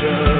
Soldiers.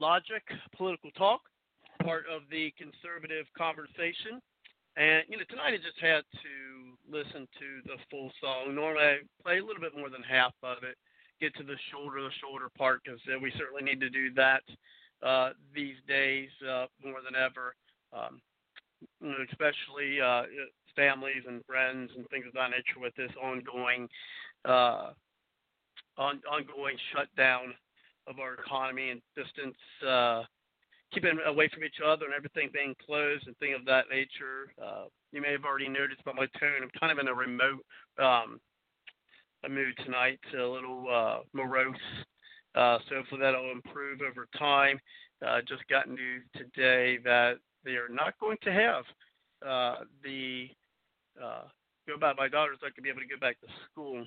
Logic Political Talk, part of the conservative conversation. And, you know, tonight I just had to listen to the full song. Normally I play a little bit more than half of it, get to the shoulder, the shoulder part, because uh, we certainly need to do that uh, these days uh, more than ever, um, you know, especially uh, families and friends and things of that nature with this ongoing uh, on, ongoing shutdown of our economy and distance, uh, keeping away from each other and everything being closed and things of that nature. Uh, you may have already noticed by my tone, I'm kind of in a remote um, a mood tonight, a little uh, morose. Uh, so hopefully that'll improve over time. Uh, just got news today that they are not going to have uh, the uh, go back. My daughter's not gonna be able to go back to school.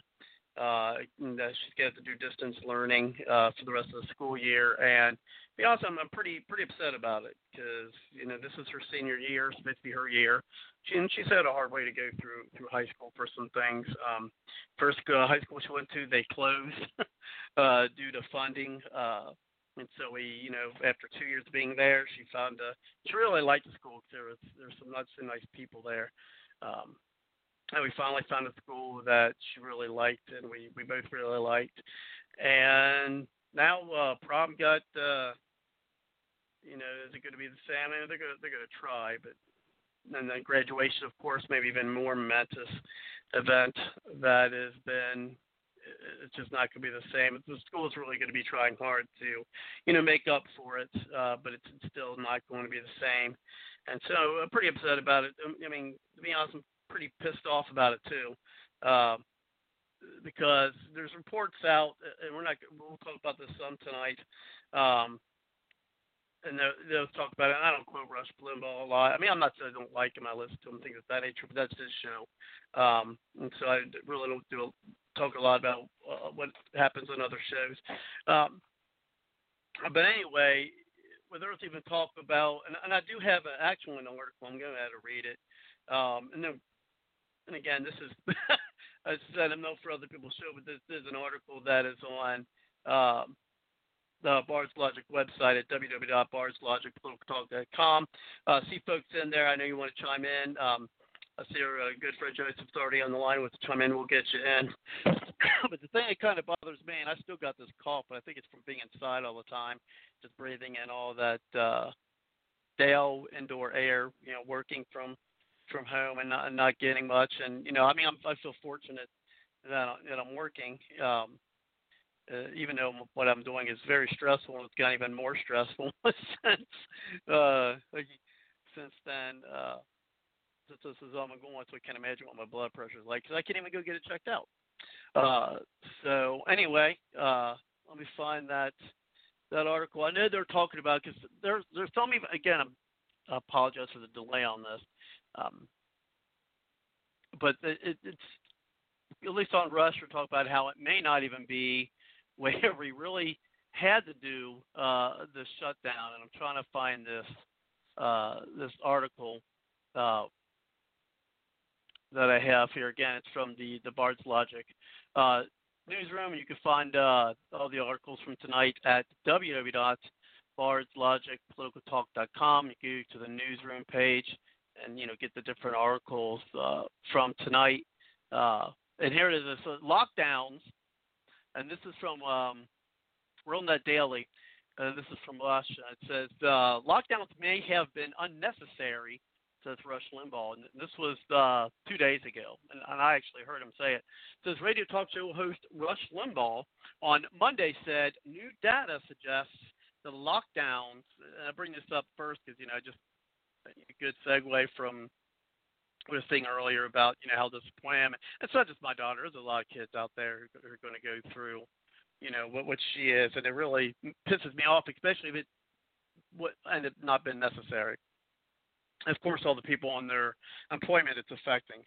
Uh, and, she's have to do distance learning uh, for the rest of the school year, and be honest, I'm, I'm pretty pretty upset about it because you know this is her senior year, it's supposed to be her year. She and she's had a hard way to go through through high school for some things. Um, first uh, high school she went to, they closed uh, due to funding. Uh, and so we, you know, after two years being there, she found uh, she really liked the school. 'cause There was there's some not so nice people there. Um, and we finally found a school that she really liked, and we we both really liked. And now uh, prom got, uh, you know, is it going to be the same? I mean, they're going to they're going to try, but and then graduation, of course, maybe even more momentous event that has been it's just not going to be the same. The school is really going to be trying hard to, you know, make up for it, uh, but it's still not going to be the same. And so I'm pretty upset about it. Um, I mean, to be honest, pretty pissed off about it too, uh, because there's reports out, and we're not. We'll talk about this some tonight. Um, and they'll, they'll talk about it. I don't quote Rush Limbaugh a lot. I mean, I'm not saying I don't like him. I listen to him, things of that nature, but that's his show. Um, and so I really don't do talk a lot about uh, what happens on other shows. Um, but anyway, with Earth even talk about, and, and I do have an actual article. I'm going to have to read it. Um, and then, and again, this is, as I said, I'm not for other people's show, but this, is an article that is on. Um, the Bards Logic website at www.bardslogicpoliticaltalk.com. Uh, see folks in there. I know you want to chime in. Um, I see our uh, good friend Joseph's already on the line with chime in. We'll get you in. but the thing that kind of bothers me, and I still got this cough, but I think it's from being inside all the time, just breathing in all that uh, stale indoor air, you know, working from from home and not, not getting much. And you know, I mean, I'm, I feel fortunate that, that I'm working. Um, uh, even though what I'm doing is very stressful, it's gotten even more stressful since uh, since then. Uh, since this is on going, so I can't imagine what my blood pressure is like because I can't even go get it checked out. Uh, so anyway, uh, let me find that that article. I know they're talking about because there's some even again. I'm, I apologize for the delay on this, um, but it, it, it's at least on Rush. we talk about how it may not even be where we really had to do uh, the shutdown, and I'm trying to find this uh, this article uh, that I have here. Again, it's from the the Bard's Logic uh, newsroom. You can find uh, all the articles from tonight at www.bardslogicpoliticaltalk.com. You go to the newsroom page and you know get the different articles uh, from tonight. Uh, and here it is: so lockdowns and this is from um, Daily. Uh, this is from Russia. It says uh, lockdowns may have been unnecessary, says Rush Limbaugh. And this was uh, two days ago, and, and I actually heard him say it. it. Says radio talk show host Rush Limbaugh on Monday said new data suggests the lockdowns. And I bring this up first because you know I just good segue from what we were saying earlier about you know how this plan. And it's not just my daughter. There's a lot of kids out there who are going to go through, you know, what what she is, and it really pisses me off, especially if it what ended up not been necessary. And of course, all the people on their employment it's affecting.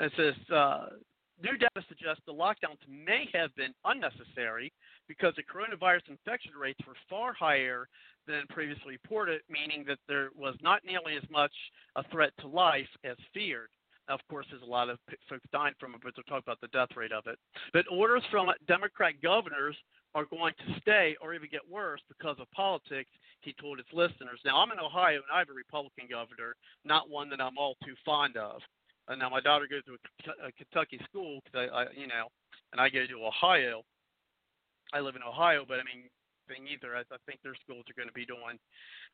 It says uh, new data suggests the lockdowns may have been unnecessary because the coronavirus infection rates were far higher than previously reported, meaning that there was not nearly as much a threat to life as feared. Of course, there's a lot of folks dying from it, but they'll talk about the death rate of it. But orders from Democrat governors are going to stay or even get worse because of politics, he told his listeners. Now, I'm in Ohio and I have a Republican governor, not one that I'm all too fond of. And now my daughter goes to a, a Kentucky school because I, I, you know, and I go to Ohio. I live in Ohio, but I mean, thing either. I, I think their schools are going to be doing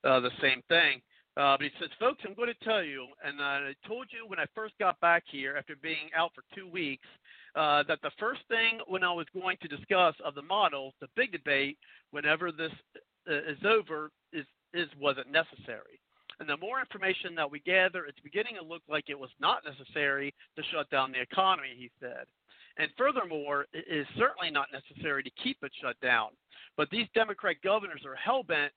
uh, the same thing. Uh, but he says, folks, I'm going to tell you, and I told you when I first got back here after being out for two weeks, uh, that the first thing when I was going to discuss of the model, the big debate, whenever this uh, is over, is is was it necessary? And the more information that we gather, it's beginning to look like it was not necessary to shut down the economy, he said. And furthermore, it is certainly not necessary to keep it shut down. But these Democrat governors are hell bent,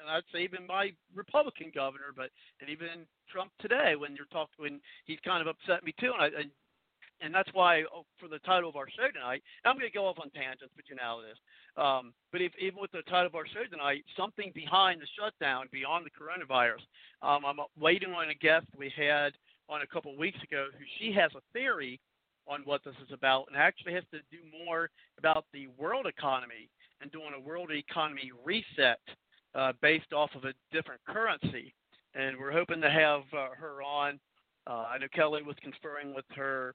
and I'd say even my Republican governor, but and even Trump today, when you're talking, when he's kind of upset me too, and I, I and that's why oh, for the title of our show tonight, I'm going to go off on tangents, but you know how it is. Um, but if, even with the title of our show tonight, something behind the shutdown, beyond the coronavirus. Um, I'm waiting on a guest we had on a couple of weeks ago who she has a theory on what this is about, and actually has to do more about the world economy and doing a world economy reset uh, based off of a different currency. And we're hoping to have uh, her on. Uh, I know Kelly was conferring with her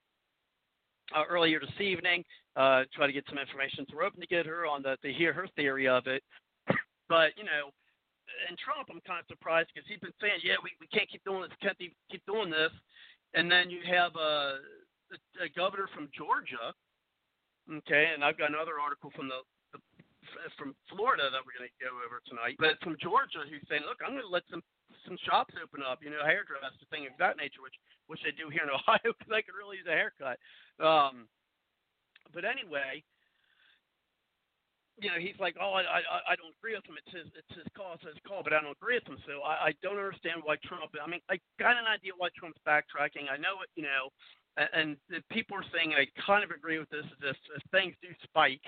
uh, earlier this evening, uh, try to get some information. So we're hoping to get her on the, to hear her theory of it. but you know, and Trump, I'm kind of surprised because he's been saying, yeah, we, we can't keep doing this, can't keep doing this, and then you have a, a, a governor from Georgia, okay, and I've got another article from the, the from Florida that we're going to go over tonight, but from Georgia who's saying, look, I'm going to let some some shops open up, you know, hairdressers, thing of that nature, which which they do here in Ohio because I could really use a haircut. Um, but anyway, you know, he's like, oh, I, I, I don't agree with him. It's his, it's his call, it's his call, but I don't agree with him. So I, I don't understand why Trump. I mean, I got an idea why Trump's backtracking. I know it, you know, and, and people are saying I kind of agree with this. Is if, if things do spike,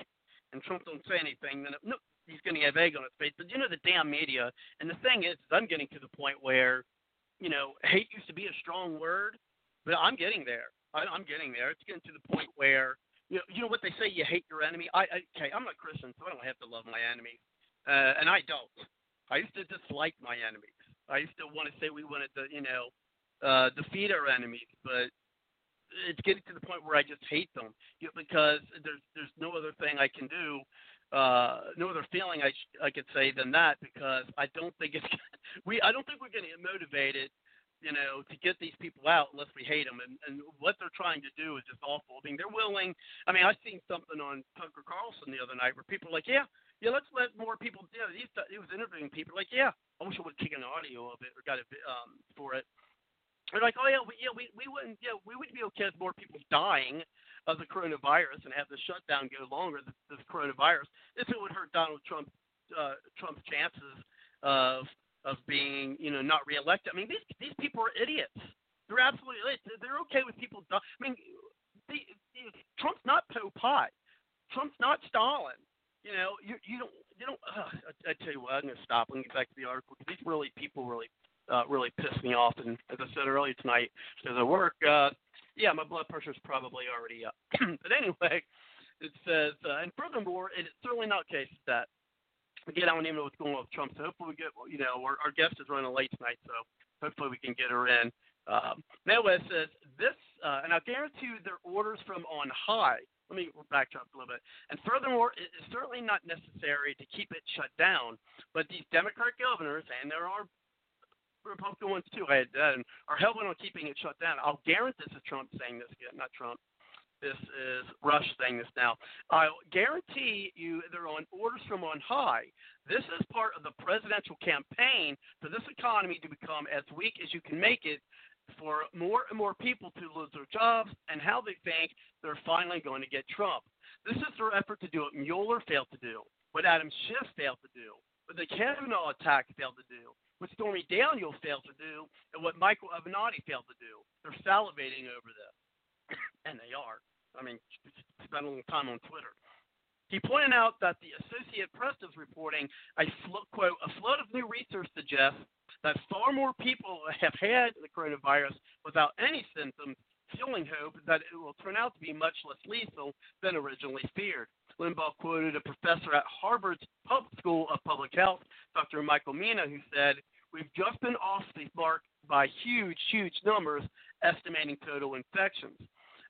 and Trump don't say anything, then no, he's going to have egg on his face. But you know, the damn media. And the thing is, I'm getting to the point where, you know, hate used to be a strong word, but I'm getting there. I, I'm getting there. It's getting to the point where you know, you know what they say, you hate your enemy. I, okay, I'm a Christian, so I don't have to love my enemies, uh, and I don't. I used to dislike my enemies. I used to want to say we wanted to, you know, uh, defeat our enemies, but it's getting to the point where I just hate them you know, because there's there's no other thing I can do, uh, no other feeling I sh- I could say than that because I don't think it's we I don't think we're going to get motivated you know, to get these people out unless we hate them. And, and what they're trying to do is just awful. I mean, they're willing. I mean, I seen something on Tucker Carlson the other night where people are like, yeah, yeah, let's let more people. You know, he, was interviewing people like, yeah, I wish I would have taken audio of it or got it um, for it. They're like, oh yeah, we, yeah, we we wouldn't, yeah, we would be okay with more people dying of the coronavirus and have the shutdown go longer. The, the coronavirus, it would hurt Donald Trump, uh, Trump's chances of of being, you know, not reelected. I mean, these these people are idiots. They're absolutely. They're okay with people. I mean, the, the, Trump's not Pol Pot. Trump's not Stalin. You know, you you don't you don't. Uh, I, I tell you what, I'm gonna stop. I'm get back to the article these really people really uh, really piss me off. And as I said earlier tonight, as I work, uh, yeah, my blood pressure's probably already up. but anyway, it says, uh, and furthermore, it's certainly not the case that again, I don't even know what's going on with Trump. So hopefully we get, you know, our, our guest is running late tonight, so hopefully we can get her in. Um, Midwest says this, uh, and I guarantee you their orders from on high. Let me backtrack a little bit. And furthermore, it is certainly not necessary to keep it shut down. But these Democrat governors, and there are Republican ones too, had, uh, are hell bent on keeping it shut down. I'll guarantee this is Trump saying this again, not Trump this is Rush saying this now. I'll guarantee you they're on orders from on high. This is part of the presidential campaign for this economy to become as weak as you can make it for more and more people to lose their jobs and how they think they're finally going to get Trump. This is their effort to do what Mueller failed to do, what Adam Schiff failed to do, what the Kavanaugh attack failed to do, what Stormy Daniels failed to do, and what Michael Avenatti failed to do. They're salivating over this, and they are. I mean, spent a little time on Twitter. He pointed out that the Associated Press is reporting a quote a flood of new research suggests that far more people have had the coronavirus without any symptoms, fueling hope that it will turn out to be much less lethal than originally feared. Limbaugh quoted a professor at Harvard's Public School of Public Health, Dr. Michael Mina, who said, We've just been off the mark by huge, huge numbers, estimating total infections.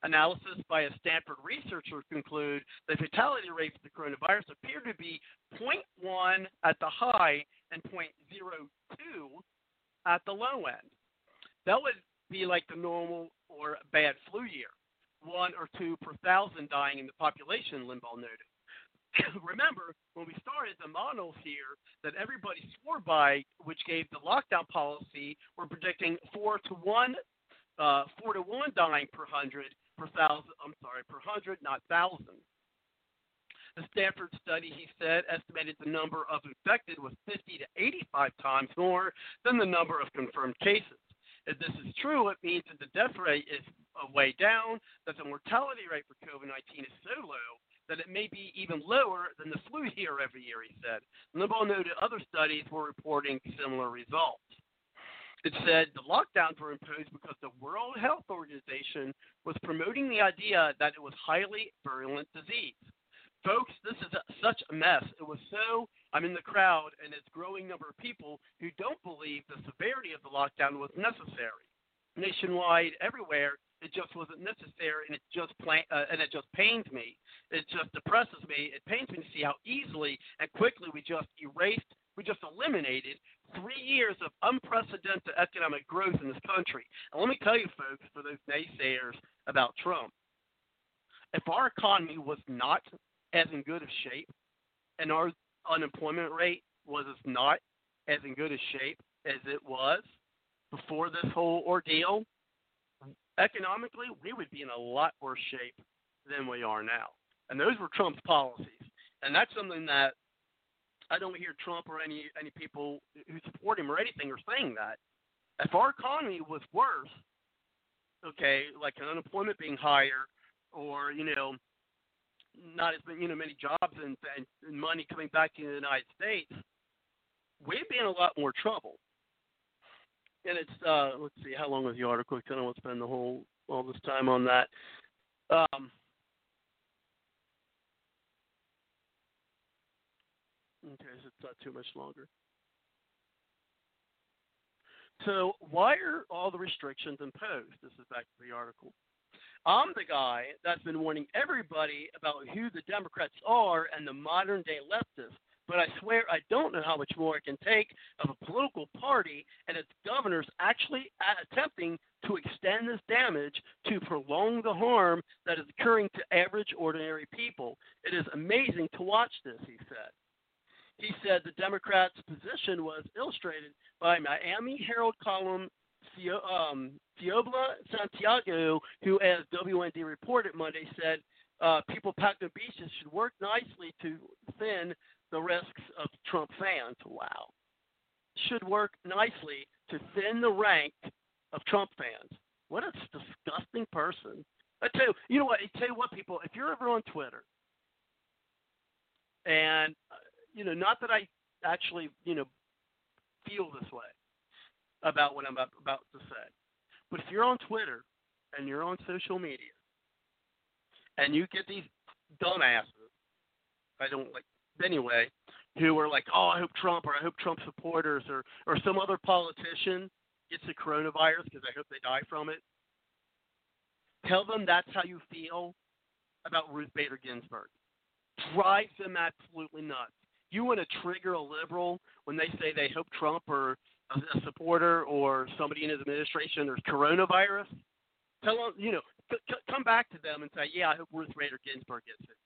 Analysis by a Stanford researcher conclude the fatality rate for the coronavirus appeared to be 0.1 at the high and 0.02 at the low end. That would be like the normal or bad flu year, one or two per thousand dying in the population, Limbaugh noted. Remember, when we started, the models here that everybody swore by, which gave the lockdown policy, we're predicting four to one, uh, four to one dying per hundred per thousand. I'm sorry, per hundred, not thousand. The Stanford study, he said, estimated the number of infected was 50 to 85 times more than the number of confirmed cases. If this is true, it means that the death rate is uh, way down, that the mortality rate for COVID 19 is so low that it may be even lower than the flu here every year, he said. Limbaugh noted other studies were reporting similar results. It said the lockdowns were imposed because the World Health Organization was promoting the idea that it was highly virulent disease. Folks, this is a, such a mess. It was so, I'm in the crowd, and it's growing number of people who don't believe the severity of the lockdown was necessary. Nationwide, everywhere, it just wasn't necessary, and it just uh, and it just pains me. It just depresses me. It pains me to see how easily and quickly we just erased, we just eliminated three years of unprecedented economic growth in this country. And let me tell you, folks, for those naysayers about Trump, if our economy was not as in good of shape, and our unemployment rate was not as in good a shape as it was before this whole ordeal, economically, we would be in a lot worse shape than we are now. And those were Trump's policies. And that's something that I don't hear Trump or any any people who support him or anything are saying that. If our economy was worse, okay, like unemployment being higher, or you know, not as you know many jobs and, and money coming back to the United States, we'd be in a lot more trouble. And it's uh, let's see, how long was the article? I don't want to spend the whole all this time on that. Um, okay, so it's not too much longer. So why are all the restrictions imposed? This is back to the article. I'm the guy that's been warning everybody about who the Democrats are and the modern day leftists. But I swear I don't know how much more it can take of a political party and its governors actually attempting to extend this damage to prolong the harm that is occurring to average, ordinary people. It is amazing to watch this, he said. He said the Democrats' position was illustrated by Miami Herald column um, Fabiola Santiago, who, as WND reported Monday, said uh, people packed the beaches should work nicely to thin the risks of Trump fans. Wow. Should work nicely to thin the rank of Trump fans. What a disgusting person. I tell you, you know what? I tell you what, people. If you're ever on Twitter, and uh, you know, not that I actually, you know, feel this way about what I'm about, about to say, but if you're on Twitter and you're on social media, and you get these dumbasses, I don't like anyway, who are like, oh, I hope Trump or I hope Trump supporters or or some other politician gets the coronavirus because I hope they die from it. Tell them that's how you feel about Ruth Bader Ginsburg. Drives them absolutely nuts. You want to trigger a liberal when they say they hope Trump or a, supporter or somebody in his administration or coronavirus? Tell them, you know, c- c- come back to them and say, yeah, I hope Ruth Bader Ginsburg gets it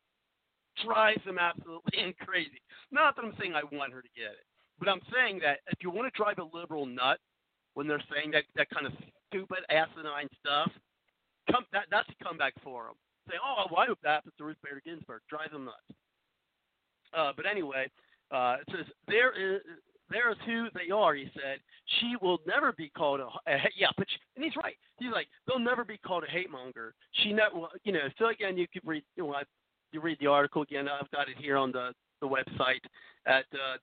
drives them absolutely crazy. Not that I'm saying I want her to get it, but I'm saying that if you want to drive a liberal nut when they're saying that that kind of stupid asinine stuff, come that that's a comeback for them. Say, oh, well, I that to Ruth Bader Ginsburg. Drive them nuts. Uh, but anyway, uh, it says there is. There is who they are, he said. She will never be called a, a yeah, but she, and he's right. He's like they'll never be called a hate monger. She never, you know. So again, you could read. You know, I you read the article again, I've got it here on the, the website at uh,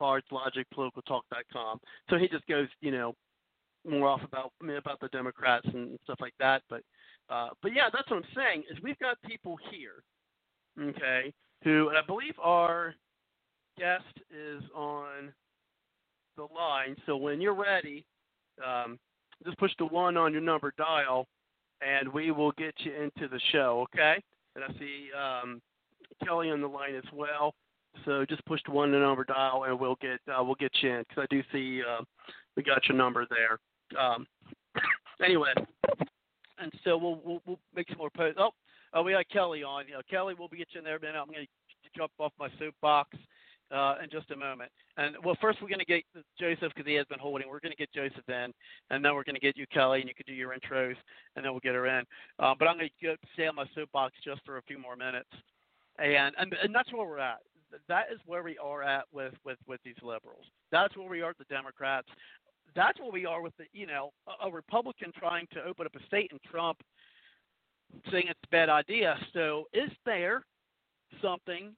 www.bardslogicpoliticaltalk.com. So he just goes, you know, more off about about the Democrats and stuff like that. But uh, but yeah, that's what I'm saying is we've got people here, okay, who and I believe our guest is on the line. So when you're ready, um, just push the one on your number dial, and we will get you into the show. Okay and I see um, Kelly on the line as well. So just push the one number dial, and we'll get uh, we'll get you in because I do see uh, we got your number there. Um, anyway, and so we'll, we'll we'll make some more posts. Oh, uh, we got Kelly on. You know, Kelly, we'll be get you in there. Man, I'm going to jump off my soapbox uh, in just a moment. And well, first we're going to get Joseph because he has been holding. We're going to get Joseph in, and then we're going to get you, Kelly, and you can do your intros, and then we'll get her in. Uh, but I'm going to stay on my soapbox just for a few more minutes. and and and that's where we're at. That is where we are at with with with these liberals. That's where we are the Democrats. That's where we are with the you know a, a Republican trying to open up a state and Trump saying it's a bad idea. So is there something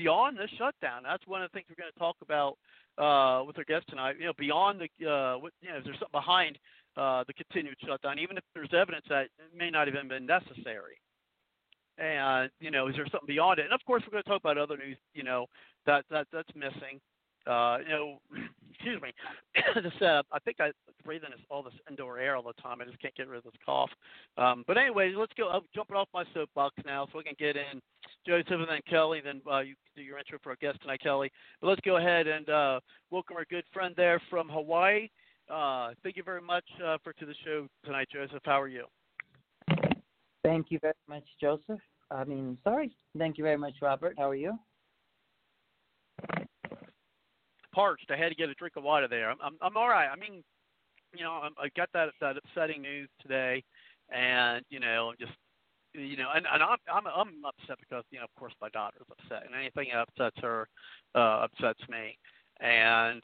beyond this shutdown? That's one of the things we're going to talk about uh, with our guest tonight. You know, beyond the uh, what, you know, is there something behind uh, the continued shutdown, even if there's evidence that it may not even been necessary? And you know, is there something beyond it? And of course, we're going to talk about other news. You know, that that that's missing. Uh, you know, excuse me. the setup. I think I breathe in all this indoor air all the time. I just can't get rid of this cough. Um, but anyways, let's go. I'm jumping off my soapbox now, so we can get in Joseph and then Kelly. Then uh, you do your intro for our guest tonight, Kelly. But let's go ahead and uh, welcome our good friend there from Hawaii. Uh, thank you very much uh, for to the show tonight, Joseph. How are you? Thank you very much, Joseph. I mean, sorry. Thank you very much, Robert. How are you? Parched. I had to get a drink of water there. I'm I'm, I'm all right. I mean, you know, I'm, I got that that upsetting news today, and you know, I'm just you know, and, and I'm I'm I'm upset because you know, of course, my daughter's upset, and anything that upsets her uh, upsets me, and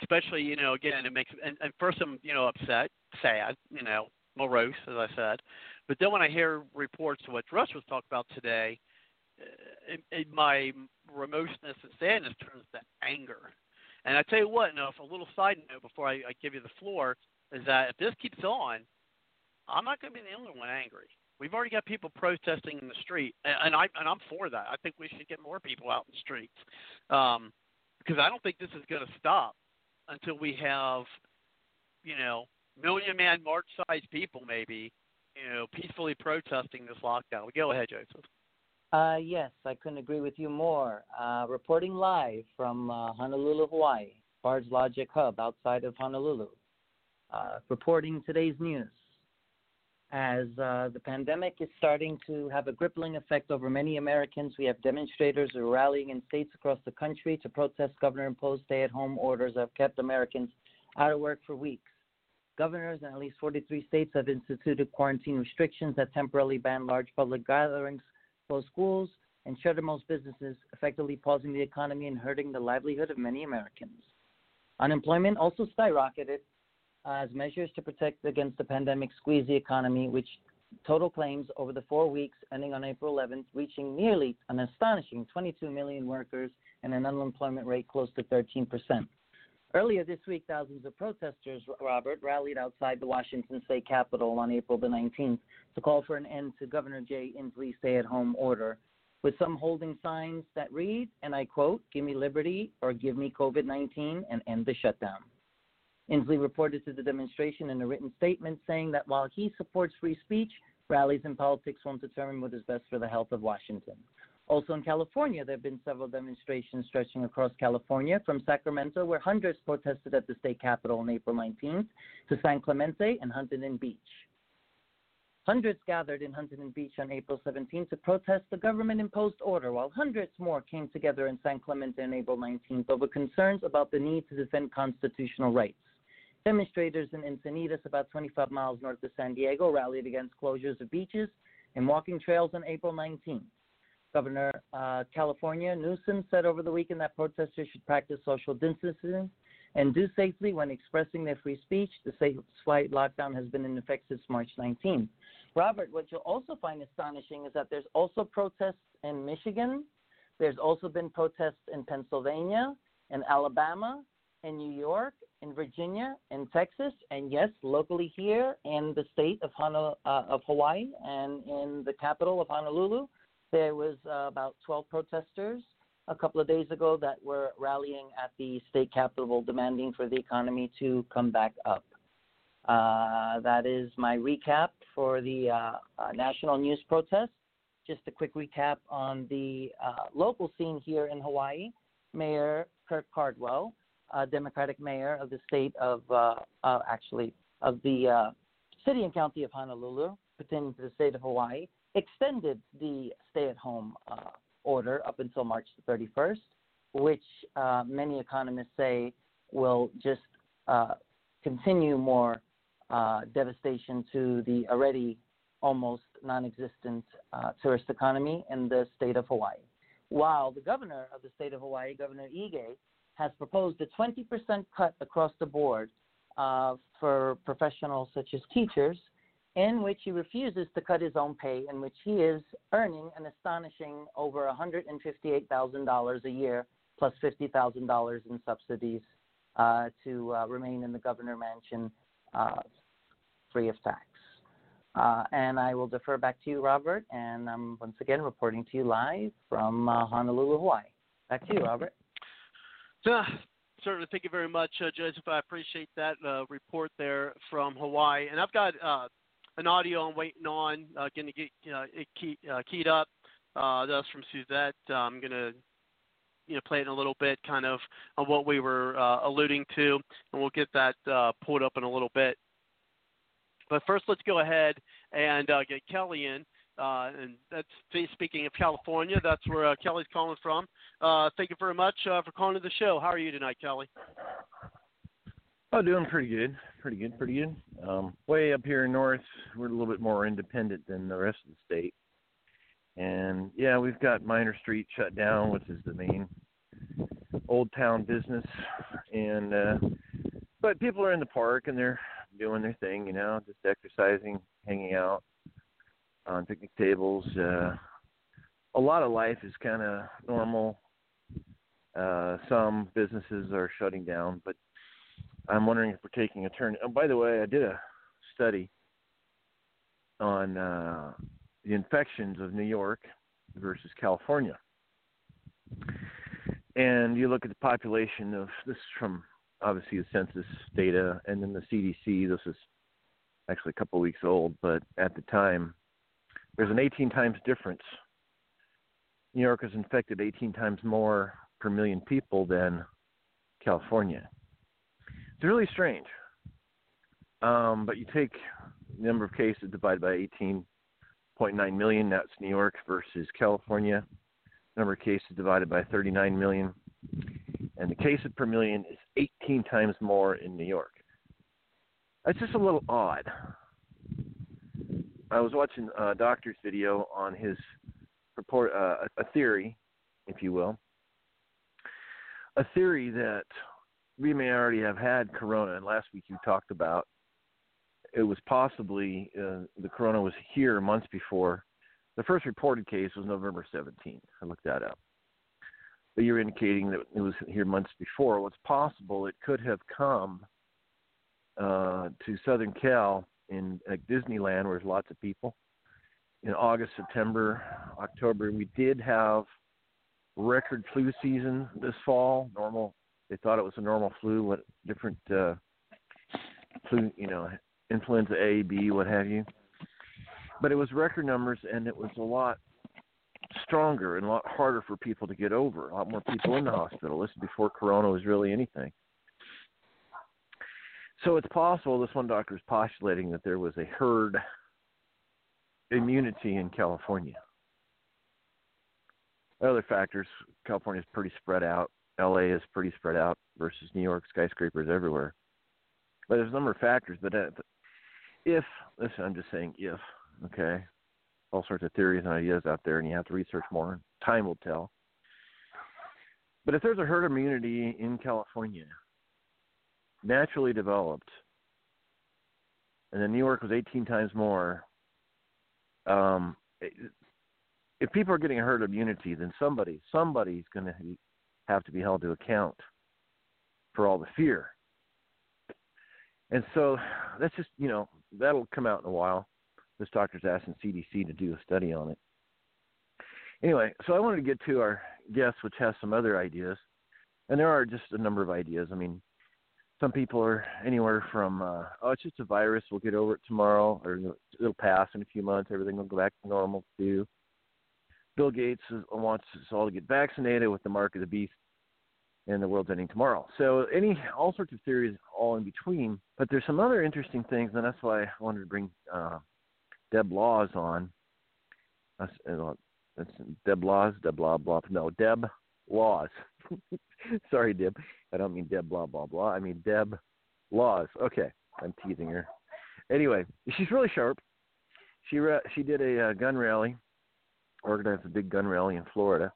especially you know, again, it makes and, and first I'm you know upset, sad, you know, morose, as I said, but then when I hear reports of what Russ was talking about today, uh, it, it, my remoteness and sadness turns to anger. And I tell you what, now, if a little side note before I, I give you the floor is that if this keeps on, I'm not going to be the only one angry. We've already got people protesting in the street, and, and I and I'm for that. I think we should get more people out in the streets um, because I don't think this is going to stop until we have, you know, million man march sized people maybe, you know, peacefully protesting this lockdown. Go ahead, Joseph. Uh, yes, I couldn't agree with you more. Uh, reporting live from uh, Honolulu, Hawaii, Bard's Logic Hub outside of Honolulu. Uh, reporting today's news. As uh, the pandemic is starting to have a crippling effect over many Americans, we have demonstrators who are rallying in states across the country to protest governor imposed stay at home orders that have kept Americans out of work for weeks. Governors in at least 43 states have instituted quarantine restrictions that temporarily ban large public gatherings, close schools, and shutter most businesses, effectively pausing the economy and hurting the livelihood of many Americans. Unemployment also skyrocketed Uh, as measures to protect against the pandemic squeeze the economy, which total claims over the four weeks ending on April 11th, reaching nearly an astonishing 22 million workers and an unemployment rate close to 13 percent. Earlier this week, thousands of protesters, Robert, rallied outside the Washington state capitol on April the 19th to call for an end to Governor Jay Inslee's stay at home order, with some holding signs that read, and I quote, Give me liberty or give me COVID 19 and end the shutdown. Inslee reported to the demonstration in a written statement saying that while he supports free speech, rallies and politics won't determine what is best for the health of Washington. Also in California, there have been several demonstrations stretching across California, from Sacramento, where hundreds protested at the state capitol on April 19th, to San Clemente and Huntington Beach. Hundreds gathered in Huntington Beach on April 17th to protest the government imposed order, while hundreds more came together in San Clemente on April 19th over concerns about the need to defend constitutional rights. Demonstrators in Encinitas, about 25 miles north of San Diego, rallied against closures of beaches and walking trails on April 19th. Governor uh, California Newsom said over the weekend that protesters should practice social distancing and do safely when expressing their free speech. The statewide lockdown has been in effect since March 19th. Robert, what you'll also find astonishing is that there's also protests in Michigan. There's also been protests in Pennsylvania, and Alabama, in New York, in Virginia, in Texas, and yes, locally here in the state of, uh, of Hawaii and in the capital of Honolulu. There was uh, about 12 protesters a couple of days ago that were rallying at the state capitol demanding for the economy to come back up. Uh, that is my recap for the uh, uh, national news protest. Just a quick recap on the uh, local scene here in Hawaii. Mayor Kirk Caldwell, Democratic mayor of the state of, uh, actually, of the city and county of Honolulu, pertaining to the state of Hawaii, extended the stay at home uh, order up until March 31st, which uh, many economists say will just uh, continue more uh, devastation to the already almost non-existent uh, tourist economy in the state of Hawaii. While the governor of the state of Hawaii, Governor Ige, has proposed a 20% cut across the board uh, for professionals such as teachers, in which he refuses to cut his own pay, in which he is earning an astonishing over $158,000 a year plus $50,000 in subsidies uh, to uh, remain in the governor mansion uh, free of tax. Uh, and I will defer back to you, Robert. And I'm once again reporting to you live from uh, Honolulu, Hawaii. Back to you, Robert. Uh, certainly, thank you very much, uh, Joseph. I appreciate that uh, report there from Hawaii. And I've got uh, an audio I'm waiting on, uh, going to get uh, it key, uh, keyed up. Uh, that's from Suzette. Uh, I'm going to you know play it in a little bit, kind of on what we were uh, alluding to, and we'll get that uh, pulled up in a little bit. But first, let's go ahead and uh, get Kelly in. Uh, and that's speaking of California. That's where uh, Kelly's calling from. Uh, thank you very much uh, for calling to the show. How are you tonight, Kelly? Oh, doing pretty good. Pretty good. Pretty good. Um, way up here north, we're a little bit more independent than the rest of the state. And yeah, we've got Minor Street shut down, which is the main old town business. And uh, but people are in the park and they're doing their thing, you know, just exercising, hanging out on picnic tables. Uh, a lot of life is kind of normal. Uh, some businesses are shutting down, but I'm wondering if we're taking a turn. Oh, by the way, I did a study on uh, the infections of New York versus California. And you look at the population of this is from obviously the census data and then the CDC. This is actually a couple of weeks old, but at the time, there's an 18 times difference. New York is infected 18 times more per million people than California. It's really strange. Um, but you take the number of cases divided by 18.9 million, that's New York versus California. Number of cases divided by 39 million. And the cases per million is 18 times more in New York. That's just a little odd. I was watching a doctor's video on his report, uh, a theory, if you will, a theory that we may already have had corona. And last week you talked about it was possibly uh, the corona was here months before. The first reported case was November 17th. I looked that up. But you're indicating that it was here months before. What's possible? It could have come uh, to Southern Cal in Disneyland, where there's lots of people. In August, September, October, we did have record flu season this fall. Normal. They thought it was a normal flu. What different uh, flu? You know, influenza A, B, what have you. But it was record numbers, and it was a lot stronger and a lot harder for people to get over. A lot more people in the hospital. This is before Corona was really anything. So it's possible this one doctor is postulating that there was a herd immunity in California. Other factors, California is pretty spread out. LA is pretty spread out versus New York, skyscrapers everywhere. But there's a number of factors. But if, listen, I'm just saying if, okay, all sorts of theories and ideas out there, and you have to research more. Time will tell. But if there's a herd immunity in California, naturally developed, and then New York was 18 times more. Um, if people are getting herd immunity, then somebody, somebody's going to have to be held to account for all the fear. And so that's just, you know, that'll come out in a while. This doctor's asking CDC to do a study on it. Anyway, so I wanted to get to our guest, which has some other ideas. And there are just a number of ideas. I mean, some people are anywhere from uh, oh it's just a virus we'll get over it tomorrow or it'll pass in a few months everything will go back to normal too bill gates wants us all to get vaccinated with the mark of the beast and the world's ending tomorrow. So any all sorts of theories all in between but there's some other interesting things and that's why i wanted to bring uh, deb laws on. That's, uh, that's deb laws deb blah blah no deb laws sorry deb I don't mean Deb blah blah blah. I mean Deb Laws. Okay, I'm teasing her. Anyway, she's really sharp. she ra- she did a uh, gun rally, organized a big gun rally in Florida,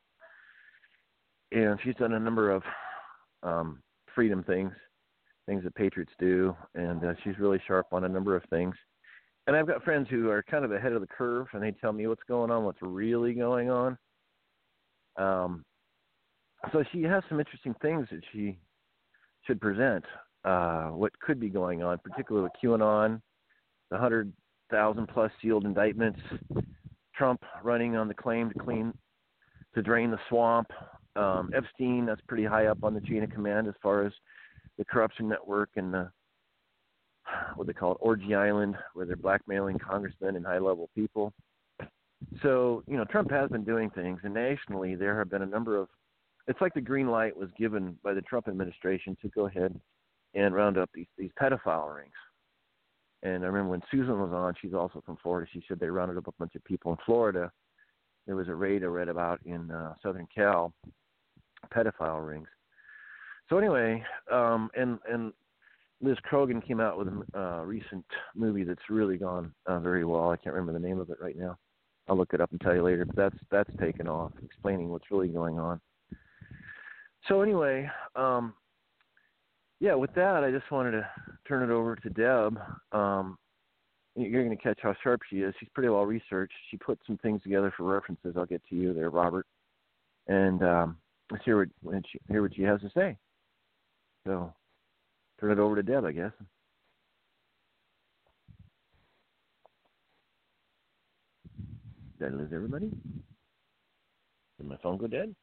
and she's done a number of um, freedom things, things that patriots do, and uh, she's really sharp on a number of things. And I've got friends who are kind of ahead of the curve, and they tell me what's going on, what's really going on. Um, so she has some interesting things that she should present. Uh, what could be going on, particularly with QAnon, the hundred thousand plus sealed indictments, Trump running on the claim to clean, to drain the swamp. Um, Epstein, that's pretty high up on the chain of command as far as the corruption network and the what they call it, Orgy Island, where they're blackmailing congressmen and high level people. So, you know, Trump has been doing things, and nationally there have been a number of. It's like the green light was given by the Trump administration to go ahead and round up these these pedophile rings. And I remember when Susan was on, she's also from Florida. She said they rounded up a bunch of people in Florida. There was a raid I read about in uh, Southern Cal, pedophile rings. So anyway, um, and and Liz Crokin came out with a uh, recent movie that's really gone uh, very well. I can't remember the name of it right now. I'll look it up and tell you later. But that's that's taken off, explaining what's really going on. So anyway, um, yeah, with that, I just wanted to turn it over to Deb. Um, you're going to catch how sharp she is. She's pretty well researched. She put some things together for references. I'll get to you there, Robert, and um, let's hear what she, hear what she has to say. So, turn it over to Deb, I guess. Did I lose everybody? Did my phone go dead?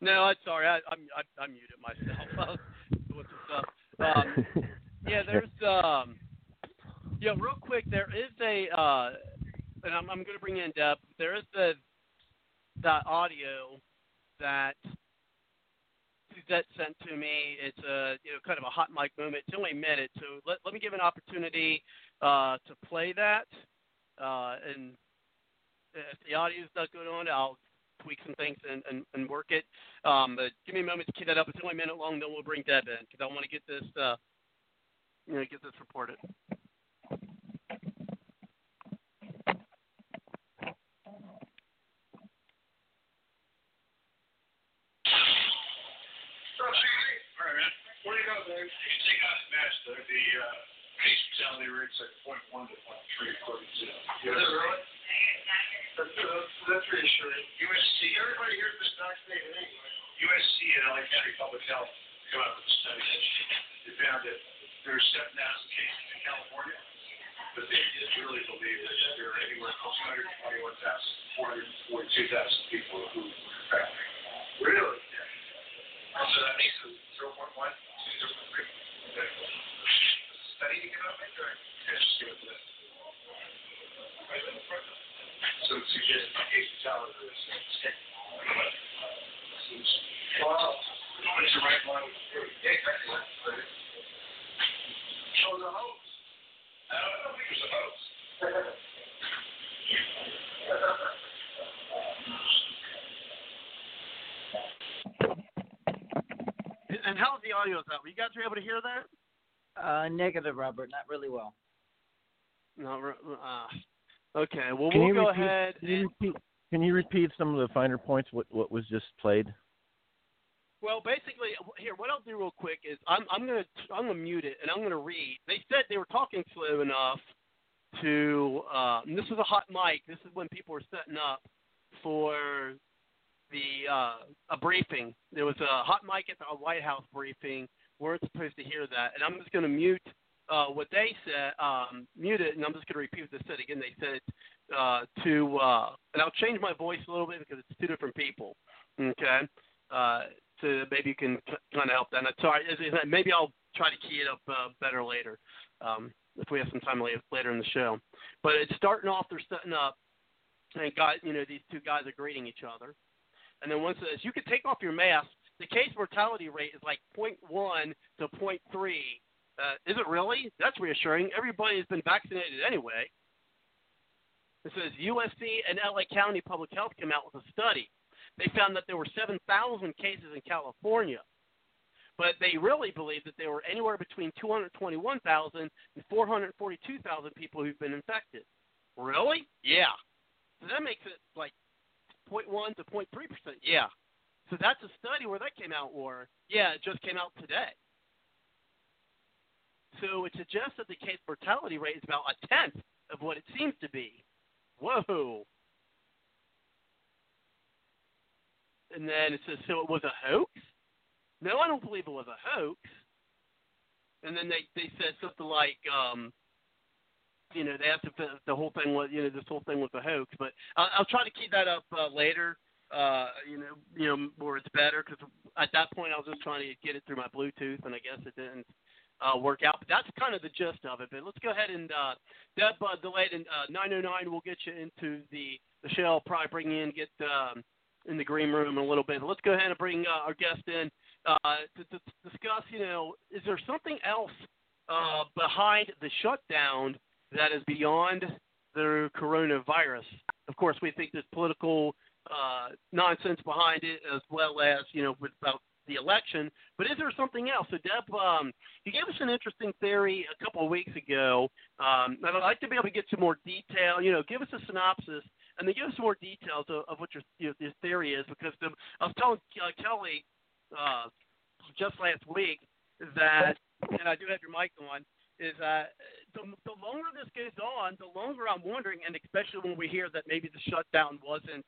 No, I'm sorry. I, I'm I, I muted myself. What's up? Um, yeah, there's um, yeah, real quick. There is a, uh, and I'm I'm going to bring in depth. There is the that audio that Suzette sent to me. It's a you know kind of a hot mic moment. It's only a minute, so let let me give an opportunity uh, to play that. Uh, and if the audio is not good on, I'll tweak some things and, and, and work it. Um, but give me a moment to key that up. It's only a minute long. Then we'll bring Deb in because I want to get this, uh, you know, get this reported. Man. Where do you go, Dave? You can take out the match, though. The uh, case fatality rate's like point one to point three according to. Is really? That's, that's, that's reassuring. USC. Everybody here's been vaccinated anyway. USC and LA County Public Health come out with a study. They found that there are 7,000 cases in California, but they really believe that there are anywhere from 221,000 442,000 people who were infected. Really? Yeah. So that makes it 0.1, 0.3. Study you cannot make, just it to them. Right in the. So it suggests the case fatality is Wow. It's the right. Right. So the hoax. I don't, I don't it was a hoax. And how's the audio out? You guys were able to hear that? Uh, negative, Robert. Not really well. No. Uh, okay. Well, Can we'll you go repeat- ahead. Can you repeat? Can you repeat some of the finer points? What what was just played? Well, basically, here, what I'll do real quick is I'm I'm gonna I'm gonna mute it and I'm gonna read. They said they were talking slow enough to. Uh, and this is a hot mic. This is when people were setting up for the uh, a briefing. There was a hot mic at the White House briefing. Weren't supposed to hear that, and I'm just gonna mute uh, what they said, um, mute it, and I'm just gonna repeat what they said again. They said uh, to, uh, and I'll change my voice a little bit because it's two different people. Okay. Uh, so maybe you can kind of help that. Sorry, maybe I'll try to key it up uh, better later um, if we have some time later in the show. But it's starting off. They're setting up, and got you know, these two guys are greeting each other, and then one says, "You can take off your mask." The case mortality rate is like 0.1 to 0.3. Uh, is it really? That's reassuring. Everybody has been vaccinated anyway. It says USC and LA County Public Health came out with a study. They found that there were 7,000 cases in California, but they really believe that there were anywhere between 221,000 and 442,000 people who've been infected. Really? Yeah. So that makes it like 0.1 to 0.3 percent. Yeah. So that's a study where that came out, or yeah, it just came out today. So it suggests that the case mortality rate is about a tenth of what it seems to be. Whoa. And then it says, so it was a hoax? No, I don't believe it was a hoax. And then they they said something like, um, you know, they asked if the, the whole thing was, you know, this whole thing was a hoax. But I'll, I'll try to keep that up uh, later. Uh, you know, you know, where it's better because at that point I was just trying to get it through my Bluetooth, and I guess it didn't uh, work out. But that's kind of the gist of it. But let's go ahead and uh, Deb uh, delayed in uh, 909. We'll get you into the the show. Probably bring you in, get um, in the green room in a little bit. Let's go ahead and bring uh, our guest in uh, to, to discuss. You know, is there something else uh, behind the shutdown that is beyond the coronavirus? Of course, we think there's political uh, nonsense behind it, as well as you know with, about the election. But is there something else? So, Deb, um, you gave us an interesting theory a couple of weeks ago. Um, I'd like to be able to get some more detail. You know, give us a synopsis, and then give us more details of, of what your, your, theory is. Because the, I was telling uh, Kelly uh, just last week that, and I do have your mic on. Is uh, the, the longer this goes on, the longer I'm wondering, and especially when we hear that maybe the shutdown wasn't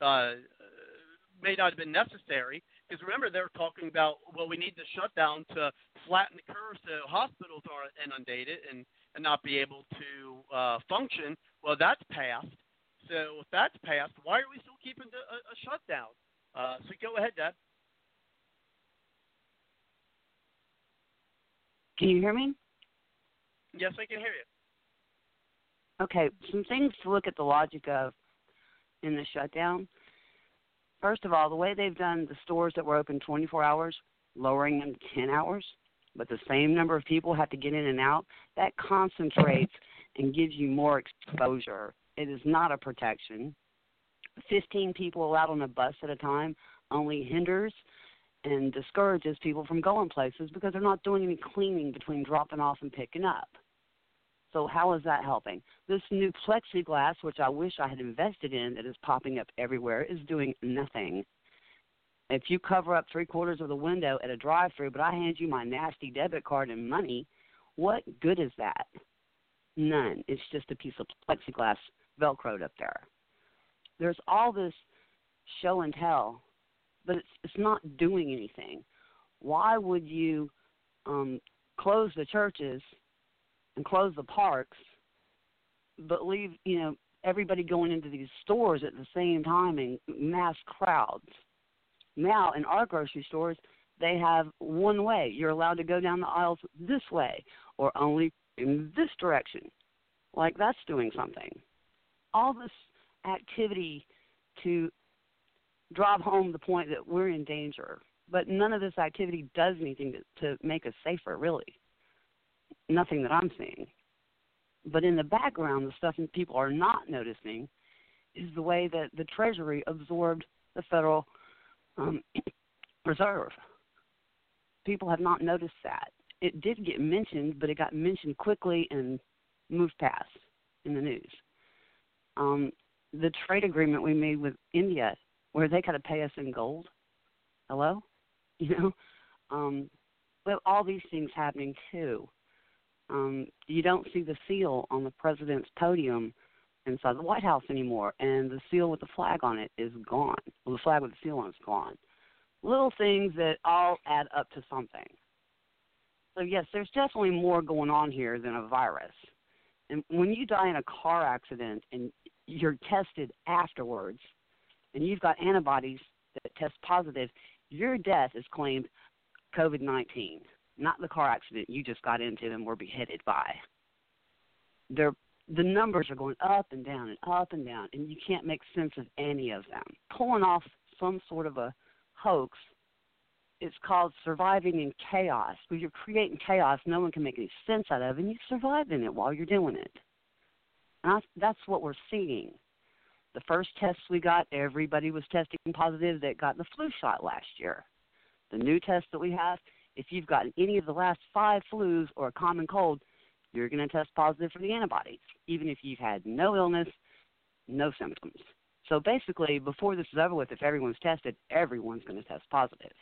may not have been necessary. Because remember, they were talking about, well, we need the shutdown to flatten the curve so hospitals aren't inundated and, and not be able to uh, function. Well, that's passed. So if that's passed, why are we still keeping the, a, a shutdown? Uh, so go ahead, Deb. Can you hear me? Yes, I can hear you. Okay, some things to look at the logic of in the shutdown. First of all, the way they've done the stores that were open 24 hours, lowering them to 10 hours, but the same number of people have to get in and out, that concentrates and gives you more exposure. It is not a protection. 15 people allowed on a bus at a time only hinders and discourages people from going places because they're not doing any cleaning between dropping off and picking up. So how is that helping? This new plexiglass, which I wish I had invested in, that is popping up everywhere, is doing nothing. If you cover up three quarters of the window at a drive-through, but I hand you my nasty debit card and money, what good is that? None. It's just a piece of plexiglass velcroed up there. There's all this show and tell, but it's it's not doing anything. Why would you um, close the churches and close the parks, but leave you know everybody going into these stores at the same time in mass crowds. Now in our grocery stores, they have one way. You're allowed to go down the aisles this way or only in this direction. Like that's doing something. All this activity to drive home the point that we're in danger, but none of this activity does anything to, to make us safer, really nothing that I'm seeing. But in the background, the stuff that people are not noticing is the way that the Treasury absorbed the Federal um, Reserve. People have not noticed that. It did get mentioned, but it got mentioned quickly and moved past in the news. Um, the trade agreement we made with India, where they got to pay us in gold. Hello, you know, um, well, all these things happening too. Um, you don't see the seal on the president's podium inside the White House anymore, and the seal with the flag on it is gone. Well, the flag with the seal on gone. Little things that all add up to something. So yes, there's definitely more going on here than a virus. And when you die in a car accident and you're tested afterwards, and you've got antibodies that test positive, your death is claimed COVID 19 not the car accident you just got into and were beheaded by. They're, the numbers are going up and down and up and down, and you can't make sense of any of them. Pulling off some sort of a hoax, it's called surviving in chaos. When you're creating chaos, no one can make any sense out of, and you survive in it while you're doing it. And that's what we're seeing. The first tests we got, everybody was testing positive that got the flu shot last year. The new test that we have, if you've gotten any of the last five flus or a common cold, you're going to test positive for the antibodies, even if you've had no illness, no symptoms. So basically, before this is over with, if everyone's tested, everyone's going to test positive.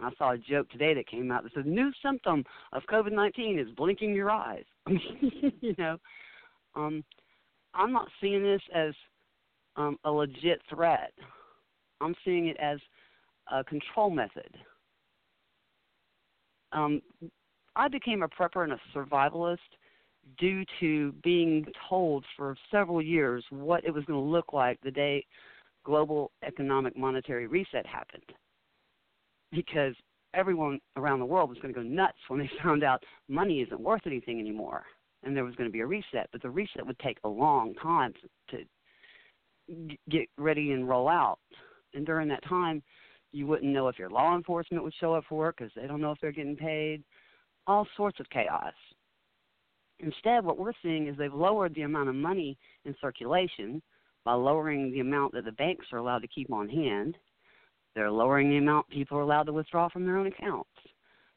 I saw a joke today that came out that says new symptom of COVID nineteen is blinking your eyes. you know, um, I'm not seeing this as um, a legit threat. I'm seeing it as a control method. Um, I became a prepper and a survivalist due to being told for several years what it was going to look like the day global economic monetary reset happened. Because everyone around the world was going to go nuts when they found out money isn't worth anything anymore and there was going to be a reset. But the reset would take a long time to, to get ready and roll out. And during that time, you wouldn't know if your law enforcement would show up for work because they don't know if they're getting paid. All sorts of chaos. Instead, what we're seeing is they've lowered the amount of money in circulation by lowering the amount that the banks are allowed to keep on hand. They're lowering the amount people are allowed to withdraw from their own accounts.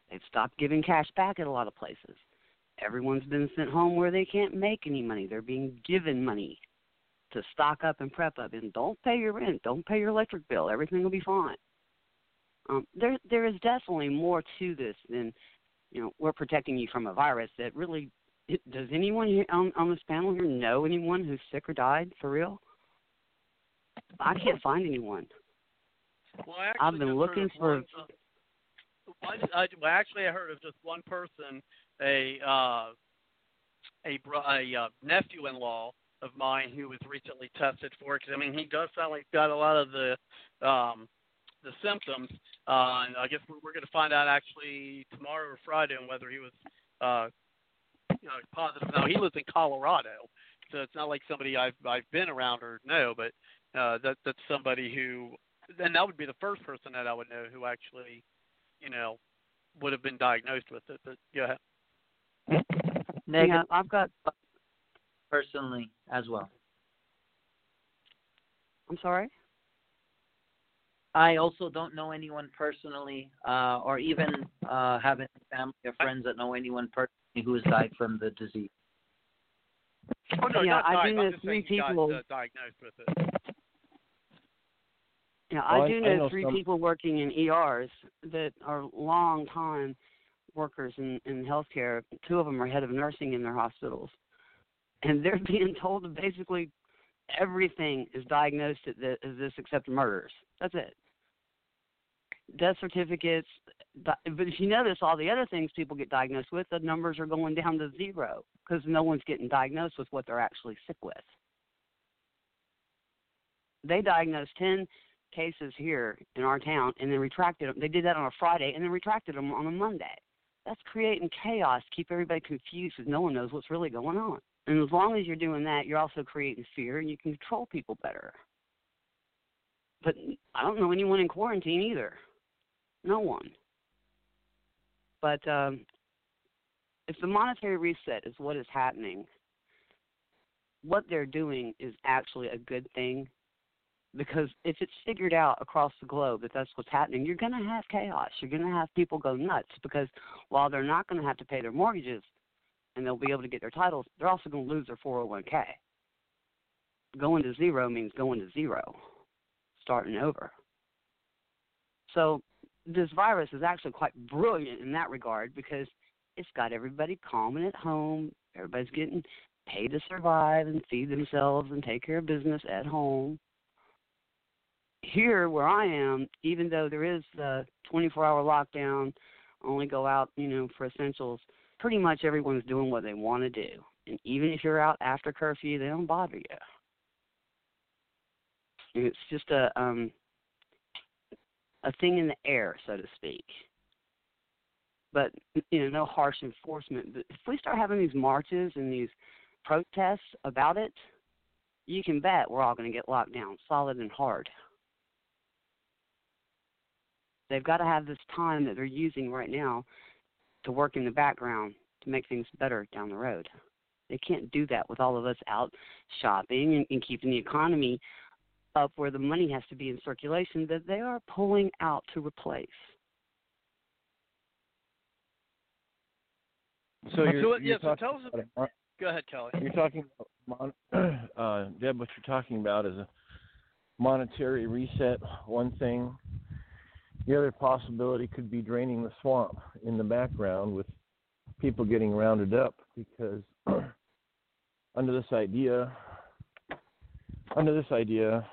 They've stopped giving cash back at a lot of places. Everyone's been sent home where they can't make any money. They're being given money to stock up and prep up. And don't pay your rent. Don't pay your electric bill. Everything will be fine. Um, there, there is definitely more to this than, you know, we're protecting you from a virus that really. It, does anyone here on, on this panel here know anyone who's sick or died for real? I can't find anyone. Well, I actually I've been looking for- one, uh, I, well, actually, I heard of just one person, a uh, a, a uh, nephew-in-law of mine who was recently tested for it. 'Cause, I mean, he does sound like he's got a lot of the um, the symptoms. Uh, and I guess we're, we're going to find out actually tomorrow or Friday on whether he was uh, you know, positive. Now he lives in Colorado, so it's not like somebody I've I've been around or know, but uh, that that's somebody who, and that would be the first person that I would know who actually, you know, would have been diagnosed with it. But yeah, Negative Yeah, I've got. personally as well. I'm sorry. I also don't know anyone personally, uh, or even uh, have any family or friends that know anyone personally who has died from the disease. oh no, Yeah, not I died. do know three saying he got, people- uh, diagnosed with it. Yeah, I I- do I know, know three some- people working in ERs that are long time workers in in healthcare. Two of them are head of nursing in their hospitals, and they're being told to basically everything is diagnosed as as this except murders. That's it. Death certificates. But if you notice, all the other things people get diagnosed with, the numbers are going down to zero because no one's getting diagnosed with what they're actually sick with. They diagnosed 10 cases here in our town and then retracted them. They did that on a Friday and then retracted them on a Monday. That's creating chaos, keep everybody confused because no one knows what's really going on. And as long as you're doing that, you're also creating fear and you can control people better. But I don't know anyone in quarantine either. No one. But um, if the monetary reset is what is happening, what they're doing is actually a good thing because if it's figured out across the globe that that's what's happening, you're going to have chaos. You're going to have people go nuts because while they're not going to have to pay their mortgages and they'll be able to get their titles, they're also going to lose their 401k. Going to zero means going to zero, starting over. So this virus is actually quite brilliant in that regard because it's got everybody calm and at home. Everybody's getting paid to survive and feed themselves and take care of business at home here where I am, even though there is the 24 hour lockdown, only go out, you know, for essentials, pretty much everyone's doing what they want to do. And even if you're out after curfew, they don't bother you. It's just a um a thing in the air, so to speak. But you know, no harsh enforcement. But if we start having these marches and these protests about it, you can bet we're all going to get locked down, solid and hard. They've got to have this time that they're using right now to work in the background to make things better down the road. They can't do that with all of us out shopping and, and keeping the economy up where the money has to be in circulation that they are pulling out to replace. So you're, so, yeah, you're so talking tell us. about a mon- Go ahead, Kelly. You're talking, about mon- uh, Deb. What you're talking about is a monetary reset. One thing. The other possibility could be draining the swamp in the background with people getting rounded up because under this idea, under this idea,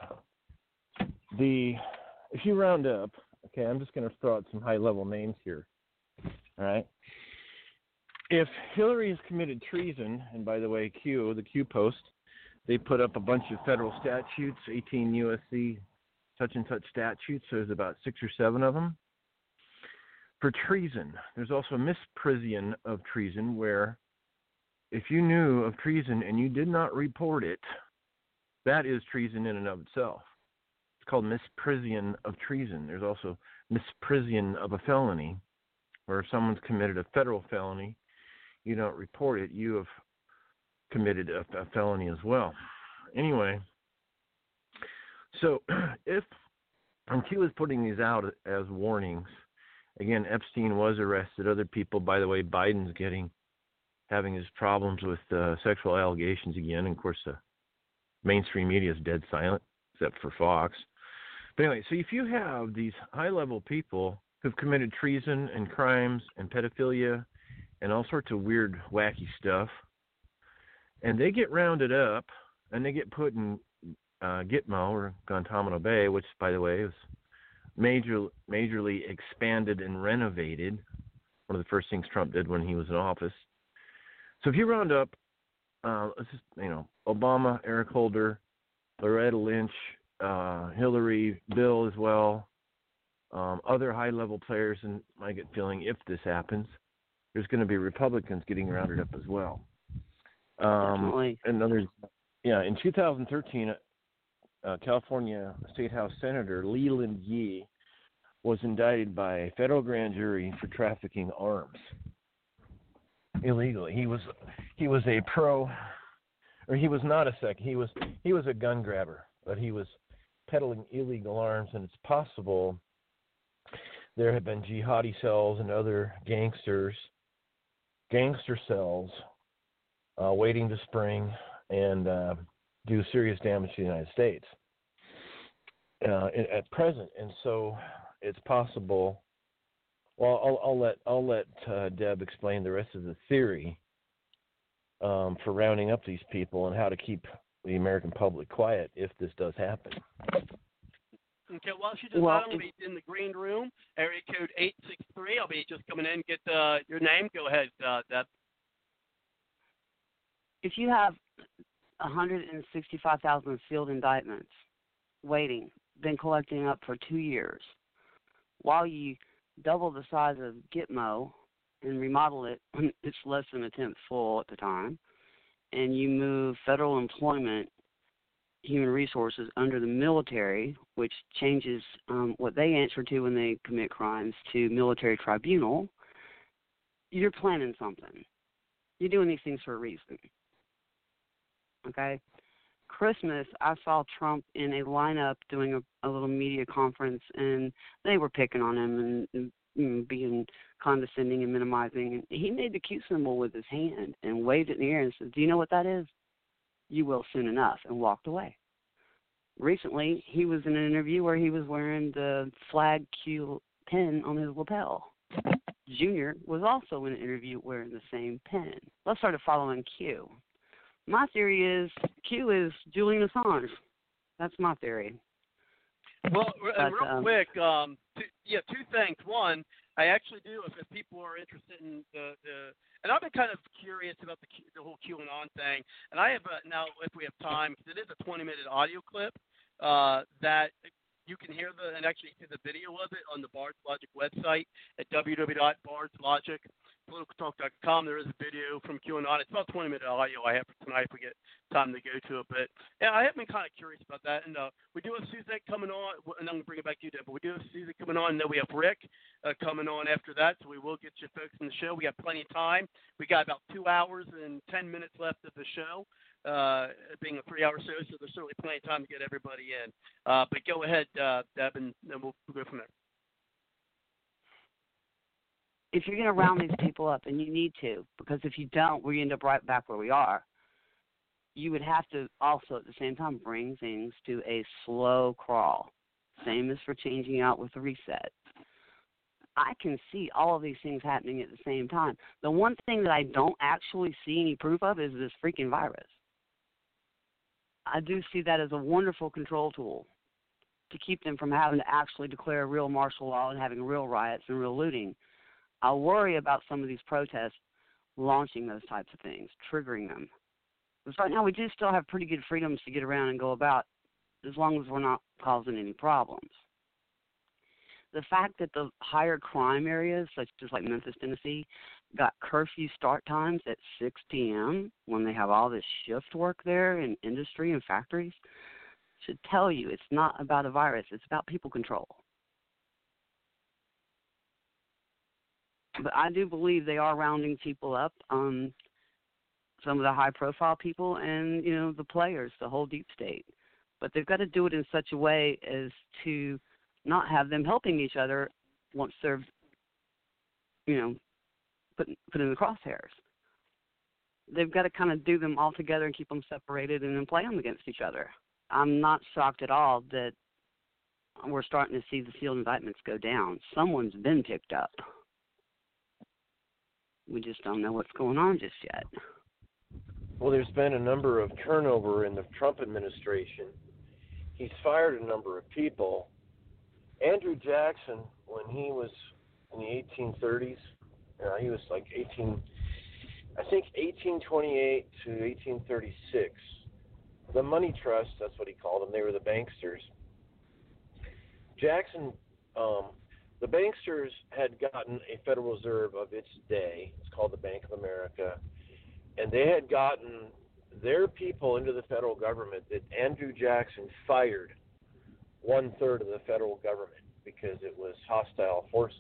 the if you round up, okay, I'm just going to throw out some high level names here. All right. If Hillary has committed treason, and by the way, Q, the Q Post, they put up a bunch of federal statutes, 18 USC such and such statutes. There's about six or seven of them for treason. There's also misprision of treason, where if you knew of treason and you did not report it, that is treason in and of itself. It's called misprision of treason. There's also misprision of a felony, where if someone's committed a federal felony, you don't report it, you have committed a, a felony as well. Anyway, so if and Q is putting these out as warnings. Again, Epstein was arrested. Other people, by the way, Biden's getting having his problems with uh, sexual allegations again. And of course, the mainstream media is dead silent, except for Fox. But anyway, so if you have these high-level people who've committed treason and crimes and pedophilia and all sorts of weird, wacky stuff, and they get rounded up and they get put in uh, Gitmo or Guantanamo Bay, which, by the way, is major, majorly expanded and renovated. One of the first things Trump did when he was in office. So if you round up, uh, let's just, you know, Obama, Eric Holder, Loretta Lynch, uh, Hillary, Bill as well, um, other high-level players, and my gut feeling, if this happens, there's going to be Republicans getting rounded up as well. Um, others, yeah, in 2013, uh, California State House Senator Leland Yee was indicted by a federal grand jury for trafficking arms illegally. He was he was a pro, or he was not a sec. He was he was a gun grabber, but he was peddling illegal arms, and it's possible there have been jihadi cells and other gangsters, gangster cells, uh, waiting to spring and uh, do serious damage to the United States uh, at at present, and so it's possible. Well, I'll, I'll let I'll let uh, Deb explain the rest of the theory um, for rounding up these people and how to keep the American public quiet if this does happen. Okay, while she does Well, that, I'm be in the green room, area code 863. I'll be just coming in, get uh, your name. Go ahead, uh, Deb. if you have 165,000 sealed indictments waiting, been collecting up for two years, while you double the size of Gitmo and remodel it, it's less than a tenth full at the time, and you move federal employment, human resources under the military, which changes um, what they answer to when they commit crimes to military tribunal, you're planning something. You're doing these things for a reason. Okay? Christmas, I saw Trump in a lineup doing a, a little media conference, and they were picking on him and, and mm, being condescending and minimizing. And he made the Q symbol with his hand and waved it in the air and said, "Do you know what that is? You will soon enough," and walked away. Recently, he was in an interview where he was wearing the flag Q pin on his lapel. Junior was also in an interview wearing the same pin. Let's start a following Q. My theory is Q is Julian Assange. That's my theory. Well, But, real um, quick, um, two, yeah, two things. One, I actually do. If, if people are interested in the, the, and I've been kind of curious about the the whole QAnon thing. And I have uh, now, if we have time, 'cause it is a 20-minute audio clip uh, that you can hear the and actually see the video of it on the Bards Logic website at www.bardslogicpoliticaltalk.com. There is a video from QAnon. It's about 20 minute audio I have for tonight if we get time to go to it. But yeah, I have been kind of curious about that. And uh, we do have Suzette coming on, and I'm going to bring it back to you, Deb. But we do have Suzette coming on, and then we have Rick uh, coming on after that. So we will get you folks in the show. We got plenty of time. We got about two hours and 10 minutes left of the show uh, being a three-hour show, so there's certainly plenty of time to get everybody in. Uh, but go ahead, uh, Deb, and then we'll go from there. If you're going to round these people up, and you need to, because if you don't, we end up right back where we are. You would have to also at the same time bring things to a slow crawl. Same as for changing out with the reset. I can see all of these things happening at the same time. The one thing that I don't actually see any proof of is this freaking virus. I do see that as a wonderful control tool to keep them from having to actually declare real martial law and having real riots and real looting. I worry about some of these protests launching those types of things, triggering them. Because right now we do still have pretty good freedoms to get around and go about as long as we're not causing any problems. The fact that the higher crime areas, such as like Memphis, Tennessee, got curfew start times at 6 p.m. when they have all this shift work there in industry and factories should tell you it's not about a virus, it's about people control. But I do believe they are rounding people up, um, some of the high profile people and, you know, the players, the whole deep state. But they've got to do it in such a way as to not have them helping each other once they're, you know, put put in the crosshairs. They've got to kind of do them all together and keep them separated and then play them against each other. I'm not shocked at all that we're starting to see the sealed indictments go down. Someone's been picked up. We just don't know what's going on just yet. Well, there's been a number of turnover in the Trump administration. He's fired a number of people. Andrew Jackson, when he was in the 1830s, uh, he was like 18, I think 1828 to 1836. The Money Trust, that's what he called them. They were the banksters. Jackson, um, the banksters had gotten a Federal Reserve of its day. It's called the Bank of America, and they had gotten their people into the federal government that Andrew Jackson fired one third of the federal government because it was hostile forces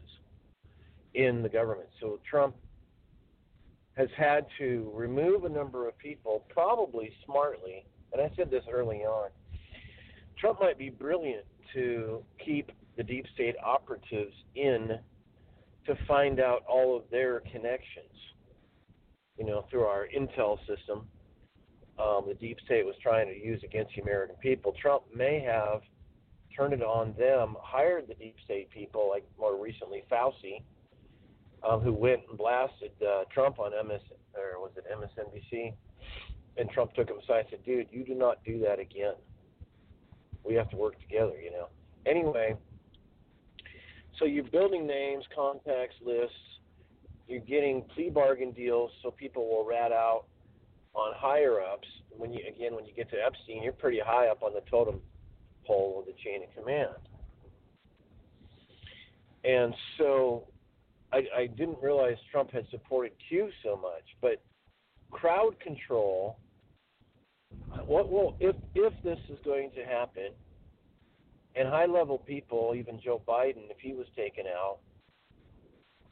in the government. So Trump has had to remove a number of people, probably smartly, and I said this early on. Trump might be brilliant to keep the deep state operatives in to find out all of their connections. You know, through our intel system, um, the deep state was trying to use against the American people. Trump may have turned it on them, hired the deep state people, like more recently Fauci, um, who went and blasted uh, Trump on MS or was it MSNBC, and Trump took him aside and said, "Dude, you do not do that again. We have to work together." You know. Anyway, so you're building names, contacts, lists. You're getting plea bargain deals, so people will rat out on higher ups. When you again, when you get to Epstein, you're pretty high up on the totem pole of the chain of command. And so I, I didn't realize Trump had supported Q so much, but crowd control. What will if if this is going to happen, and high level people, even Joe Biden, if he was taken out,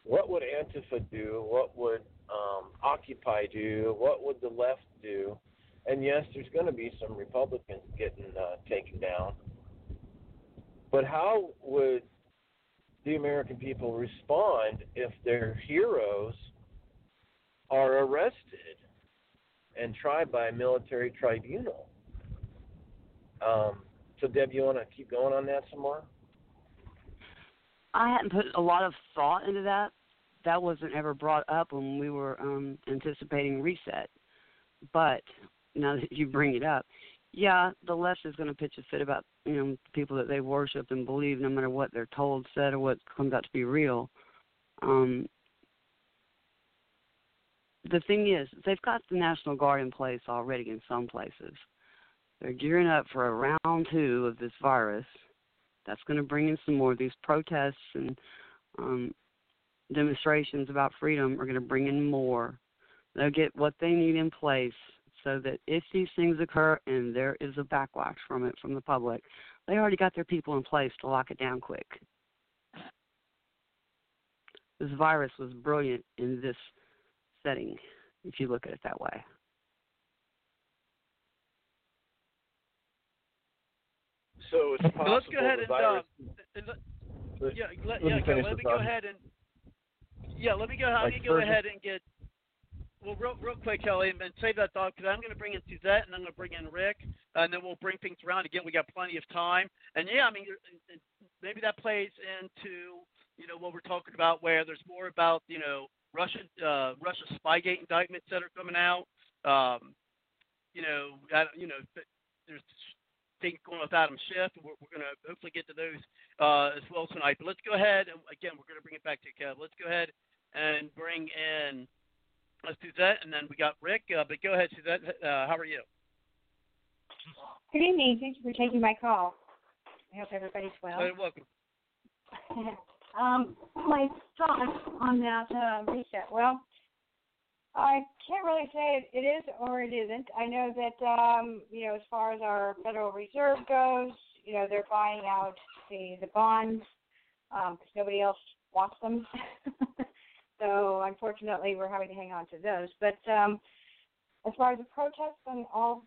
what would Antifa do? What would um, Occupy do? What would the left do? And yes, there's going to be some Republicans getting uh, taken down. But how would the American people respond if their heroes are arrested and tried by a military tribunal? Um, so, Deb, you want to keep going on that some more? I hadn't put a lot of thought into that. That wasn't ever brought up when we were um, anticipating reset. But now that you bring it up, yeah, the left is going to pitch a fit about you know people that they worship and believe, no matter what they're told, said, or what comes out to be real. Um, the thing is, they've got the National Guard in place already in some places. They're gearing up for a round two of this virus. That's going to bring in some more. Of these protests and um, demonstrations about freedom are going to bring in more. They'll get what they need in place so that if these things occur and there is a backlash from it from the public, they already got their people in place to lock it down quick. This virus was brilliant in this setting, if you look at it that way. So it's possible let's go ahead and, virus. uh, and let, yeah, let, let yeah, go, let me go ahead and Yeah, let me go. Like go Ferguson- ahead and get. Well, real, real quick, Kelly, and save that thought because I'm going to bring in Suzette and I'm going to bring in Rick, and then we'll bring things around again. We got plenty of time, and yeah, I mean, you're- and- and maybe that plays into you know what we're talking about, where there's more about you know Russia, uh, Russia Spygate indictments that are coming out. Um, you know, I, you know, there's things going on with Adam Schiff. We're, we're going to hopefully get to those uh, as well tonight. But let's go ahead and again, we're going to bring it back to Kev. Let's go ahead and bring in let's do that, and then we got Rick. Uh, but go ahead, Suzette. Uh, how are you? Good evening. Thank you for taking my call. I hope everybody's well. You're welcome. um, my thoughts on that uh, reset. Well, I can't really say it, is or it isn't. I know that um, you know, as far as our Federal Reserve goes, you know, they're buying out the the bonds because nobody else wants them. so unfortunately, we're having to hang on to those. But um, as far as the protests and all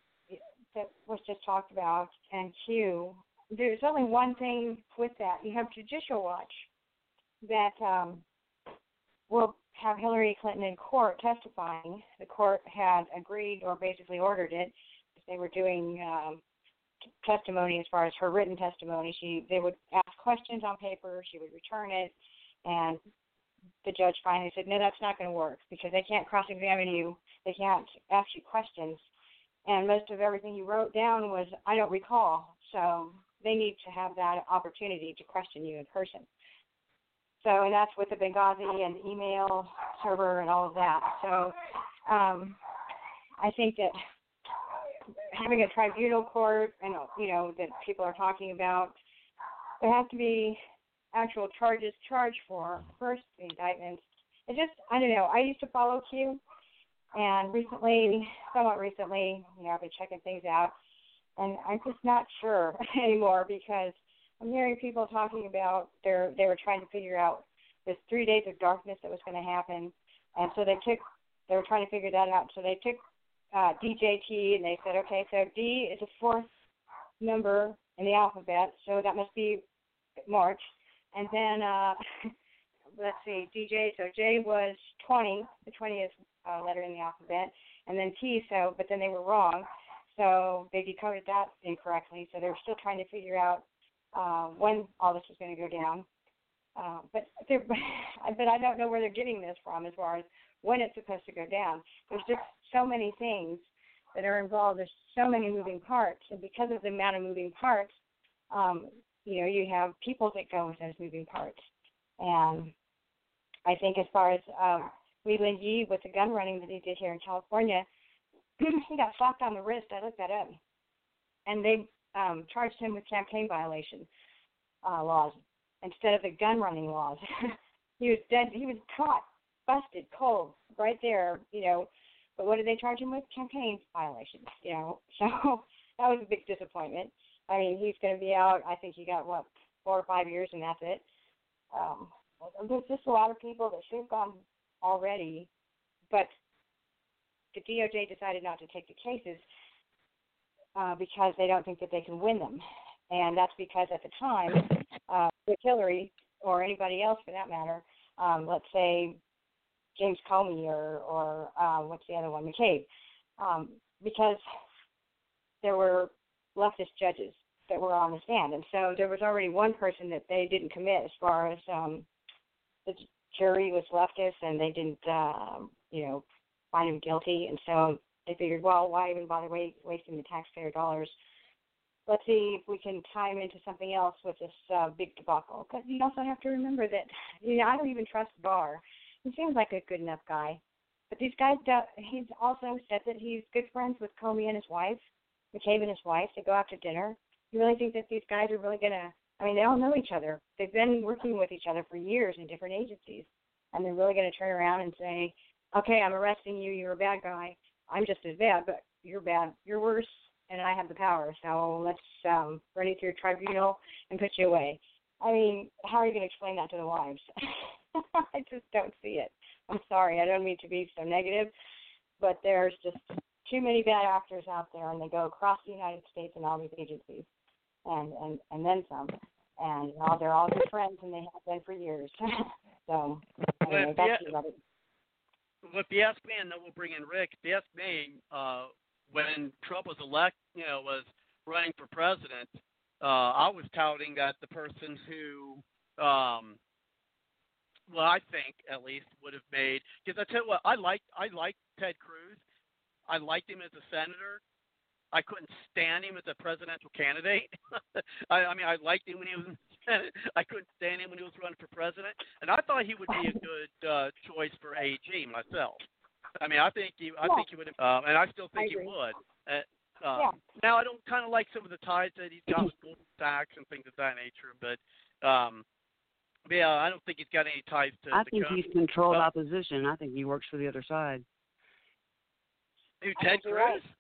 that was just talked about and Q, there's only one thing with that. You have Judicial Watch that um, will have Hillary Clinton in court testifying. The court had agreed or basically ordered it. They were doing um, testimony as far as her written testimony. She they would ask questions on paper. She would return it, and the judge finally said, "No, that's not going to work because they can't cross-examine you. They can't ask you questions." And most of everything you wrote down was, "I don't recall." So they need to have that opportunity to question you in person. So, and that's with the Benghazi and email server and all of that. So, um, I think that having a tribunal court, and you know that people are talking about, there has to be actual charges charged for first the indictments. It just, I don't know. I used to follow Q, and recently, somewhat recently, you know, I've been checking things out, and I'm just not sure anymore because I'm hearing people talking about they were trying to figure out this three days of darkness that was going to happen, and so they took they were trying to figure that out. So they took uh, DJT and they said, okay, so D is a fourth number in the alphabet, so that must be March, and then uh, let's see, DJ. So J was 20, the 20th uh, letter in the alphabet, and then T. So, but then they were wrong, so they decoded that incorrectly. So they're still trying to figure out uh, when all this is going to go down. Uh, but but I don't know where they're getting this from as far as when it's supposed to go down. There's just so many things that are involved. There's so many moving parts, and because of the amount of moving parts, um, you know, you have people that go with those moving parts. And I think as far as um, Leland Yee with the gun running that he did here in California, he got slapped on the wrist. I looked that up, and they um, charged him with campaign violation uh, laws instead of the gun running laws. he was dead. He was caught, busted, cold, right there. You know, but what did they charge him with? Campaign violations. You know, so that was a big disappointment. I mean, he's going to be out. I think he got what four or five years, and that's it. Um, there's just a lot of people that should have gone already, but the DOJ decided not to take the cases uh, because they don't think that they can win them, and that's because at the time, uh, Hillary or anybody else for that matter, um, let's say James Comey or or uh, what's the other one, McCabe, um, because there were leftist judges that were on the stand, and so there was already one person that they didn't commit as far as um, the jury was leftist, and they didn't, uh, you know, find him guilty, and so they figured, well, why even bother wa- wasting the taxpayer dollars? Let's see if we can tie him into something else with this uh, big debacle. Because you also have to remember that, you know, I don't even trust Barr. He seems like a good enough guy, but these guys, do, he's also said that he's good friends with Comey and his wife, McCabe and his wife. They go out to dinner. You really think that these guys are really gonna? I mean, they all know each other. They've been working with each other for years in different agencies, and they're really to turn around and say, "Okay, I'm arresting you. You're a bad guy. I'm just as bad, but you're bad. You're worse, and I have the power. So let's um, run you through a tribunal and put you away." I mean, how are you going to explain that to the wives? I just don't see it. I'm sorry. I don't mean to be so negative, but there's just too many bad actors out there, and they go across the United States and all these agencies, and and and then some. And all, they're all good friends, and they have been for years. So anyway, that's you- about it. Well, and then we'll bring in Rick. Ask me, uh, when Trump was elect, you know, was running for president, uh, I was touting that the person who, um, well, I think at least would have made because I tell you what, I like I liked Ted Cruz. I liked him as a senator. I couldn't stand him as a presidential candidate. I, I mean, I liked him when he was in Senate. I couldn't stand him when he was running for president, and I thought he would be a good uh, choice for AG myself. I mean, I think he, I Yeah. think he would, um, and I still think I he would. Uh, um, Yeah. Now, I don't kind of like some of the ties that he's got with Goldman Sachs and things of that nature, but um, yeah, I don't think he's got any ties to. I the think company. he's controlled Well- opposition. I think he works for the other side. Who, Ted think you're right. Cruz?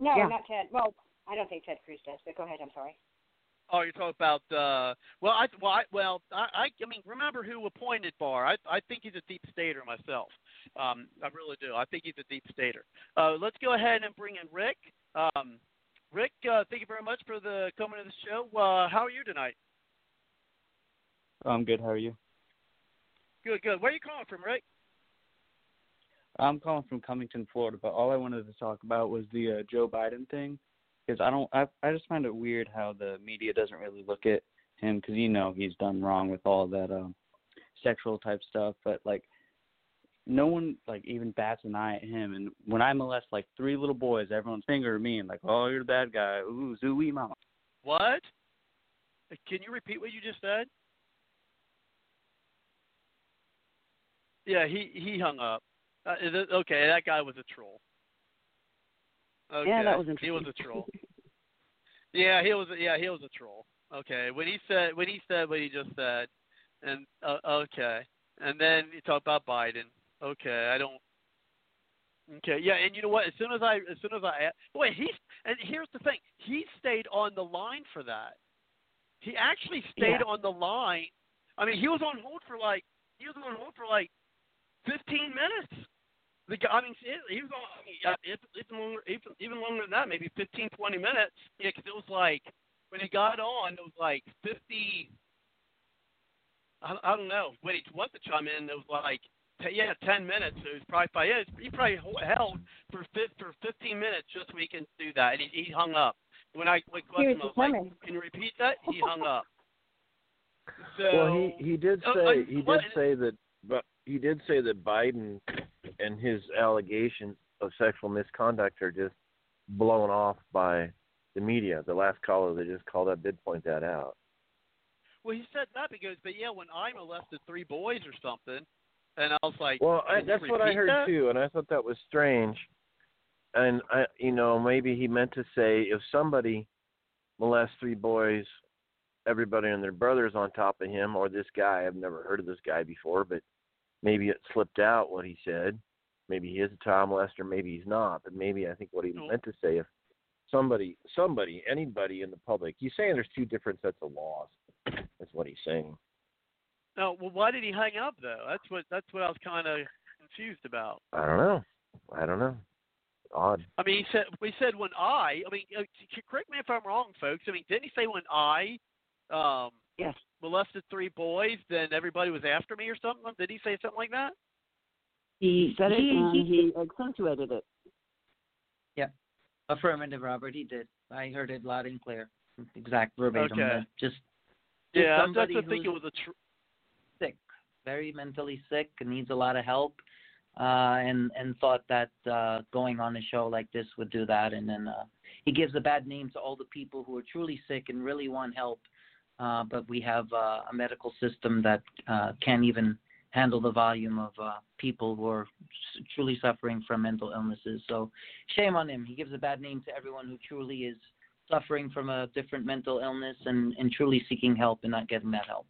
No, Yeah. not Ted. Well, I don't think Ted Cruz does. But go ahead. I'm sorry. Oh, you're talking about uh well I well I well I I, mean remember who appointed Barr. I I think he's a deep stater myself. Um I really do. I think he's a deep stater. Uh let's go ahead and bring in Rick. Um Rick, uh thank you very much for the coming to the show. Uh how are you tonight? I'm good. How are you? Good, good. Where are you calling from, Rick? I'm calling from Cummington, Florida, but all I wanted to talk about was the uh, Joe Biden thing because I don't. I I just find it weird how the media doesn't really look at him because you know he's done wrong with all that um, sexual type stuff, but like no one like even bats an eye at him. And when I molest like three little boys, everyone's finger at me and like, oh, you're the bad guy. Ooh, zooey mama. What? Can you repeat what you just said? Yeah, he he hung up. Uh, okay, that guy was a troll. Okay. Yeah, that was He was a troll. yeah, he was. Yeah, he was a troll. Okay, when he said when he said what he just said, and uh, okay, and then you talk about Biden. Okay, I don't. Okay, yeah, and you know what? As soon as I, as soon as I, wait, he, and here's the thing. He stayed on the line for that. He actually stayed Yeah. on the line. I mean, he was on hold for like he was on hold for like 15 minutes. The guy, I mean, he he was on. I mean, yeah, it's it's longer, even even longer than that, maybe 15, 20 minutes. Yeah, because it was like when he got on, it was like 50. I, I don't know. When he went to chime in, it was like t- yeah, 10 minutes. So it was probably five, yeah, he probably held for fif- for 15 minutes just so he can do that, and he, he hung up. When I when He was him, I was like, "Can you repeat that?" He hung up. So well, he he did Oh, say uh, he did what- say that, but he did say that Biden and his allegations of sexual misconduct are just blown off by the media. The last caller that just called up did point that out. Well, he said that because, but yeah, when I molested three boys or something, and I was like, Well, I, that's what I heard that?" too, and I thought that was strange. And I, you know, maybe he meant to say if somebody molests three boys, everybody and their brothers on top of him, or this guy. I've never heard of this guy before, but maybe it slipped out what he said. Maybe he is a child molester, maybe he's not. But maybe I think what he meant to say if somebody, somebody, anybody in the public, he's saying there's two different sets of laws. That's what he's saying. No, well, why did he hang up though? That's what that's what I was kind of confused about. I don't know. I don't know. Odd. I mean, he said we said when I. I mean, uh, correct me if I'm wrong, folks. I mean, didn't he say when I um Yes. molested three boys, then everybody was after me or something? Did he say something like that? He said it He- and he- he accentuated it. Yeah. Affirmative, Robert. He did. I heard it loud and clear. Exact verbatim. Okay. Just Just Yeah, that's somebody what I think it who's- was a. Tr- sick, very mentally sick, and needs a lot of help. Uh, and and thought that uh, going on a show like this would do that, and then uh, he gives a bad name to all the people who are truly sick and really want help. Uh, but we have uh, a medical system that uh, can't even handle the volume of uh, people who are truly suffering from mental illnesses. So shame on him. He gives a bad name to everyone who truly is suffering from a different mental illness and, and truly seeking help and not getting that help.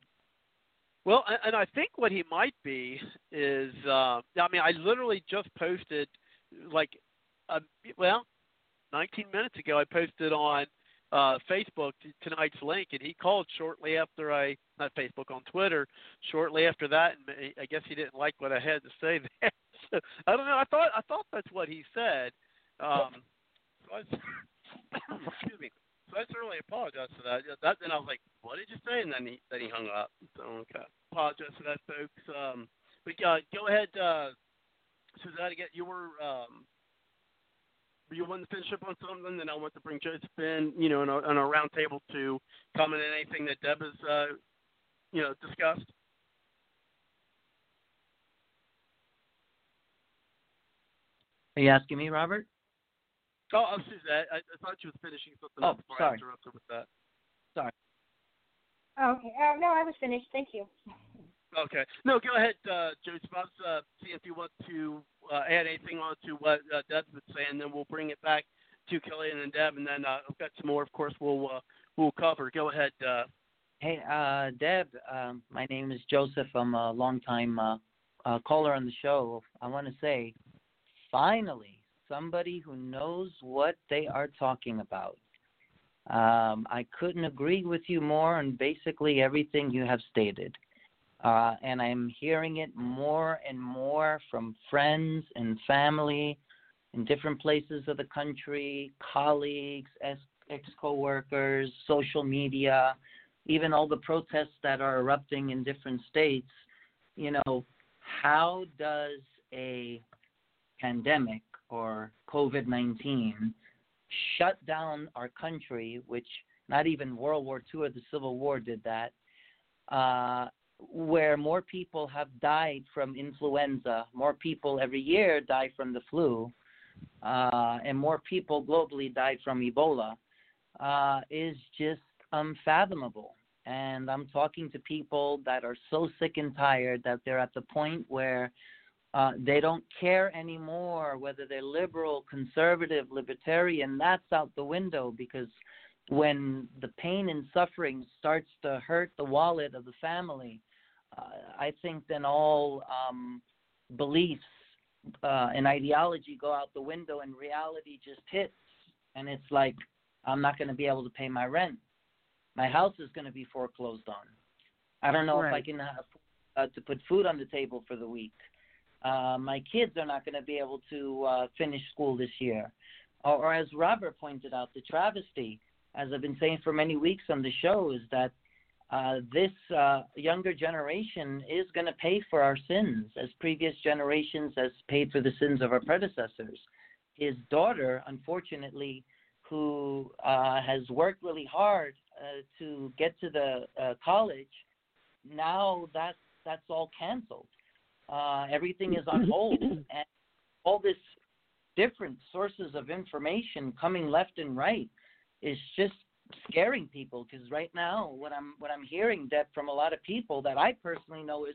Well, and- I think what he might be is, uh, I mean, I literally just posted, like, uh, well, 19 minutes ago, I posted on uh, Facebook tonight's link, and he called shortly after I, not Facebook, on Twitter, shortly after that, and I- guess he didn't like what I had to say there. So, I don't know. I thought I thought that's what he said. Um, so I, excuse me. So I certainly apologize for that. That then I was like, "What did you say?" And then he then he hung up. So okay. apologize for that, folks. Um, but uh, go ahead, uh, Suzette. Get you were um, you wanted to finish up on something, then I want to bring Joseph in, you know, on a, on a round table to comment on anything that Deb has, uh, you know, discussed. Are you asking me, Robert? Oh, oh Suzette, I, I thought you was finishing something Oh, up before I sorry. interrupted with that. Okay. Uh, no, I was finished. Thank you. Okay. No, go ahead, uh. I was uh, seeing if you want to uh, add anything on to what uh, Deb's been saying, then we'll bring it back to Kelly and Deb, and then uh, I've got some more, of course, we'll uh, we'll cover. Go ahead. Uh, Hey, uh, Deb, um, my name is Joseph. I'm a longtime uh, uh, caller on the show. I want to say, finally, somebody who knows what they are talking about. Um, I couldn't agree with you more on basically everything you have stated. Uh, and I'm hearing it more and more from friends and family in different places of the country, colleagues, ex coworkers, social media, even all the protests that are erupting in different states. You know, how does a pandemic or COVID 19 shut down our country, which not even World War II or the Civil War did that, uh, where more people have died from influenza, more people every year die from the flu, uh, and more people globally died from Ebola, uh, is just unfathomable. And I'm talking to people that are so sick and tired that they're at the point where uh, they don't care anymore whether they're liberal, conservative, libertarian. That's out the window because when the pain and suffering starts to hurt the wallet of the family, uh, I think then all um, beliefs uh, and ideology go out the window and reality just hits. And it's like, I'm not going to be able to pay my rent. My house is going to be foreclosed on. I don't know if I can have uh, to put food on the table for the week. Uh, my kids are not going to be able to uh, finish school this year. Or, or as Robert pointed out, the travesty, as I've been saying for many weeks on the show, is that uh, this uh, younger generation is going to pay for our sins, as previous generations has paid for the sins of our predecessors. His daughter, unfortunately, who uh, has worked really hard uh, to get to the uh, college, now that's that's all canceled. Uh, everything is on hold, and all this different sources of information coming left and right is just scaring people. Because right now, what I'm what I'm hearing, Deb, from a lot of people that I personally know is,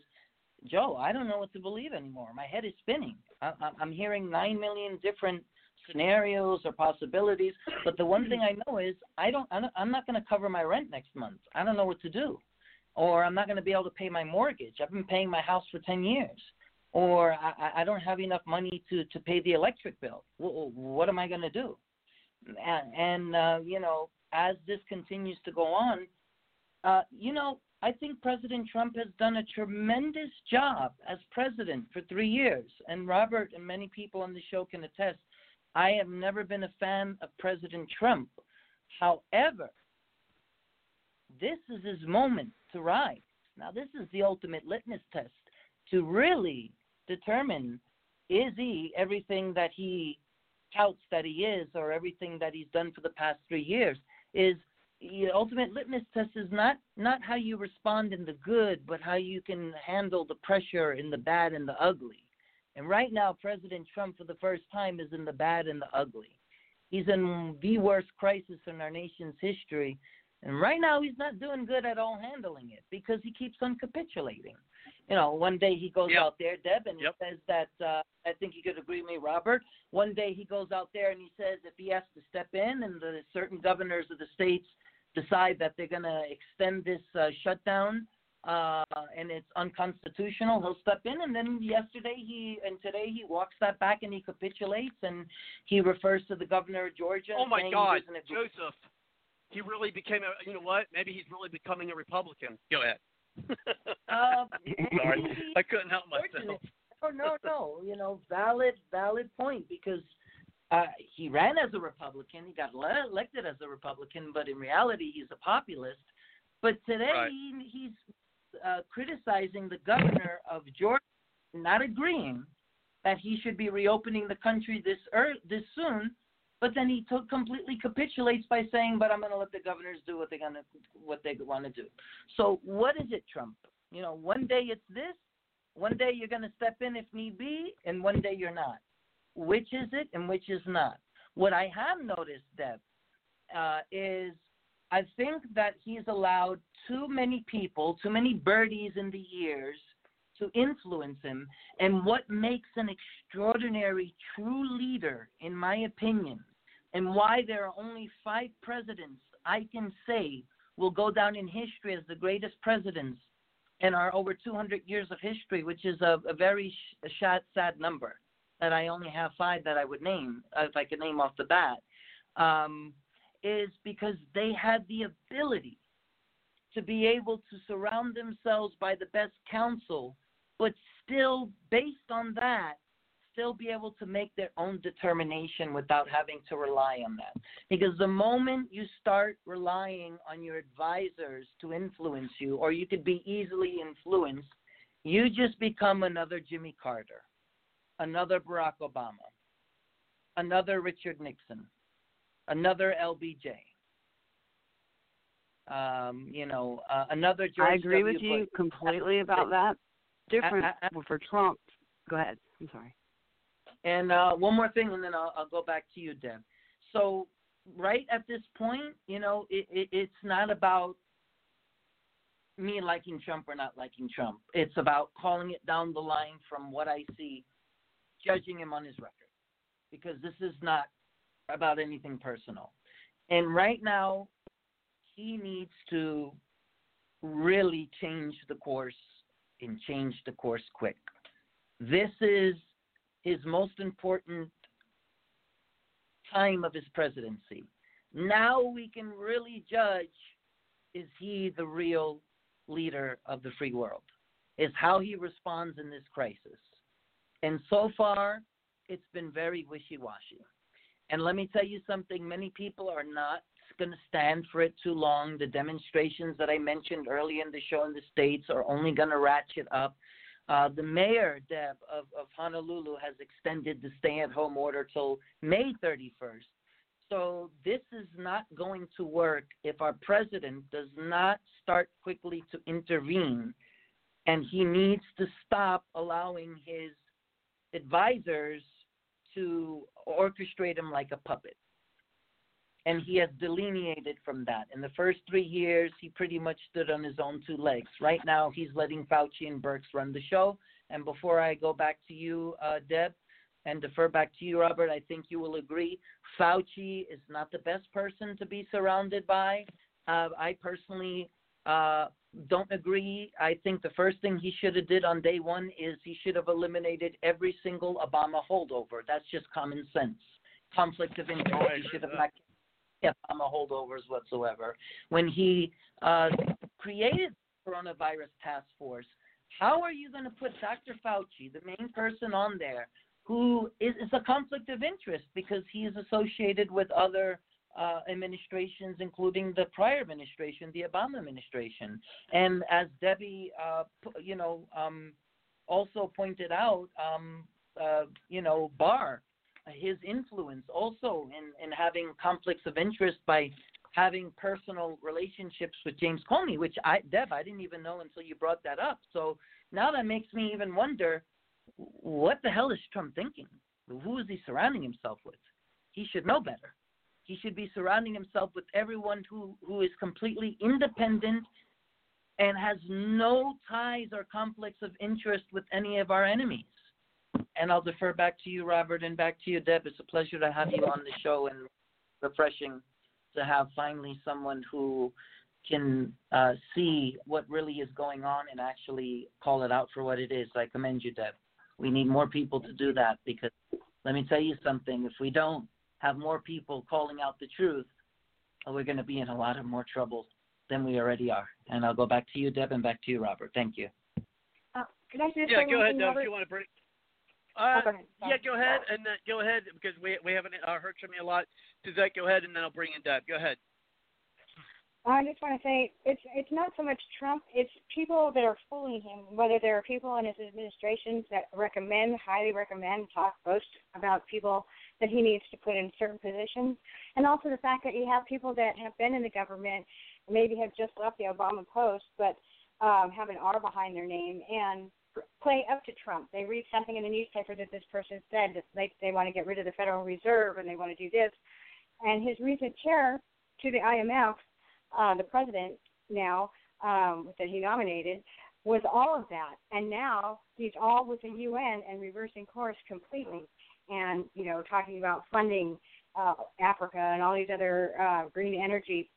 Joe, I don't know what to believe anymore. My head is spinning. I, I'm hearing nine million different scenarios or possibilities, but the one thing I know is I don't. I'm not- going to cover my rent next month. I don't know what to do or I'm not going to be able to pay my mortgage. I've been paying my house for 10 years. Or I, I- don't have enough money to, to pay the electric bill. Wh- What am I going to do? And, and uh, you know, as this continues to go on, uh, you know, I think President Trump has done a tremendous job as president for three years. And Robert and many people on the show can attest, I have never been a fan of President Trump. However, this is his moment to rise. Now, this is the ultimate litmus test to really determine is he everything that he touts that he is or everything that he's done for the past three years is the ultimate litmus test is not not how you respond in the good but how you can handle the pressure in the bad and the ugly. And right now president trump for the first time is in the bad and the ugly. He's in the worst crisis in our nation's history. And right now, he's not doing good at all handling it because he keeps on capitulating. You know, one day he goes Yep. out there, Deb, and Yep. he says that uh, I think you could agree with me, Robert. One day he goes out there and he says if he has to step in, and the certain governors of the states decide that they're going to extend this uh, shutdown uh, and it's unconstitutional, he'll step in. And then yesterday he and today he walks that back and he capitulates and he refers to the governor of Georgia. oh my God, Joseph. He really became a. You know what? Maybe he's really becoming a Republican. Go ahead. Uh, Sorry, I couldn't help myself. Oh no, no, you know, valid, valid point because uh, he ran as a Republican, he got le- elected as a Republican, but in reality he's a populist. But today Right. he, he's uh, criticizing the governor of Georgia, not agreeing that he should be reopening the country this er- this soon, but then he took, completely capitulates by saying, "But I'm going to let the governors do what they're going to what they want to do." So what is it, Trump? You know, one day it's this, one day you're going to step in if need be, and one day you're not. Which is it, and which is not? What I have noticed, Deb, uh, is I think that he's allowed too many people, too many birdies in the ears to influence him. And what makes an extraordinary, true leader, in my opinion, and why there are only five presidents I can say will go down in history as the greatest presidents in our over 200 years of history, which is a, a very sh- sad, sad number. That I only have five that I would name, uh, if I could name off the bat, um, is because they had the ability to be able to surround themselves by the best counsel, but still, based on that, still be able to make their own determination without having to rely on that. Because the moment you start relying on your advisors to influence you, or you could be easily influenced, you just become another Jimmy Carter, another Barack Obama, another Richard Nixon, another LBJ. Um, you know, uh, another George I agree W. with you completely about that. Different I- I- for Trump. Go ahead. I'm sorry. And uh, one more thing, and then I'll, I'll go back to you, Deb. So, right at this point, you know, it, it, it's not about me liking Trump or not liking Trump. It's about calling it down the line from what I see, judging him on his record, because this is not about anything personal. And right now, he needs to really change the course and change the course quick. This is his most important time of his presidency. Now we can really judge is he the real leader of the free world? Is how he responds in this crisis. And so far, it's been very wishy washy. And let me tell you something many people are not going to stand for it too long. The demonstrations that I mentioned early in the show in the States are only going to ratchet up. Uh, the mayor, Deb, of, of Honolulu has extended the stay at home order till May 31st. So this is not going to work if our president does not start quickly to intervene. And he needs to stop allowing his advisors to orchestrate him like a puppet. And he has delineated from that. In the first three years, he pretty much stood on his own two legs. Right now, he's letting Fauci and Birx run the show. And before I go back to you, uh, Deb, and defer back to you, Robert, I think you will agree. Fauci is not the best person to be surrounded by. Uh, I personally uh, don't agree. I think the first thing he should have did on day one is he should have eliminated every single Obama holdover. That's just common sense. Conflict of interest. He should have not kept Obama holdovers whatsoever. When he uh, created the coronavirus task force, how are you going to put Dr. Fauci, the main person on there, who is, a conflict of interest because he is associated with other uh, administrations, including the prior administration, the Obama administration. And as Debbie, uh, you know, um, also pointed out, um, uh, you know, Barr, his influence also in, in having conflicts of interest by having personal relationships with James Comey, which I, Deb, I didn't even know until you brought that up. So now that makes me even wonder what the hell is Trump thinking? Who is he surrounding himself with? He should know better. He should be surrounding himself with everyone who, who is completely independent and has no ties or conflicts of interest with any of our enemies. And I'll defer back to you, Robert, and back to you, Deb. It's a pleasure to have you on the show and refreshing to have finally someone who can uh, see what really is going on and actually call it out for what it is. I commend you, Deb. We need more people to do that because let me tell you something. If we don't have more people calling out the truth, we're going to be in a lot of more trouble than we already are. And I'll go back to you, Deb, and back to you, Robert. Thank you. Uh, can I just Yeah, go ahead, Deb. If you want to bring. Uh, yeah, go ahead and uh, go ahead because we we haven't uh, heard from you a lot. Suzette, go ahead and then I'll bring in Deb. Go ahead. I just want to say it's it's not so much Trump. It's people that are fooling him. Whether there are people in his administrations that recommend, highly recommend, talk, boast about people that he needs to put in certain positions, and also the fact that you have people that have been in the government, maybe have just left the Obama post, but um, have an R behind their name and play up to Trump. They read something in the newspaper that this person said that they they want to get rid of the Federal Reserve and they want to do this, and his recent chair to the IMF uh, the president now um, that he nominated was all of that, and now he's all with the UN and reversing course completely, and you know talking about funding uh, Africa and all these other uh, green energy,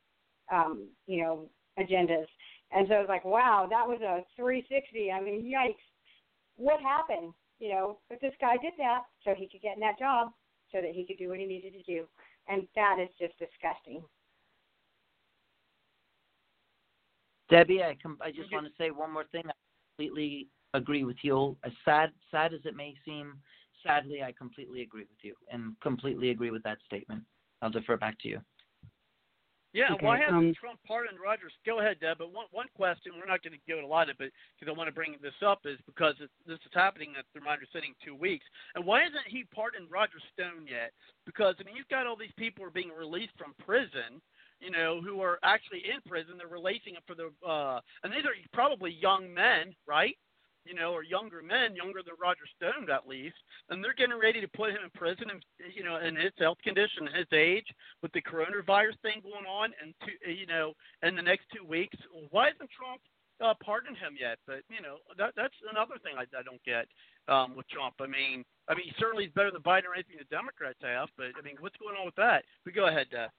um, you know, agendas. And so it's like, wow, that was a 360. I mean, yikes! What happened? You know, but this guy did that so he could get in that job, so that he could do what he needed to do, and that is just disgusting. Debbie, I com- I just mm-hmm. want to say one more thing. I completely agree with you. As sad sad as it may seem, sadly, I completely agree with you and completely agree with that statement. I'll defer back to you. Yeah, Okay, why hasn't um, Trump pardoned Rogers? Go ahead, Deb. But one one question, we're not going to go to a lot of it, because I want to bring this up, is because it, this is happening at the reminder sitting two weeks, and why hasn't he pardoned Roger Stone yet? Because I mean, you've got all these people who are being released from prison, you know, who are actually in prison. They're releasing them for the, uh, and these are probably young men, right? You know, or younger men, younger than Roger Stone at least, and they're getting ready to put him in prison, and you know, in his health condition, his age, with the coronavirus thing going on, and two, you know, in the next two weeks. Why hasn't Trump uh, pardoned him yet? But you know, that that's another thing I, I don't get um, with Trump. I mean, I mean, certainly he's better than Biden or anything the Democrats have, but I mean, what's going on with that? But go ahead, Deb.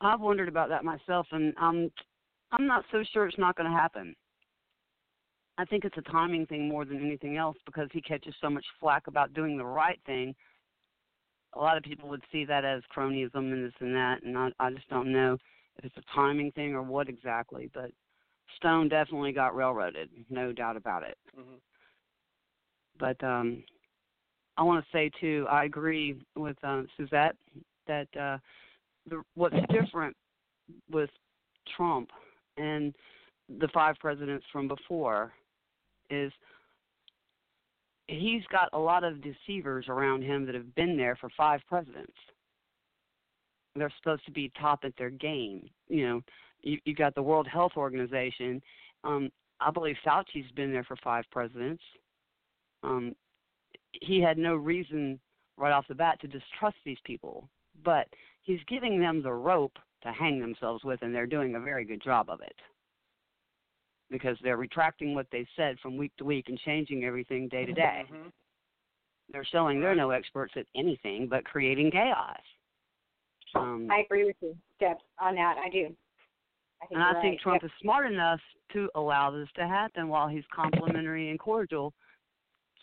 I've wondered about that myself, and I'm I'm not so sure it's not going to happen. I think it's a timing thing more than anything else because he catches so much flack about doing the right thing. A lot of people would see that as cronyism and this and that, and I, I just don't know if it's a timing thing or what exactly. But Stone definitely got railroaded, no doubt about it. Mm-hmm. But um, I want to say too, I agree with um, Suzette that uh, the, what's different with Trump and the five presidents from before is he's got a lot of deceivers around him that have been there for five presidents. They're supposed to be top at their game. You know, you you got the World Health Organization. Um, I believe Fauci's been there for five presidents. Um, he had no reason right off the bat to distrust these people, but he's giving them the rope to hang themselves with, and they're doing a very good job of it because they're retracting what they said from week to week and changing everything day to day. Mm-hmm. They're showing they're no experts at anything but creating chaos. Um, I agree with you, Deb, on that. I do. I and I you're think right. Trump Yep. is smart enough to allow this to happen while he's complimentary and cordial.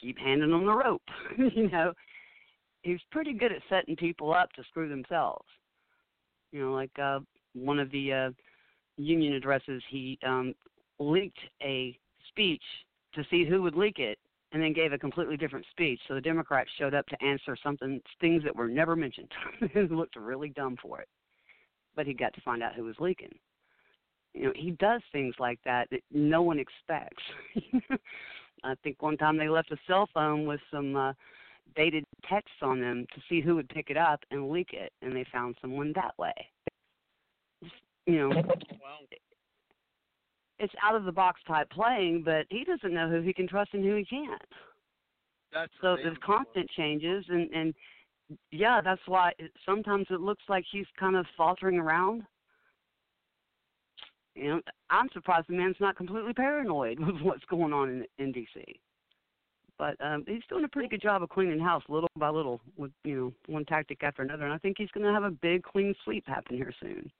Keep handing them the rope. you know, he's pretty good at setting people up to screw themselves. You know, like uh, one of the uh, union addresses, he um, leaked a speech to see who would leak it, and then gave a completely different speech. So the Democrats showed up to answer something, things that were never mentioned. it looked really dumb for it, but he got to find out who was leaking. You know, he does things like that that no one expects. I think one time they left a cell phone with some uh, dated texts on them to see who would pick it up and leak it, and they found someone that way. You know, Wow. It's out of the box type playing, but he doesn't know who he can trust and who he can't. That's So there's constant changes, and and yeah, that's why it, sometimes it looks like he's kind of faltering around. You know, I'm surprised the man's not completely paranoid with what's going on in in DC. But um, he's doing a pretty good job of cleaning house little by little with you know one tactic after another, and I think he's going to have a big clean sweep happen here soon.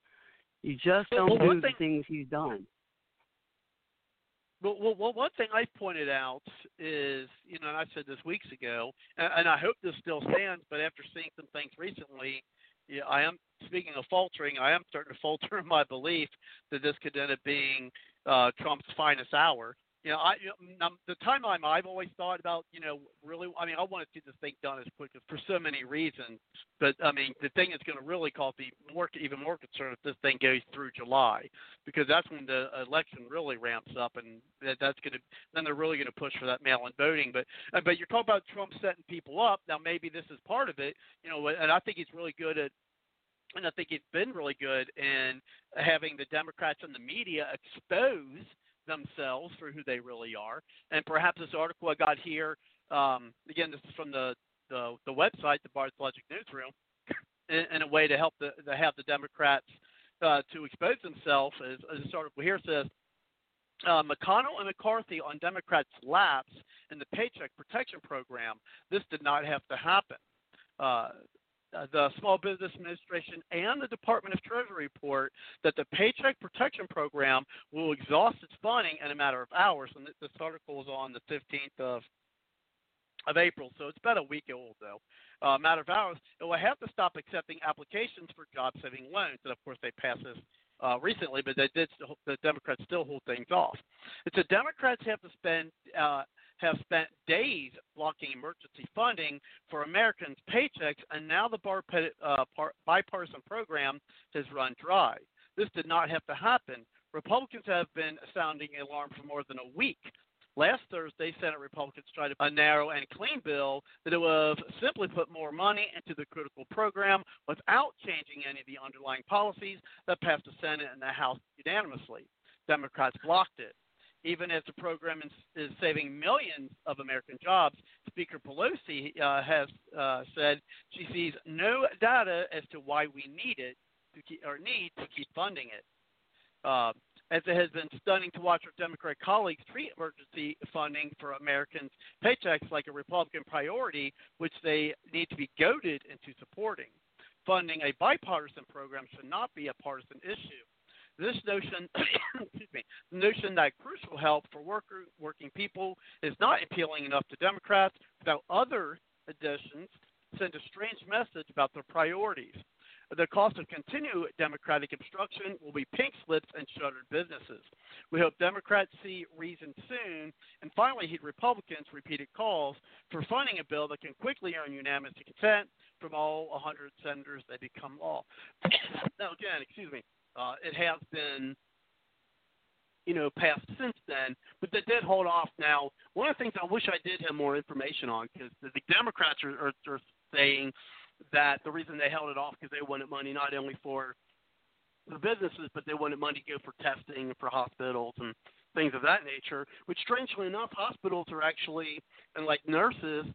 You just don't well, do the things he's done. Well, well, well, one thing I pointed out is, you know, and I said this weeks ago, and, and I hope this still stands, but after seeing some things recently, yeah, I am speaking of faltering. I am starting to falter in my belief that this could end up being uh, Trump's finest hour. You know, I um, the timeline I've always thought about, you know, really. I mean, I want to see this thing done as quick as for so many reasons. But I mean, the thing that's going to really cause me more, even more concerned if this thing goes through July, because that's when the election really ramps up, and that, that's going to then they're really going to push for that mail-in voting. But uh, but you're talking about Trump setting people up. Now maybe this is part of it, you know, and I think he's really good at and I think he's been really good in having the Democrats and the media expose themselves for who they really are. And perhaps this article I got here, um, again, this is from the, the, the website, the Bards Logic Newsroom, in, in a way to help the, to have the Democrats uh, to expose themselves. As, as this article here says, uh, McConnell and McCarthy on Democrats' lapse in the Paycheck Protection Program. This did not have to happen. Uh, the Small Business Administration and the Department of Treasury report that the Paycheck Protection Program will exhaust its funding in a matter of hours. And this article is on the 15th of of April, so it's about a week old though. Uh, matter of hours, it will have to stop accepting applications for job-saving loans, and of course they passed this uh, recently, but they did. The Democrats still hold things off. It's the Democrats have to spend uh, have spent days blocking emergency funding for Americans' paychecks, and now the uh, bipartisan program has run dry. This did not have to happen. Republicans have been sounding alarm for more than a week. Last Thursday, Senate Republicans tried a narrow and clean bill that would have simply put more money into the critical program without changing any of the underlying policies that passed the Senate and the House unanimously. Democrats blocked it even as the program is, is saving millions of American jobs. Speaker Pelosi uh, has uh, said she sees no data as to why we need it to keep, or need to keep funding it. Uh, as it has been stunning to watch our Democratic colleagues treat emergency funding for Americans' paychecks like a Republican priority, which they need to be goaded into supporting. Funding a bipartisan program should not be a partisan issue. This notion, excuse me, notion that crucial help for worker, working people is not appealing enough to Democrats without other additions send a strange message about their priorities. The cost of continued Democratic obstruction will be pink slips and shuttered businesses. We hope Democrats see reason soon and finally heed Republicans' repeated calls for funding a bill that can quickly earn unanimous consent from all 100 senators that become law. now, again, excuse me, uh, it has been, you know, passed since then, but they did hold off. Now, one of the things I wish I did have more information on because the Democrats are, are, are saying that the reason they held it off because they wanted money not only for the businesses, but they wanted money to go for testing for hospitals and things of that nature. Which, strangely enough, hospitals are actually and like nurses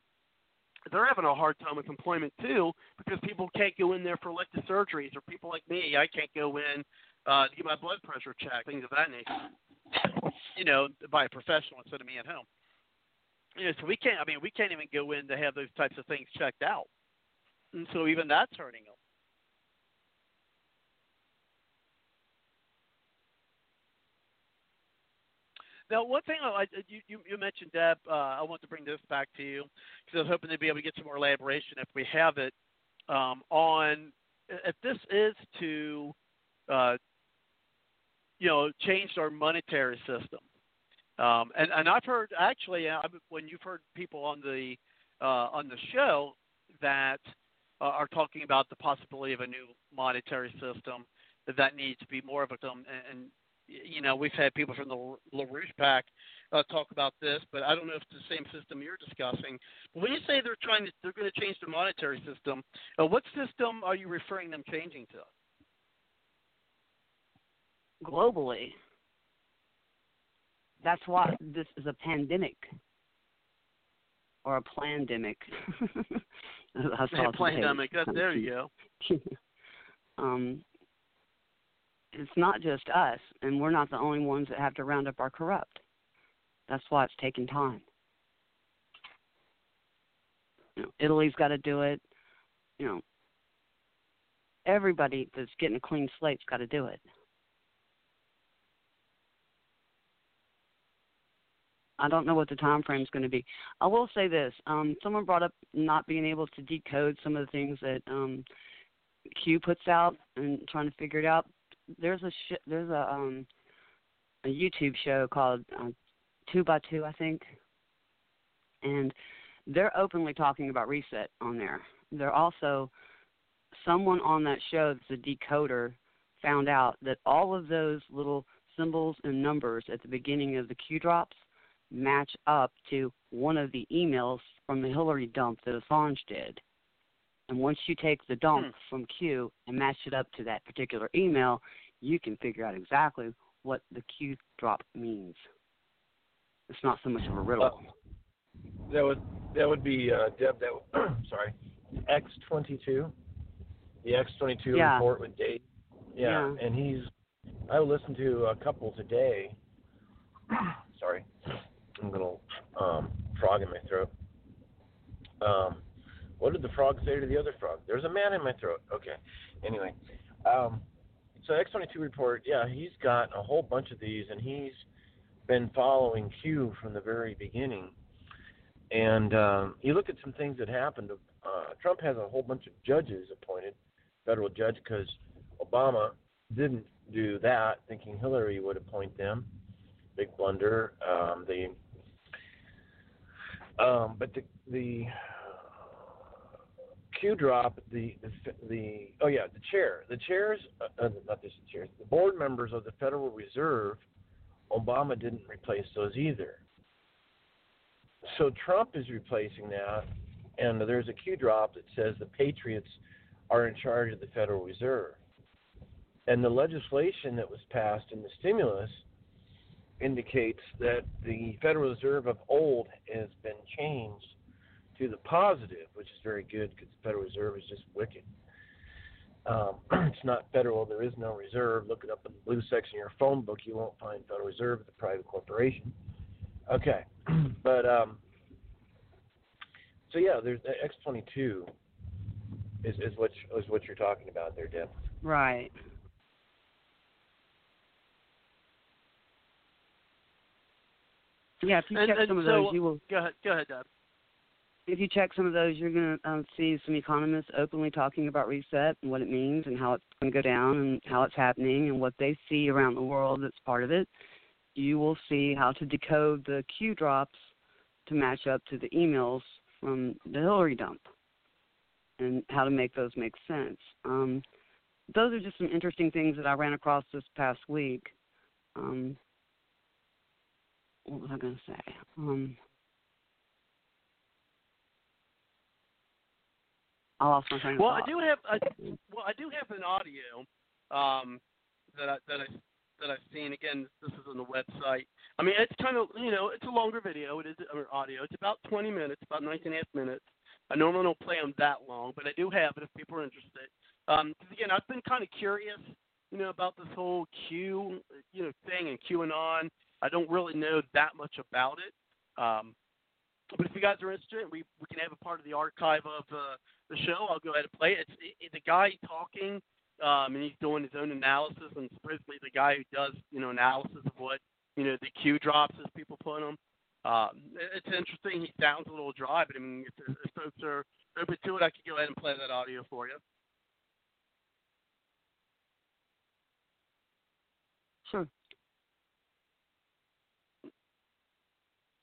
they're having a hard time with employment too because people can't go in there for elective surgeries or people like me I can't go in uh, to get my blood pressure checked things of that nature. You know by a professional instead of me at home. You know so we can't I mean we can't even go in to have those types of things checked out. And so even that's hurting them Now, one thing I, you, you, you mentioned, Deb, uh, I want to bring this back to you because I was hoping to be able to get some more elaboration if we have it um, on if this is to, uh, you know, change our monetary system. Um, and, and I've heard actually uh, when you've heard people on the uh, on the show that uh, are talking about the possibility of a new monetary system that needs to be more of a and, and you know, we've had people from the LaRouche PAC uh, talk about this, but I don't know if it's the same system you're discussing. But when you say they're trying to, they're going to change the monetary system, uh, what system are you referring them changing to? Globally, that's why this is a pandemic or a plandemic. that's a pandemic. That, there you go. um, it's not just us, and we're not the only ones that have to round up our corrupt. That's why it's taking time. You know, Italy's got to do it. You know, everybody that's getting a clean slate's got to do it. I don't know what the time frame is going to be. I will say this: um, someone brought up not being able to decode some of the things that um, Q puts out and trying to figure it out there's a sh- there's a um a YouTube show called uh, two by two, I think, and they're openly talking about reset on there. They're also someone on that show that's a decoder found out that all of those little symbols and numbers at the beginning of the Q drops match up to one of the emails from the Hillary dump that Assange did. And once you take the dump Hmm. from Q and match it up to that particular email, you can figure out exactly what the Q drop means. It's not so much of a riddle. That would that would be uh, Deb. That would, sorry, X twenty two, the X twenty two Yeah. report with Dave. Yeah, Yeah. and he's I listen to a couple today. sorry, I'm a little um, frog in my throat. Um, what did the frog say to the other frog? There's a man in my throat. Okay. Anyway, um, so X twenty two report. Yeah, he's got a whole bunch of these, and he's been following Q from the very beginning. And um, you look at some things that happened. Uh, Trump has a whole bunch of judges appointed, federal judge, because Obama didn't do that, thinking Hillary would appoint them. Big blunder. Um, the um, but the the Q drop the the the oh yeah the chair the chairs uh, uh, not just the chairs the board members of the Federal Reserve Obama didn't replace those either. So Trump is replacing that, and there's a Q drop that says the Patriots are in charge of the Federal Reserve. And the legislation that was passed in the stimulus indicates that the Federal Reserve of old has been changed to the positive, which is very good because the Federal Reserve is just wicked. Um, it's not federal. There is no reserve. Look it up in the blue section of your phone book. You won't find Federal Reserve. It's a private corporation. Okay, but um, so yeah, there's the X22 is is what is what you're talking about there, Deb. Right. Yeah, if you And- check and some of so- those, you will. Go ahead, go ahead, Deb. If you check some of those, you're going to um, see some economists openly talking about reset and what it means and how it's going to go down and how it's happening and what they see around the world that's part of it. You will see how to decode the Q drops to match up to the emails from the Hillary dump and how to make those make sense. Um, those are just some interesting things that I ran across this past week. Um, what was I going to say? I lost my train Well, I do have I, well, I do have an audio um, that I that I that I've seen. Again, this is on the website. I mean, it's kind of you know it's a longer video. It is or audio. It's about 20 minutes, about 19 and a half minutes. I normally don't play them that long, but I do have it if people are interested. Um 'cause again, I've been kind of curious, you know, about this whole Q, you know, thing and QAnon. I don't really know that much about it. Um, but if you guys are interested, we we can have a part of the archive of uh, the show. I'll go ahead and play it. It's it, the guy talking, um, and he's doing his own analysis, and supposedly the guy who does you know analysis of what you know the Q drops as people put them. Um, it- it's interesting. He sounds a little dry, but I mean, if, if folks are open to it, I could go ahead and play that audio for you. Sure.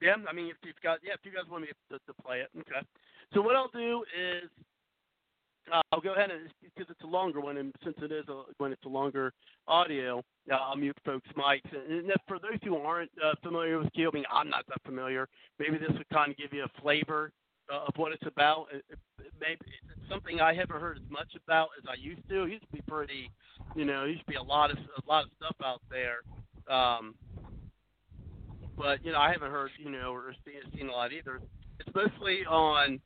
Yeah, I mean, if you've got, yeah, if you guys want me to, to play it, okay. So what I'll do is, uh, I'll go ahead and because it's a longer one, and since it is a when it's a longer audio, uh, I'll mute folks' mics. And, for those who aren't uh, familiar with Q, I mean, I'm not that familiar. Maybe this would kind of give you a flavor uh, of what it's about. It, it, maybe it's something I haven't heard as much about as I used to. It used to be pretty, you know, it used to be a lot of a lot of stuff out there. Um, but you know I haven't heard you know or seen, seen a lot either. It's mostly on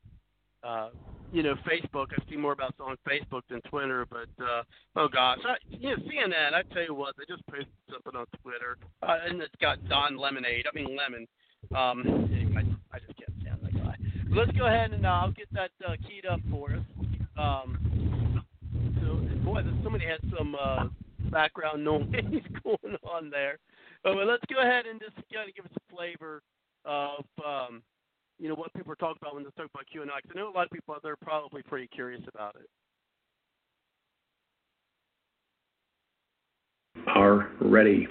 uh, you know Facebook. I've seen more about on Facebook than Twitter. But uh, oh gosh, I, you know CNN. I tell you what, they just posted something on Twitter, uh, and it's got Don Lemonade. I mean Lemon. Um, anyway, I just can't stand that guy. But let's go ahead and uh, I'll get that uh, keyed up for us. Um, so boy, somebody had some uh, background noise going on there. Uh, but let's go ahead and just kind of give us a flavor of um, you know what people are talking about when they talk about QAnon. because I know a lot of people out there are probably pretty curious about it. are ready.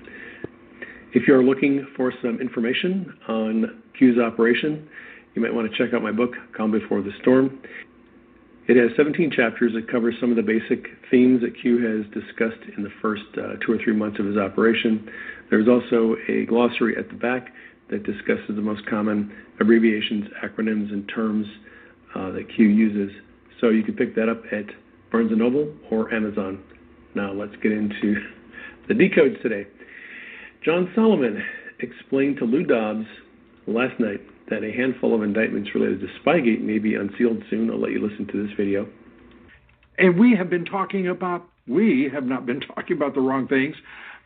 If you're looking for some information on Q's operation, you might want to check out my book, Calm Before the Storm. It has 17 chapters that cover some of the basic themes that Q has discussed in the first uh, two or three months of his operation. There's also a glossary at the back that discusses the most common abbreviations, acronyms, and terms uh, that Q uses. So you can pick that up at Barnes & Noble or Amazon. Now let's get into the decodes today. John Solomon explained to Lou Dobbs last night that a handful of indictments related to Spygate may be unsealed soon. I'll let you listen to this video. And we have been talking about, we have not been talking about the wrong things,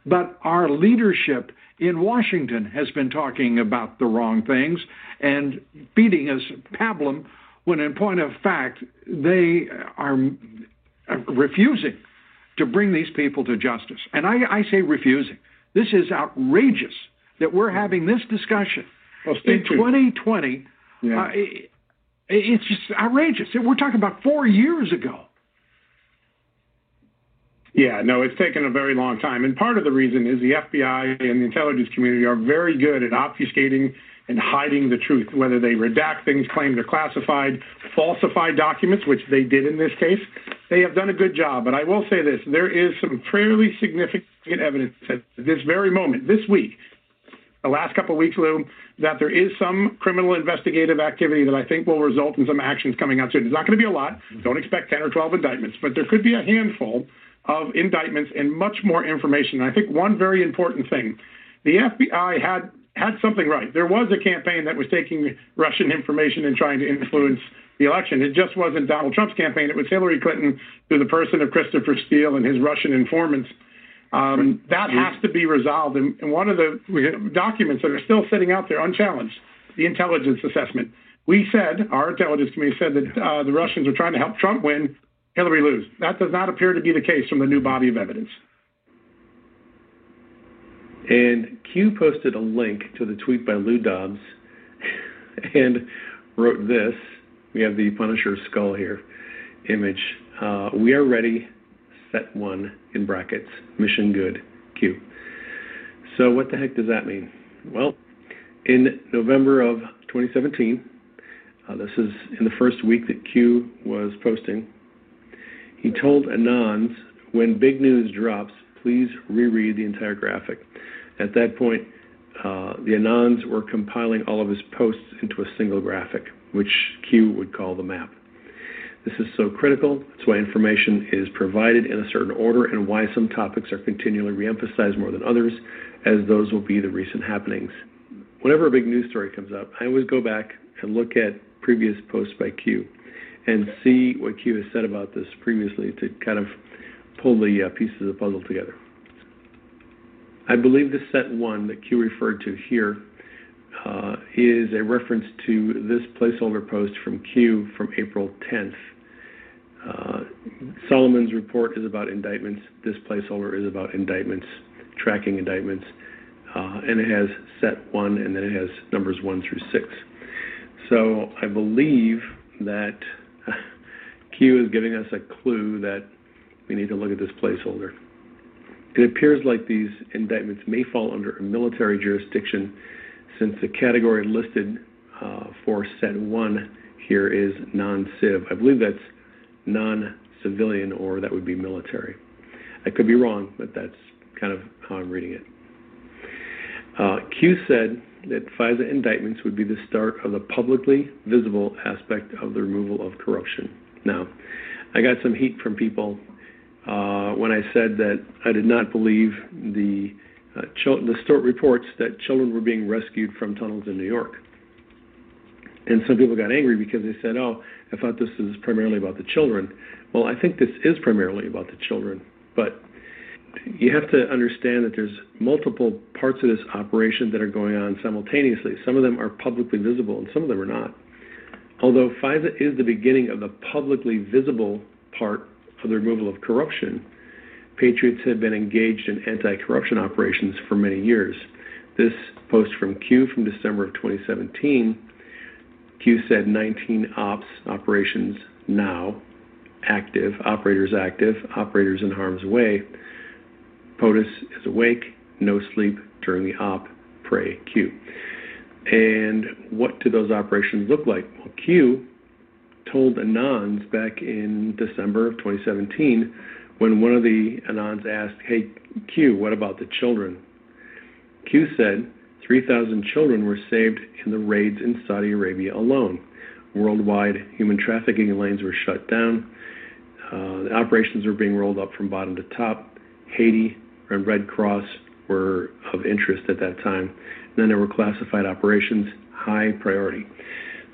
but our leadership in Washington has been talking about the wrong things and feeding us pablum when, in point of fact, they are refusing to bring these people to justice. And I, I say refusing. This is outrageous that we're having this discussion well, in 2020. Yeah. Uh, it, it's just outrageous. We're talking about four years ago. Yeah, no, it's taken a very long time. And part of the reason is the FBI and the intelligence community are very good at obfuscating and hiding the truth, whether they redact things, claim they're classified, falsify documents, which they did in this case. They have done a good job. But I will say this there is some fairly significant evidence at this very moment, this week, the last couple of weeks, Lou, that there is some criminal investigative activity that I think will result in some actions coming out soon. It's not going to be a lot. Don't expect 10 or 12 indictments, but there could be a handful of indictments and much more information. And I think one very important thing the FBI had had something right. There was a campaign that was taking Russian information and trying to influence the election. It just wasn't Donald Trump's campaign. It was Hillary Clinton through the person of Christopher Steele and his Russian informants. Um, that has to be resolved. And, and one of the documents that are still sitting out there unchallenged, the intelligence assessment. We said, our intelligence committee said that uh, the Russians were trying to help Trump win, Hillary lose. That does not appear to be the case from the new body of evidence. And Q posted a link to the tweet by Lou Dobbs and wrote this. We have the Punisher skull here image. Uh, we are ready, set one in brackets, mission good, Q. So, what the heck does that mean? Well, in November of 2017, uh, this is in the first week that Q was posting, he told Anons when big news drops, please reread the entire graphic. At that point, uh, the Anons were compiling all of his posts into a single graphic, which Q would call the map. This is so critical. That's why information is provided in a certain order and why some topics are continually reemphasized more than others, as those will be the recent happenings. Whenever a big news story comes up, I always go back and look at previous posts by Q and see what Q has said about this previously to kind of pull the uh, pieces of the puzzle together. I believe the set one that Q referred to here uh, is a reference to this placeholder post from Q from April 10th. Uh, Solomon's report is about indictments. This placeholder is about indictments, tracking indictments, uh, and it has set one and then it has numbers one through six. So I believe that Q is giving us a clue that we need to look at this placeholder. It appears like these indictments may fall under a military jurisdiction since the category listed uh, for set one here is non civ. I believe that's non civilian or that would be military. I could be wrong, but that's kind of how I'm reading it. Uh, Q said that FISA indictments would be the start of the publicly visible aspect of the removal of corruption. Now, I got some heat from people uh, when I said that I did not believe the uh, the sto- reports that children were being rescued from tunnels in New York. And some people got angry because they said, "Oh, I thought this is primarily about the children." Well, I think this is primarily about the children, but you have to understand that there's multiple parts of this operation that are going on simultaneously. Some of them are publicly visible, and some of them are not. Although FISA is the beginning of the publicly visible part of the removal of corruption, Patriots have been engaged in anti corruption operations for many years. This post from Q from December of 2017, Q said 19 ops operations now active, operators active, operators in harm's way. POTUS is awake, no sleep, during the op pray Q. And what do those operations look like? Well, Q told Anons back in December of 2017 when one of the Anons asked, Hey, Q, what about the children? Q said 3,000 children were saved in the raids in Saudi Arabia alone. Worldwide, human trafficking lanes were shut down. Uh, the operations were being rolled up from bottom to top. Haiti and Red Cross were of interest at that time. And then there were classified operations, high priority.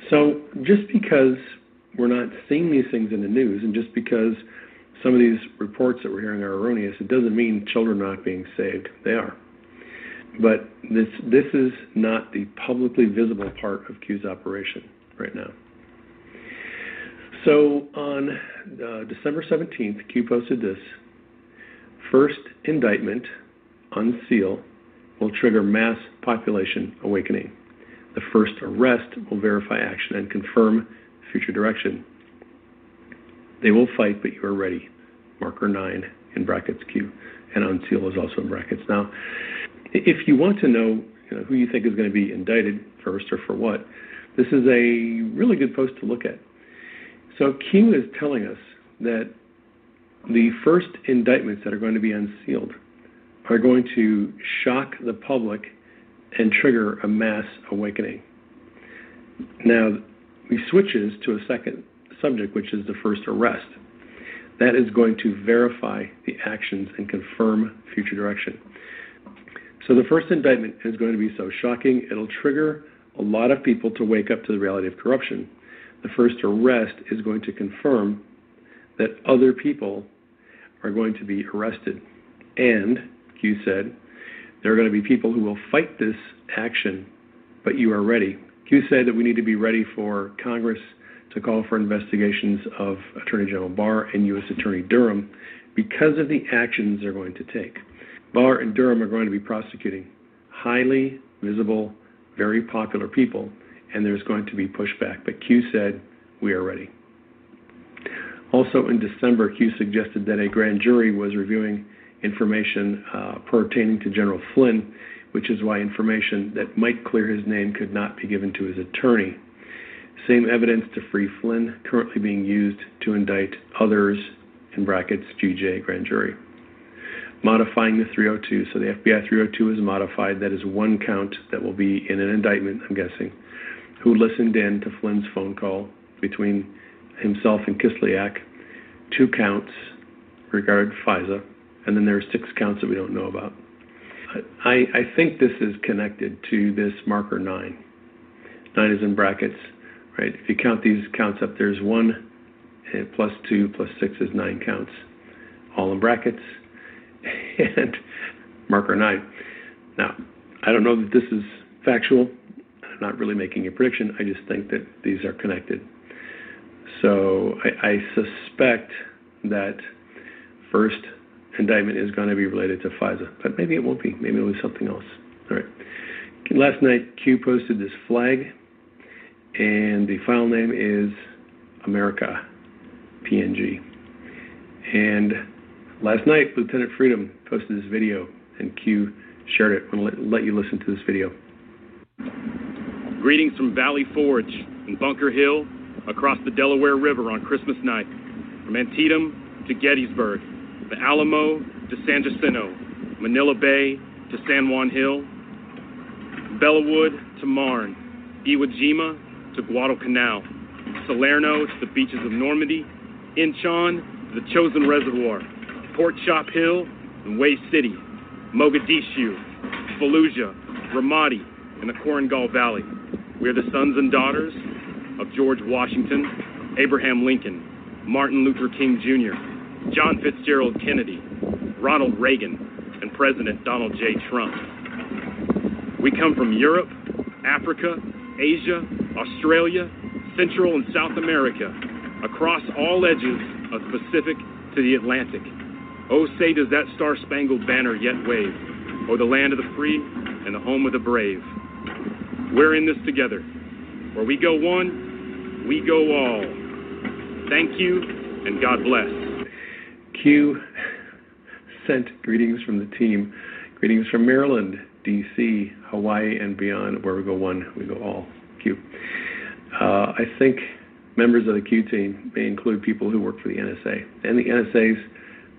So just because we're not seeing these things in the news, and just because some of these reports that we're hearing are erroneous, it doesn't mean children are not being saved. They are. But this this is not the publicly visible part of Q's operation right now. So on uh, December 17th, Q posted this. First indictment, unseal, will trigger mass population awakening. The first arrest will verify action and confirm future direction. They will fight, but you are ready. Marker 9 in brackets Q. And unseal is also in brackets. Now, if you want to know, you know who you think is going to be indicted first or for what, this is a really good post to look at. So Q is telling us that the first indictments that are going to be unsealed are going to shock the public and trigger a mass awakening. Now, he switches to a second subject, which is the first arrest. That is going to verify the actions and confirm future direction. So the first indictment is going to be so shocking, it'll trigger a lot of people to wake up to the reality of corruption. The first arrest is going to confirm that other people are going to be arrested. And, Q said, there are going to be people who will fight this action, but you are ready. Q said that we need to be ready for Congress to call for investigations of Attorney General Barr and U.S. Attorney Durham because of the actions they're going to take. Barr and Durham are going to be prosecuting highly visible, very popular people, and there's going to be pushback. But Q said, we are ready. Also in December, Q suggested that a grand jury was reviewing information uh, pertaining to General Flynn, which is why information that might clear his name could not be given to his attorney. Same evidence to free Flynn currently being used to indict others, in brackets, GJ grand jury. Modifying the 302. So the FBI 302 is modified. That is one count that will be in an indictment, I'm guessing, who listened in to Flynn's phone call between himself and Kislyak. Two counts regard FISA, and then there are six counts that we don't know about. I, I think this is connected to this marker 9. 9 is in brackets right? If you count these counts up, there's one plus two plus six is nine counts, all in brackets, and marker nine. Now, I don't know that this is factual. I'm not really making a prediction. I just think that these are connected. So I, I suspect that first indictment is going to be related to FISA, but maybe it won't be. Maybe it'll be something else. All right. Last night, Q posted this flag and the file name is America PNG. And last night, Lieutenant Freedom posted this video, and Q shared it. I'm going to let you listen to this video. Greetings from Valley Forge in Bunker Hill across the Delaware River on Christmas night. From Antietam to Gettysburg, the Alamo to San Jacinto, Manila Bay to San Juan Hill, Belleau Wood to Marne, Iwo Jima to Guadalcanal, Salerno to the beaches of Normandy, Incheon to the Chosin Reservoir, Pork Chop Hill and Hue City, Mogadishu, Fallujah, Ramadi, and the Korengal Valley. We are the sons and daughters of George Washington, Abraham Lincoln, Martin Luther King Jr., John Fitzgerald Kennedy, Ronald Reagan, and President Donald J. Trump. We come from Europe, Africa, Asia, Australia, Central and South America, across all edges of the Pacific to the Atlantic. Oh, say does that star spangled banner yet wave, oh, the land of the free and the home of the brave. We're in this together. Where we go one, we go all. Thank you, and God bless. Q sent greetings from the team. Greetings from Maryland. D.C., Hawaii, and beyond. Where we go one, we go all. Q. Uh, I think members of the Q team may include people who work for the NSA. And the NSA's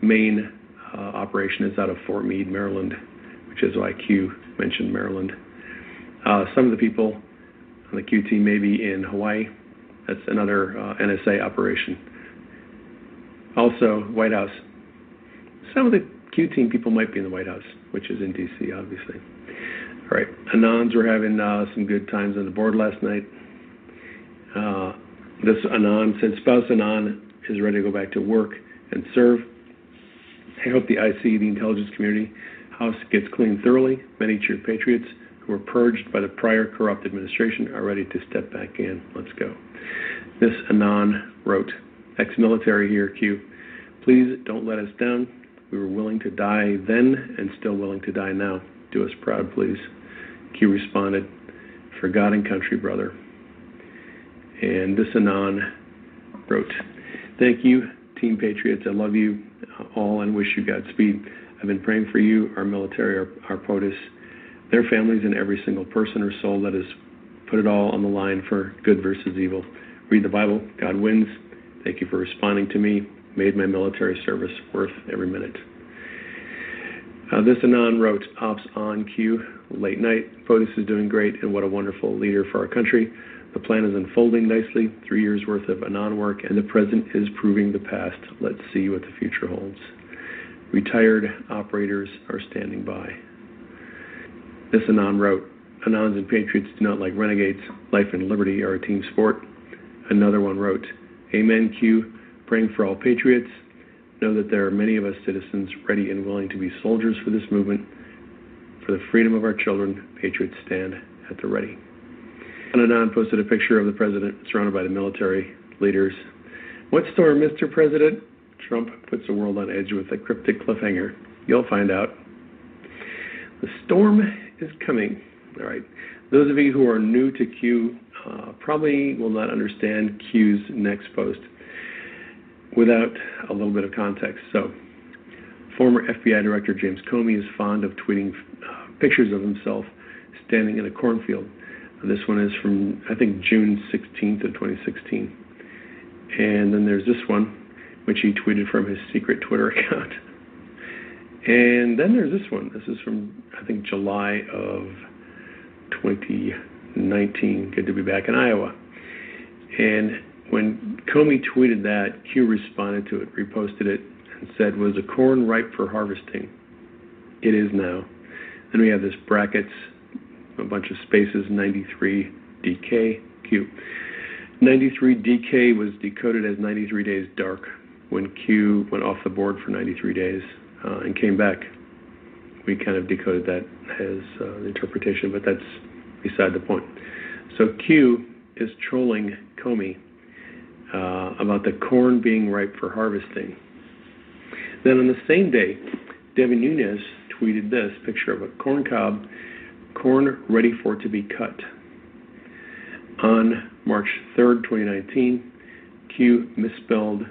main uh, operation is out of Fort Meade, Maryland, which is why Q mentioned Maryland. Uh, some of the people on the Q team may be in Hawaii. That's another uh, NSA operation. Also, White House. Some of the Q team people might be in the White House, which is in D.C., obviously. All right, Anons were having uh, some good times on the board last night. Uh, this Anon said spouse Anon is ready to go back to work and serve. I hope the IC, the intelligence community, house gets cleaned thoroughly. Many true patriots who were purged by the prior corrupt administration are ready to step back in. Let's go. This Anon wrote, ex-military here, Q. Please don't let us down. We were willing to die then and still willing to die now. Do us proud, please. Q responded, For God and country, brother. And this Anon wrote, Thank you, Team Patriots. I love you all and wish you Godspeed. I've been praying for you, our military, our, our POTUS, their families, and every single person or soul that has put it all on the line for good versus evil. Read the Bible. God wins. Thank you for responding to me. Made my military service worth every minute. Uh, this Anon wrote, Ops on Q, late night. POTUS is doing great, and what a wonderful leader for our country. The plan is unfolding nicely, three years worth of Anon work, and the present is proving the past. Let's see what the future holds. Retired operators are standing by. This Anon wrote, Anons and Patriots do not like renegades. Life and liberty are a team sport. Another one wrote, Amen, Q, praying for all patriots. Know that there are many of us citizens ready and willing to be soldiers for this movement. For the freedom of our children, patriots stand at the ready. Anon posted a picture of the president surrounded by the military leaders. What storm, Mr. President? Trump puts the world on edge with a cryptic cliffhanger. You'll find out. The storm is coming. All right. Those of you who are new to Q uh, probably will not understand Q's next post without a little bit of context. So, former FBI Director James Comey is fond of tweeting uh, pictures of himself standing in a cornfield. This one is from, I think, June 16th of 2016. And then there's this one, which he tweeted from his secret Twitter account. And then there's this one. This is from, I think, July of 2019. Good to be back in Iowa. And when Comey tweeted that, Q responded to it, reposted it, and said, Was the corn ripe for harvesting? It is now. Then we have this brackets, a bunch of spaces, 93 DK Q. 93 DK was decoded as 93 days dark when Q went off the board for 93 days and came back. We kind of decoded that as uh, the interpretation, but that's beside the point. So Q is trolling Comey uh, about the corn being ripe for harvesting. Then on the same day, Devin Nunes tweeted this picture of a corn cob, corn ready for it to be cut. On March 3rd, 2019, Q misspelled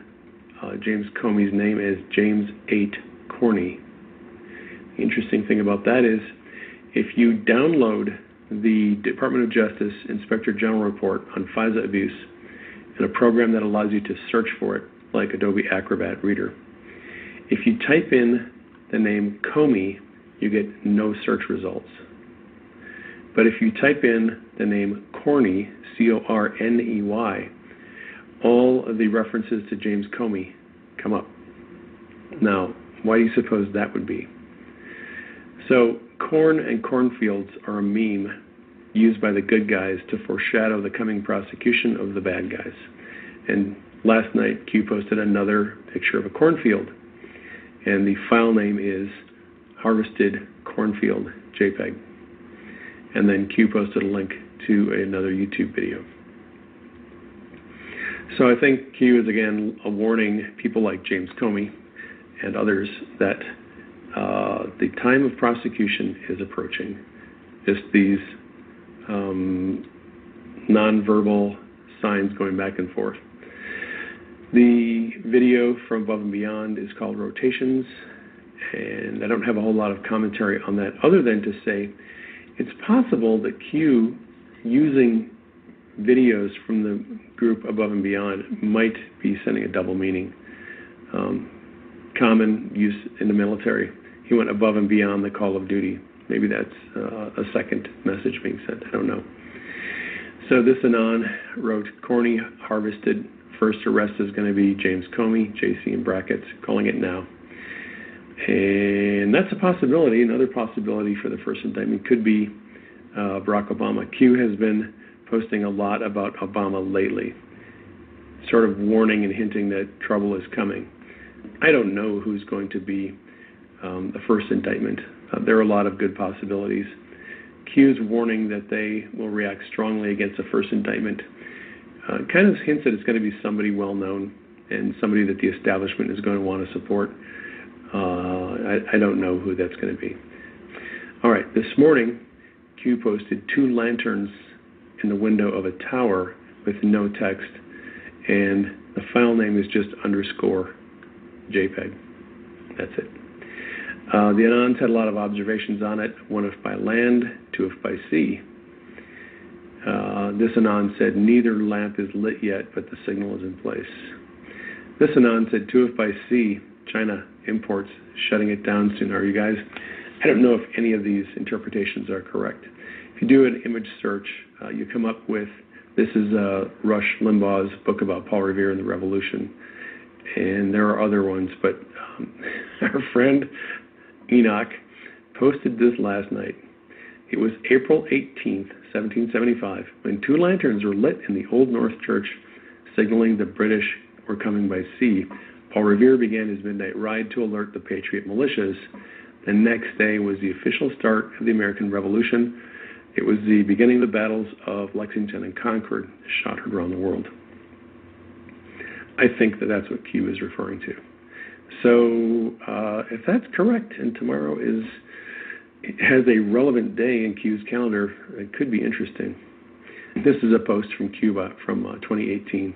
uh, James Comey's name as James 8 Corny. The interesting thing about that is if you download the Department of Justice Inspector General report on FISA abuse and a program that allows you to search for it, like Adobe Acrobat Reader, if you type in the name Comey, you get no search results. But if you type in the name Corney, C O R N E Y, all of the references to James Comey come up. Now, why do you suppose that would be? So, corn and cornfields are a meme used by the good guys to foreshadow the coming prosecution of the bad guys. And last night, Q posted another picture of a cornfield, and the file name is harvested cornfield JPEG. And then Q posted a link to another YouTube video. So I think Q is again a warning people like James Comey and others that uh, the time of prosecution is approaching. Just these um, nonverbal signs going back and forth. The video from Above and Beyond is called Rotations, and I don't have a whole lot of commentary on that other than to say it's possible that Q, using videos from the group Above and Beyond, might be sending a double meaning. Um, common use in the military. He went above and beyond the call of duty. Maybe that's uh, a second message being sent. I don't know. So this Anon wrote, Corny harvested. First arrest is going to be James Comey, JC in brackets, calling it now. And that's a possibility. Another possibility for the first indictment could be uh, Barack Obama. Q has been posting a lot about Obama lately, sort of warning and hinting that trouble is coming. I don't know who's going to be um, the first indictment. Uh, there are a lot of good possibilities. Q's warning that they will react strongly against the first indictment uh, kind of hints that it's going to be somebody well known and somebody that the establishment is going to want to support. Uh, I, I don't know who that's going to be. All right, this morning, Q posted two lanterns in the window of a tower with no text, and the file name is just underscore JPEG. That's it. Uh, the Anons had a lot of observations on it, one if by land, two if by sea. Uh, this Anon said neither lamp is lit yet, but the signal is in place. This Anon said two if by sea, China imports shutting it down soon. Are you guys? I don't know if any of these interpretations are correct. If you do an image search, uh, you come up with this is uh, Rush Limbaugh's book about Paul Revere and the Revolution, and there are other ones, but um, our friend Enoch posted this last night. It was April 18th, 1775, when two lanterns were lit in the Old North Church, signaling the British were coming by sea. Paul Revere began his midnight ride to alert the Patriot militias. The next day was the official start of the American Revolution. It was the beginning of the battles of Lexington and Concord, shot heard around the world. I think that that's what Q is referring to. So, uh, if that's correct, and tomorrow is has a relevant day in Q's calendar, it could be interesting. This is a post from Cuba from uh, 2018.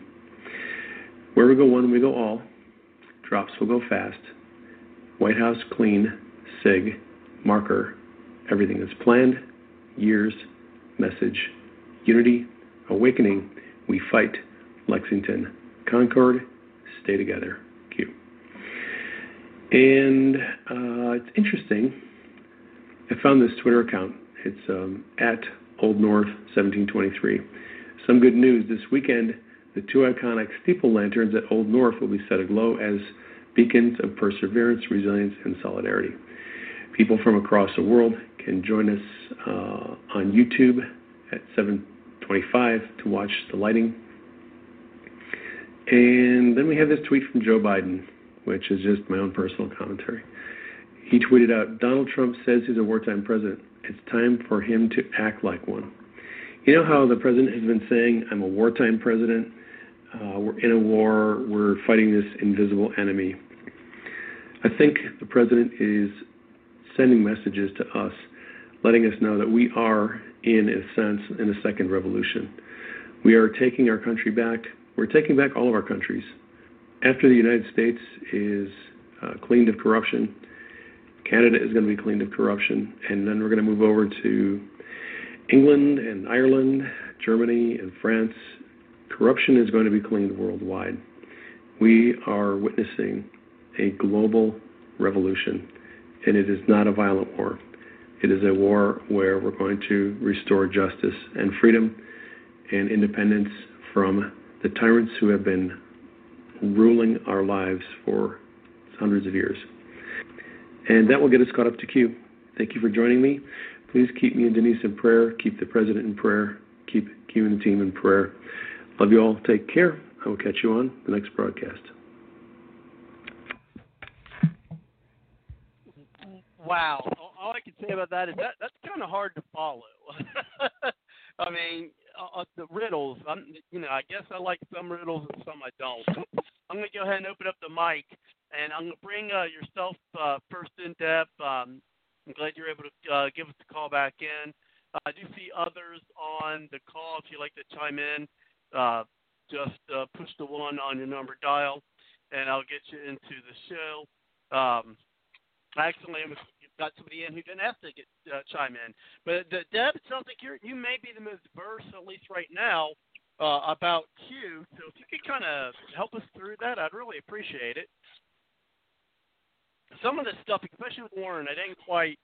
Where we go one, we go all. Drops will go fast. White House clean. Sig. Marker. Everything is planned. Years. Message. Unity. Awakening. We fight. Lexington. Concord. Stay together. Q. And uh, it's interesting. I found this Twitter account. It's um, at Old North 1723. Some good news this weekend. The two iconic steeple lanterns at Old North will be set aglow as beacons of perseverance, resilience, and solidarity. People from across the world can join us uh, on YouTube at 7:25 to watch the lighting. And then we have this tweet from Joe Biden, which is just my own personal commentary. He tweeted out Donald Trump says he's a wartime president. It's time for him to act like one. You know how the president has been saying, I'm a wartime president, uh, we're in a war, we're fighting this invisible enemy. I think the president is sending messages to us, letting us know that we are, in a sense, in a second revolution. We are taking our country back. We're taking back all of our countries. After the United States is uh, cleaned of corruption, Canada is going to be cleaned of corruption, and then we're going to move over to England and Ireland, Germany and France. Corruption is going to be cleaned worldwide. We are witnessing a global revolution, and it is not a violent war. It is a war where we're going to restore justice and freedom and independence from the tyrants who have been ruling our lives for hundreds of years. And that will get us caught up to Q. Thank you for joining me. Please keep me and Denise in prayer. Keep the president in prayer. Keep Q and the team in prayer. Love you all. Take care. I will catch you on the next broadcast. Wow. All I can say about that is that that's kind of hard to follow. I mean, uh, the riddles. I'm, you know, I guess I like some riddles and some I don't. I'm gonna go ahead and open up the mic, and I'm gonna bring uh, yourself uh, first in depth. Um, I'm glad you're able to uh, give us the call back in. Uh, I do see others on the call. If you'd like to chime in, uh, just uh, push the one on your number dial, and I'll get you into the show. Um, Actually, I was got somebody in who didn't have to get uh, chime in. But uh, Deb, it sounds like you're you may be the most versed, at least right now, uh, about Q. So if you could kind of help us through that, I'd really appreciate it. Some of this stuff, especially with Warren, I didn't quite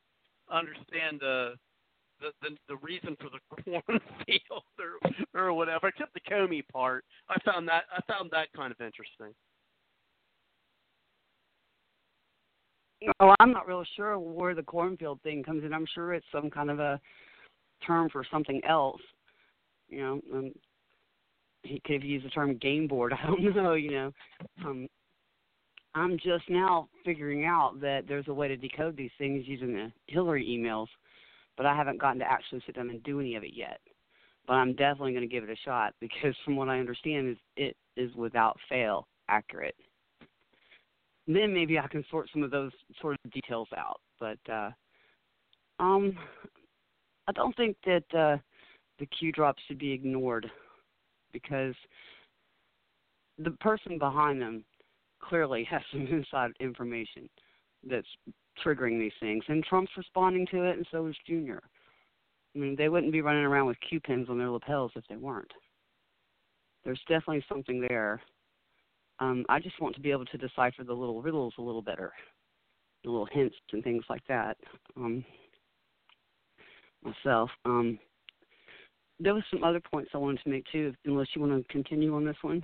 understand the the the, the reason for the cornfield or or whatever, except the Comey part. I found that I found that kind of interesting. Oh, I'm not real sure where the cornfield thing comes in. I'm sure it's some kind of a term for something else. You know, um, he could have used the term game board. I don't know. You know, um, I'm just now figuring out that there's a way to decode these things using the Hillary emails, but I haven't gotten to actually sit down and do any of it yet. But I'm definitely going to give it a shot because, from what I understand, is it is without fail accurate then maybe I can sort some of those sort of details out. But uh, um, I don't think that uh, the Q drops should be ignored because the person behind them clearly has some inside information that's triggering these things, and Trump's responding to it, and so is Junior. I mean, they wouldn't be running around with Q pins on their lapels if they weren't. There's definitely something there um, I just want to be able to decipher the little riddles a little better, the little hints and things like that. Um, myself. Um, there was some other points I wanted to make too, unless you want to continue on this one.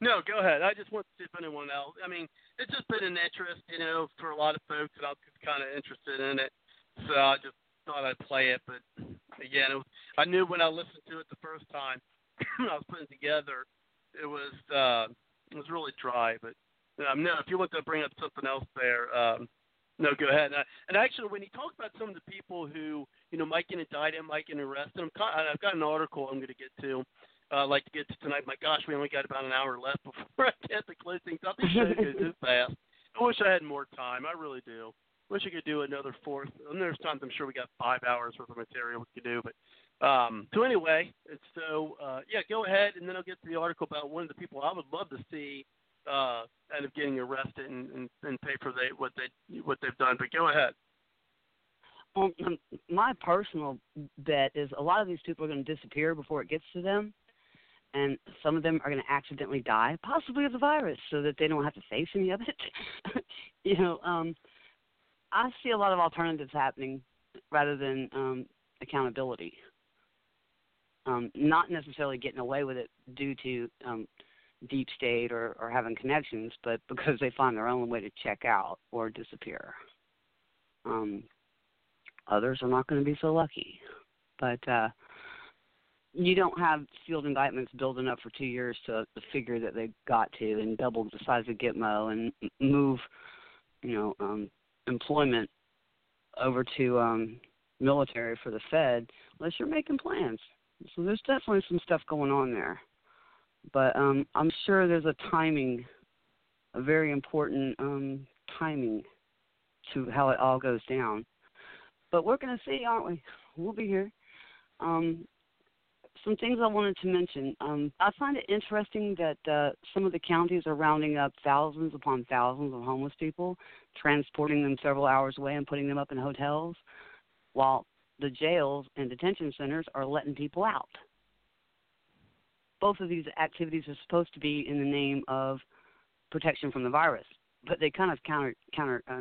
No, go ahead. I just want to see if anyone else. I mean, it's just been an interest, you know, for a lot of folks, and I was kind of interested in it. So I just thought I'd play it. But again, it was, I knew when I listened to it the first time I was putting together, it was uh, it was really dry. But um, no, if you want to bring up something else there, um, no, go ahead. And, I, and actually, when you talk about some of the people who you know might get indicted, might get arrested, I'm I've got an article I'm going to get to. Uh, like to get to tonight. My gosh, we only got about an hour left before I get to close things up. This show goes too fast. I wish I had more time. I really do. Wish I could do another fourth. And there's times I'm sure we got five hours worth of material we could do, but um, so anyway, so uh, yeah, go ahead, and then I'll get to the article about one of the people I would love to see uh, end up getting arrested and, and, and pay for they, what they what they've done. But go ahead. Well, um, my personal bet is a lot of these people are going to disappear before it gets to them, and some of them are going to accidentally die, possibly of the virus, so that they don't have to face any of it. you know, um, I see a lot of alternatives happening rather than um, accountability um, not necessarily getting away with it due to um, deep state or, or having connections, but because they find their own way to check out or disappear. Um, others are not going to be so lucky, but uh, you don't have sealed indictments building up for two years to, to figure that they got to and double the size of Gitmo and move, you know, um, employment over to um, military for the Fed unless you're making plans. So there's definitely some stuff going on there. But um, I'm sure there's a timing, a very important um, timing to how it all goes down. But we're going to see, aren't we? We'll be here. Um, some things I wanted to mention. Um, I find it interesting that uh, some of the counties are rounding up thousands upon thousands of homeless people, transporting them several hours away and putting them up in hotels, while the jails and detention centers are letting people out. Both of these activities are supposed to be in the name of protection from the virus, but they kind of counter counter uh,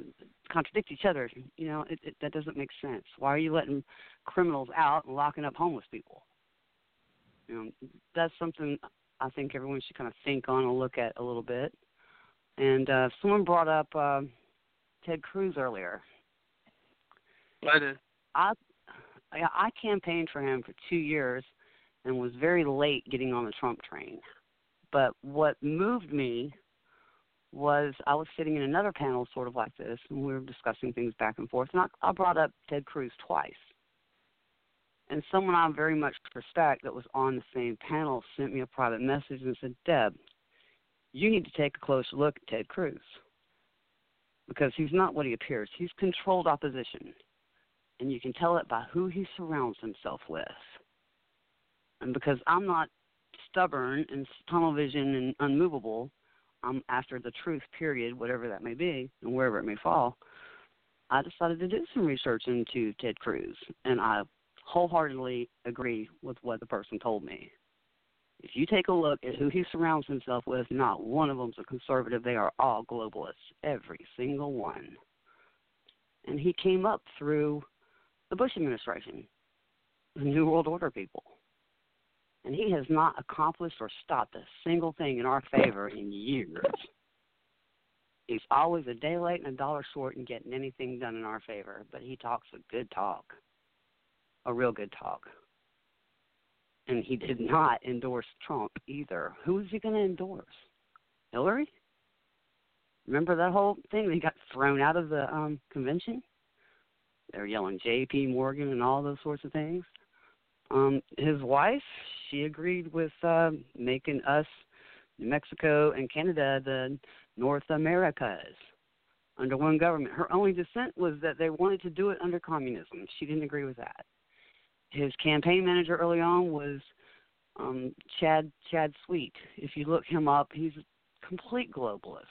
contradict each other. You know, it, it, that doesn't make sense. Why are you letting criminals out and locking up homeless people? You know, that's something I think everyone should kind of think on and look at a little bit. And uh, someone brought up uh, Ted Cruz earlier. I did. I I campaigned for him for two years and was very late getting on the Trump train. But what moved me was I was sitting in another panel sort of like this, and we were discussing things back and forth, and I, I brought up Ted Cruz twice. And someone I very much respect that was on the same panel sent me a private message and said, Deb, you need to take a closer look at Ted Cruz because he's not what he appears. He's controlled opposition and you can tell it by who he surrounds himself with. And because I'm not stubborn and tunnel vision and unmovable, I'm after the truth, period, whatever that may be, and wherever it may fall. I decided to do some research into Ted Cruz, and I wholeheartedly agree with what the person told me. If you take a look at who he surrounds himself with, not one of them's a conservative. They are all globalists, every single one. And he came up through the Bush administration, the New World Order people. And he has not accomplished or stopped a single thing in our favor in years. He's always a day late and a dollar short in getting anything done in our favor, but he talks a good talk, a real good talk. And he did not endorse Trump either. Who is he going to endorse? Hillary? Remember that whole thing? He got thrown out of the um convention. They were yelling J.P. Morgan and all those sorts of things. Um, his wife, she agreed with uh, making us, New Mexico and Canada, the North Americas under one government. Her only dissent was that they wanted to do it under communism. She didn't agree with that. His campaign manager early on was um, Chad Chad Sweet. If you look him up, he's a complete globalist.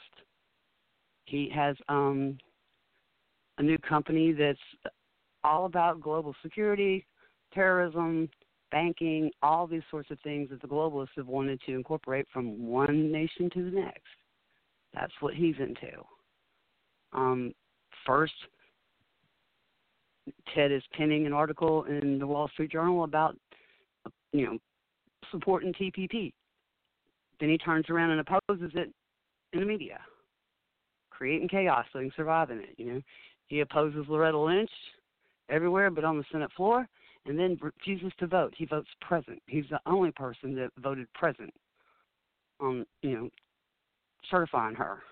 He has um, a new company that's all about global security, terrorism, banking, all these sorts of things that the globalists have wanted to incorporate from one nation to the next. That's what he's into. Um, first, Ted is penning an article in the Wall Street Journal about, you know, supporting TPP. Then he turns around and opposes it in the media, creating chaos so he can survive in it. You know, he opposes Loretta Lynch everywhere, but on the Senate floor, and then refuses to vote. He votes present. He's the only person that voted present on, you know, certifying her.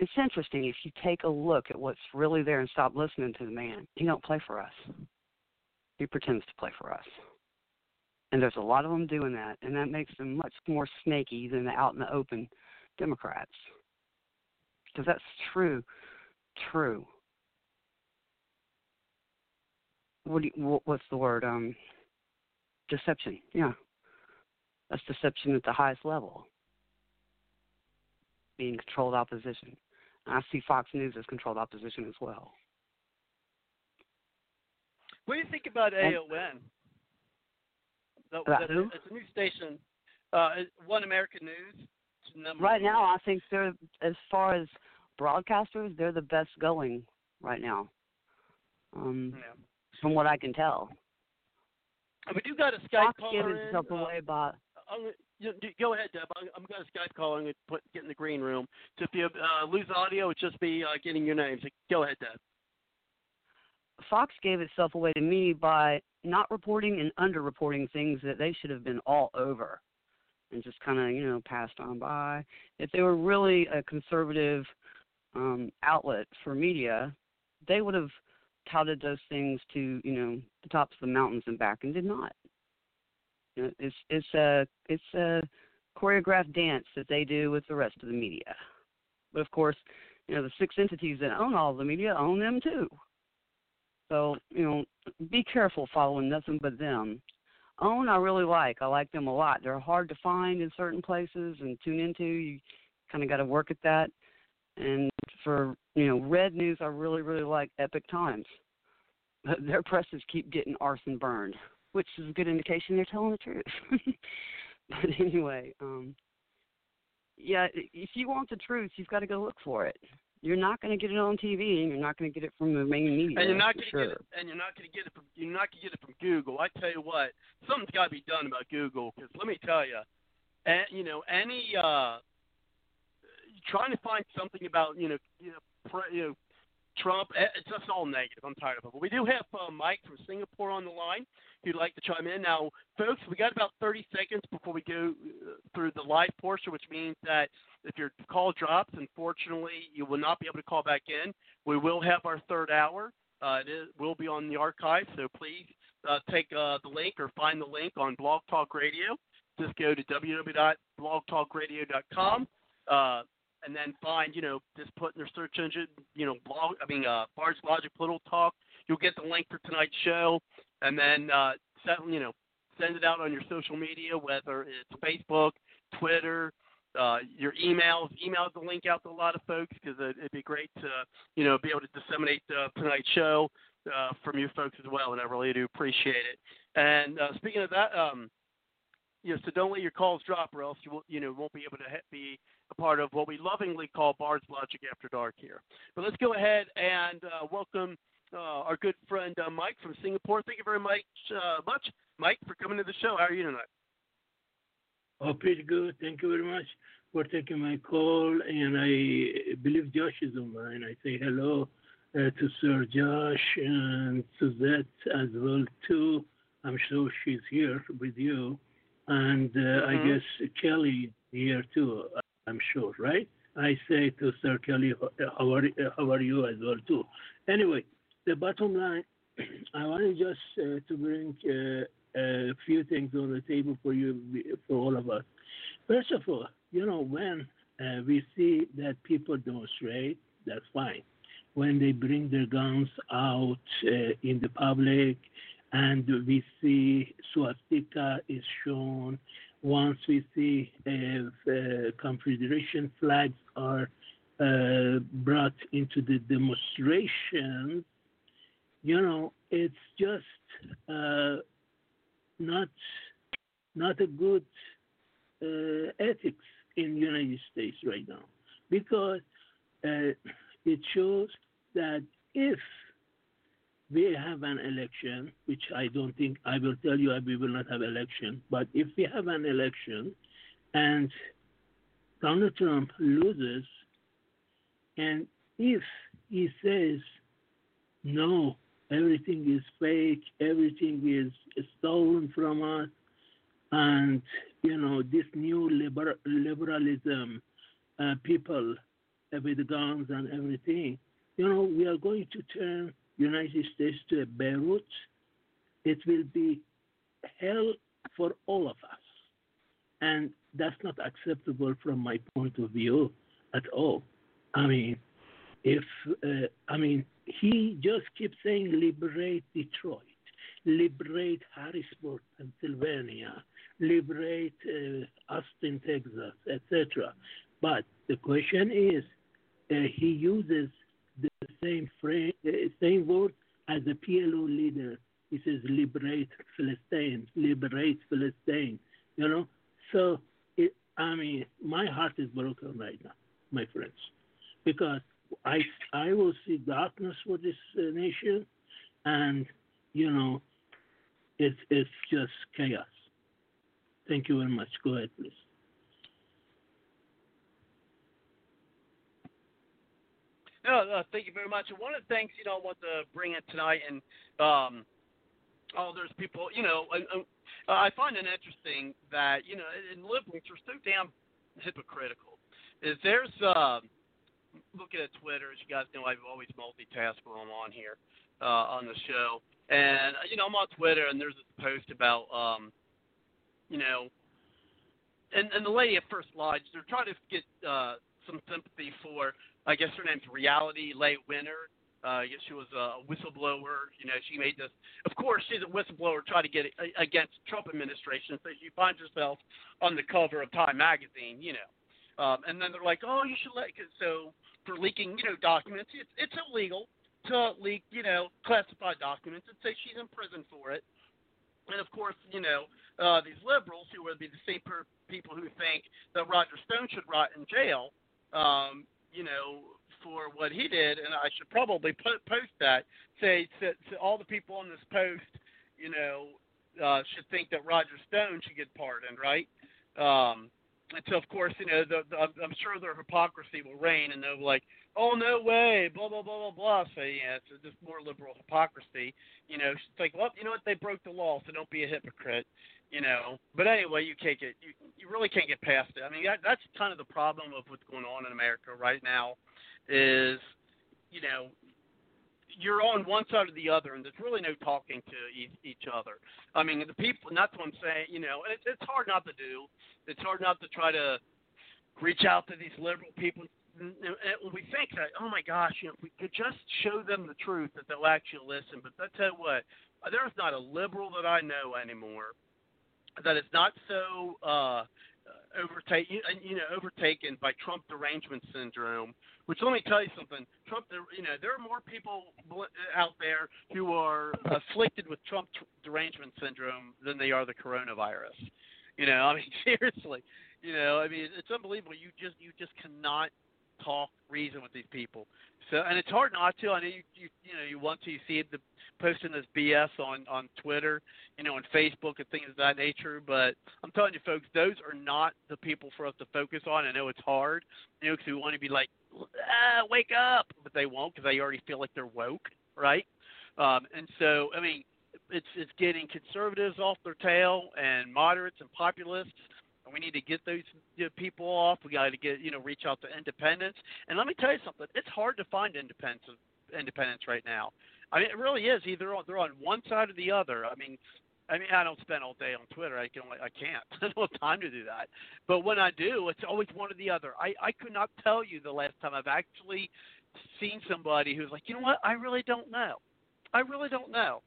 It's interesting if you take a look at what's really there and stop listening to the man. He don't play for us. He pretends to play for us. And there's a lot of them doing that, and that makes them much more snaky than the out in the open Democrats. Because that's true, true. What do you, what's the word? Um, deception. Yeah, that's deception at the highest level. Being controlled opposition. I see Fox News as controlled opposition as well. What do you think about And- OAN? That, About that's, who? It's a new station. Uh, One American News. Right now. I think they're as far as broadcasters, they're the best going right now. Um, Yeah. From what I can tell, we do got a Skype Fox caller gave in. itself uh, away by I'm you, go ahead, Deb. I'm, I'm got a Skype call. I'm going to put get in the green room. So if you uh, lose audio, it's just be uh, getting your name. So go ahead, Deb. Fox gave itself away to me by not reporting and underreporting things that they should have been all over and just kind of, you know, passed on by. If they were really a conservative um, outlet for media, they would have touted those things to, you know, the tops of the mountains and back and did not. You know, it's it's a it's a choreographed dance that they do with the rest of the media. But of course, you know, the six entities that own all the media own them too. So, you know, be careful following nothing but them. Own I really like. I like them a lot. They're hard to find in certain places and tune into. You kind of got to work at that. And for, you know, red news, I really, really like Epoch Times. Their presses keep getting arson burned, which is a good indication they're telling the truth. but anyway, um, yeah, if you want the truth, you've got to go look for it. You're not going to get it on TV, and you're not going to get it from the main media. and you're not going to sure. get it. And you're not going to get it from. You're not going to get it from Google. I tell you what, something's got to be done about Google because let me tell you, and you know, any uh, trying to find something about you know, you know, pre, you know, Trump. eh, It's just all negative. I'm tired of it. But we do have uh, Mike from Singapore on the line. Who'd like to chime in now, folks? We got about 30 seconds before we go uh, through the live portion, which means that if your call drops, unfortunately, you will not be able to call back in. We will have our third hour. Uh, it is, will be on the archive, so please uh, take uh, the link or find the link on Blog Talk Radio. Just go to www.blogtalkradio.com uh, and then find, you know, just put in their search engine, you know, blog. I mean, uh, Bard's Logic Political Talk. You'll get the link for tonight's show, and then uh, send, you know, send it out on your social media, whether it's Facebook, Twitter, uh, your emails. Email the link out to a lot of folks because it, it'd be great to you know be able to disseminate uh, tonight's show uh, from you folks as well, and I really do appreciate it. And uh, speaking of that, um, you know, so don't let your calls drop, or else you will, you know won't be able to be a part of what we lovingly call Bard's Logic After Dark here. But let's go ahead and uh, welcome uh, our good friend uh, Mike from Singapore. Thank you very much, uh, much, Mike, for coming to the show. How are you tonight? Oh, pretty good. Thank you very much for taking my call. And I believe Josh is online. I say hello uh, to Sir Josh and Suzette as well too. I'm sure she's here with you, and uh, Mhm. I guess Kelly here too. I'm sure, right? I say to Sir Kelly, how are how are you as well too. Anyway, the bottom line, I want to just uh, to bring uh, a few things on the table for you, for all of us. First of all, you know, when uh, we see that people demonstrate, that's fine. When they bring their guns out uh, in the public, and we see swastika is shown, once we see uh, uh, Confederation flags are uh, brought into the demonstrations, you know, it's just uh, not not a good uh, ethics in the United States right now. Because uh, it shows that if we have an election, which I don't think I will tell you we will not have election, but if we have an election and Donald Trump loses, and if he says no, everything is fake, everything is stolen from us, and you know this new liber- liberalism, uh, people uh, with guns and everything, you know we are going to turn United States to Beirut. It will be hell for all of us, and that's not acceptable from my point of view at all. I mean, if uh, I mean he just keeps saying liberate Detroit, liberate Harrisburg, Pennsylvania, liberate uh, Austin, Texas, etc. But the question is, uh, he uses the same frame, uh, same word as the PLO leader. He says liberate Palestine, liberate Palestine. You know, so it, I mean, my heart is broken right now, my friends, because I I will see darkness for this uh, nation, and you know, it's it's just chaos. Thank you very much. Go ahead, please. No, no, thank you very much. And one of the things you know I want to bring in tonight, and um, oh, there's people, you know, I, I find it interesting that you know, in liberals are so damn hypocritical. Is there's um, looking at Twitter, as you guys know, I've always multitask when I'm on here uh, on the show, and you know, I'm on Twitter, and there's this post about, um, you know, and and the lady at First Lodge, they're trying to get uh, some sympathy for I guess her name's Reality Leigh Winner. Uh, I guess she was a whistleblower. You know, she made this. Of course, she's a whistleblower trying to get against Trump administration. So she finds herself on the cover of Time magazine. You know, um, and then they're like, "Oh, you should let." So for leaking, you know, documents, it's it's illegal to leak, you know, classified documents, and say she's in prison for it. And of course, you know, uh, these liberals who would be the same per- people who think that Roger Stone should rot in jail. Um, you know, for what he did, and I should probably po- post that. Say to, to all the people on this post, you know, uh, should think that Roger Stone should get pardoned, right? Um, and so, of course, you know, the, the, I'm sure their hypocrisy will reign, and they'll be like, "Oh no way!" Blah blah blah blah blah. So yeah, it's just more liberal hypocrisy. You know, it's like, well, you know what? They broke the law, so don't be a hypocrite. You know, but anyway, you can't get you, you really can't get past it. I mean, that, that's kind of the problem of what's going on in America right now, is you know you're on one side or the other, and there's really no talking to e- each other. I mean, the people, and that's what I'm saying, you know, and it's, hard not to do. It's hard not to try to reach out to these liberal people. And we think that, oh my gosh, you know, if we could just show them the truth, that they'll actually listen. But I tell you what, there's not a liberal that I know anymore that is not so uh, overtake you know overtaken by Trump derangement syndrome. Which let me tell you something. Trump, you know, there are more people out there who are afflicted with Trump derangement syndrome than they are the coronavirus. You know, I mean seriously. You know, I mean it's unbelievable. You just you just cannot talk reason with these people. So and it's hard not to. I know you you you know you want to you see the posting this BS on on Twitter, you know, on Facebook and things of that nature. But I'm telling you, folks, those are not the people for us to focus on. I know it's hard, you know, because we want to be like, ah, wake up, but they won't because they already feel like they're woke, right? Um, and so, I mean, it's it's getting conservatives off their tail and moderates and populists. We need to get those you know, people off. We got to get you know reach out to independents. And let me tell you something. It's hard to find independents independents right now. I mean, it really is. Either they're on one side or the other. I mean, I mean, I don't spend all day on Twitter. I can, I can't. I don't have time to do that. But when I do, it's always one or the other. I, I could not tell you the last time I've actually seen somebody who's like, you know what? I really don't know. I really don't know.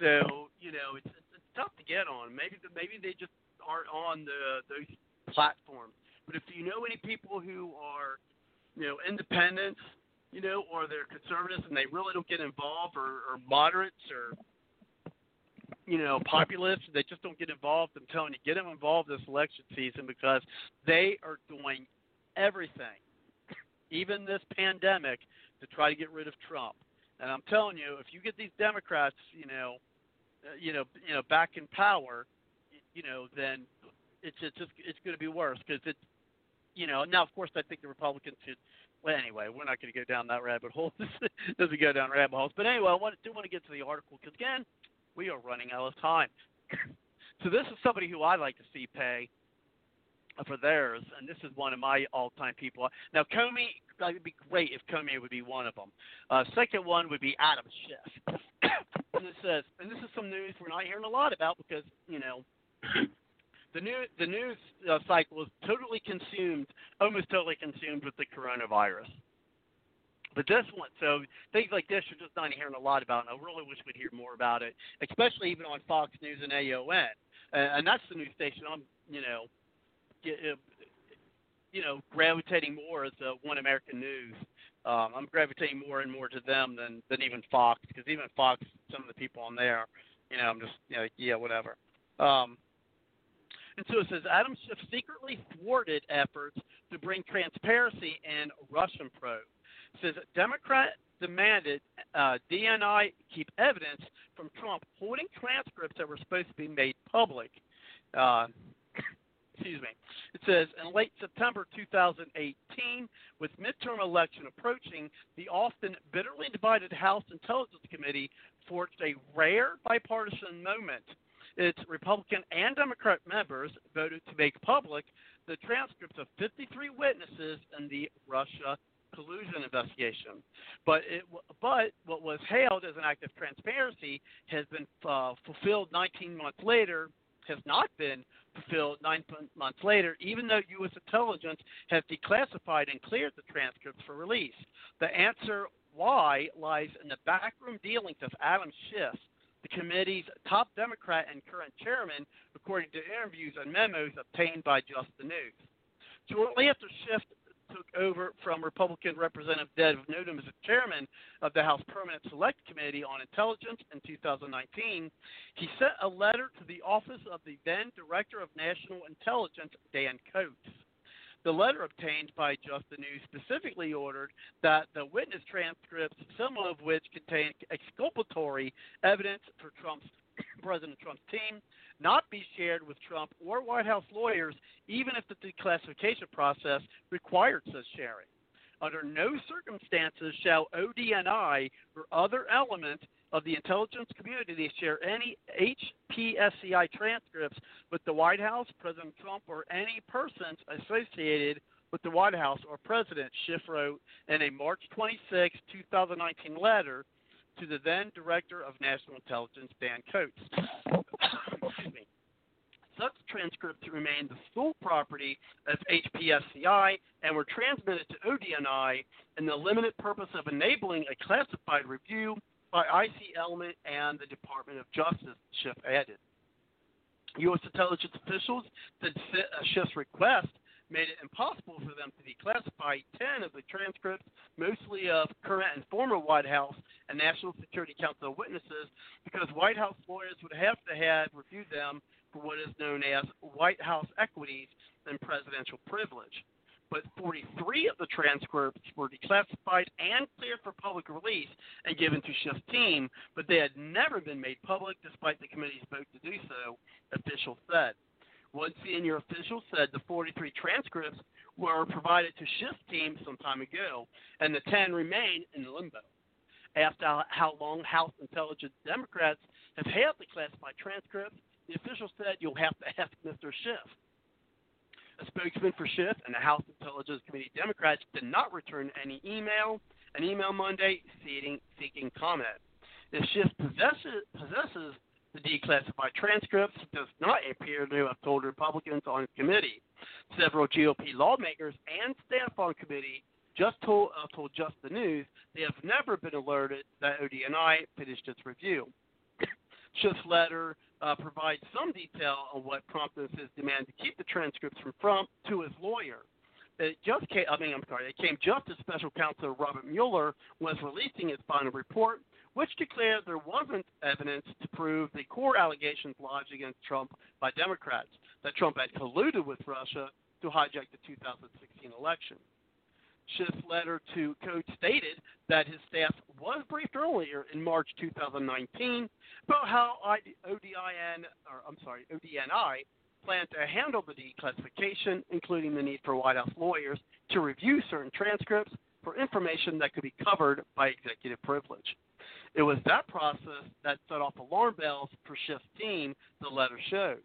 So you know, it's, it's, it's tough to get on. Maybe maybe they just aren't on the those platforms. But if you know any people who are, you know, independents, you know, or they're conservatives and they really don't get involved, or, or moderates, or you know, populists, they just don't get involved. I'm telling you, get them involved this election season because they are doing everything, even this pandemic, to try to get rid of Trump. And I'm telling you, if you get these Democrats, you know, uh, you know, you know, back in power, you know, then it's it's just it's going to be worse because it's you know now of course I think the Republicans should. Well, anyway, we're not going to go down that rabbit hole. This doesn't go down rabbit holes. But anyway, I want, do want to get to the article because again, we are running out of time. so this is somebody who I like to see pay for theirs, and this is one of my all-time people. Now, Comey, it would be great if Comey would be one of them. Uh, second one would be Adam Schiff. and it says, and this is some news we're not hearing a lot about because you know the new the news uh, cycle is totally consumed, almost totally consumed with the coronavirus. But this one, so things like this you're just not hearing a lot about, and I really wish we'd hear more about it, especially even on Fox News and OAN, and, and that's the news station I'm, you know, get, uh, you know, gravitating more as uh, One American News. Um, I'm gravitating more and more to them than than even Fox, because even Fox, some of the people on there, you know, I'm just, you know, yeah, whatever. Um, and so it says Adam Schiff secretly thwarted efforts to bring transparency in Russian probe. It says Democrat demanded uh, DNI keep evidence from Trump holding transcripts that were supposed to be made public. Uh, excuse me. It says in late September 2018, with midterm election approaching, the often bitterly divided House Intelligence Committee forged a rare bipartisan moment its Republican and Democrat members voted to make public the transcripts of 53 witnesses in the Russia collusion investigation. But it, but what was hailed as an act of transparency has been uh, fulfilled 19 months later. Has not been fulfilled nine months later, even though U.S. intelligence has declassified and cleared the transcripts for release. The answer why lies in the backroom dealings of Adam Schiff, the committee's top Democrat and current chairman, according to interviews and memos obtained by Just the News. Shortly after Schiff took over from Republican Representative Devin Nunes as chairman of the House Permanent Select Committee on Intelligence in 2019, he sent a letter to the office of the then Director of National Intelligence, Dan Coats. The letter obtained by Just the News specifically ordered that the witness transcripts, some of which contained exculpatory evidence for Trump's President Trump's team, not be shared with Trump or White House lawyers, even if the declassification process required such sharing. Under no circumstances shall ODNI or other element of the intelligence community to share any HPSCI transcripts with the White House, President Trump, or any persons associated with the White House or President, Schiff wrote in a March 26, 2019 letter to the then Director of National Intelligence, Dan Coats. Excuse me. Such transcripts remain the sole property of HPSCI and were transmitted to ODNI in the limited purpose of enabling a classified review by IC Element and the Department of Justice, Schiff added. U.S. intelligence officials Fi- uh, Schiff's request made it impossible for them to declassify 10 of the transcripts, mostly of current and former White House and National Security Council witnesses, because White House lawyers would have to have reviewed them for what is known as White House equities and presidential privilege. But 43 of the transcripts were declassified and cleared for public release and given to Schiff's team, but they had never been made public despite the committee's vote to do so, officials said. One senior official said the 43 transcripts were provided to Schiff's team some time ago, and the 10 remain in limbo. Asked how long House intelligence Democrats have had the classified transcripts, the official said you'll have to ask Mr. Schiff. A spokesman for Schiff and the House Intelligence Committee Democrats did not return any email, an email Monday seeking, seeking comment. If Schiff possesses, possesses the declassified transcripts, does not appear to have told Republicans on committee. Several GOP lawmakers and staff on committee just told, uh, told Just the News they have never been alerted that ODNI finished its review. Schiff's letter uh, provides some detail on what prompted his demand to keep the transcripts from Trump to his lawyer. It just came, I mean, I'm sorry, it came just as special counsel Robert Mueller was releasing his final report, which declared there wasn't evidence to prove the core allegations lodged against Trump by Democrats that Trump had colluded with Russia to hijack the 2016 election. Schiff's letter to Coats stated that his staff was briefed earlier in March 2019 about how ODIN, or I'm sorry, ODNI planned to handle the declassification, including the need for White House lawyers to review certain transcripts for information that could be covered by executive privilege. It was that process that set off alarm bells for Schiff's team, the letter shows.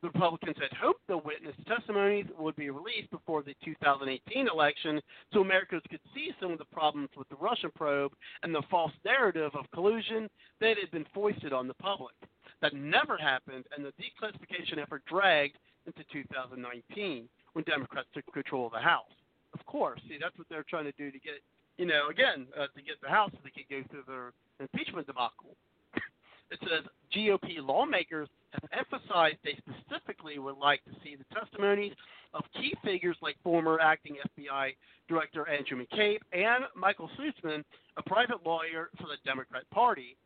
The Republicans had hoped the witness testimonies would be released before the 2018 election so Americans could see some of the problems with the Russian probe and the false narrative of collusion that had been foisted on the public. That never happened, and the declassification effort dragged into 2019 when Democrats took control of the House. Of course, see, that's what they're trying to do to get, you know, again, uh, to get the House so they could go through their impeachment debacle. It says GOP lawmakers have emphasized they specifically would like to see the testimonies of key figures like former acting FBI Director Andrew McCabe and Michael Sussman, a private lawyer for the Democrat Party,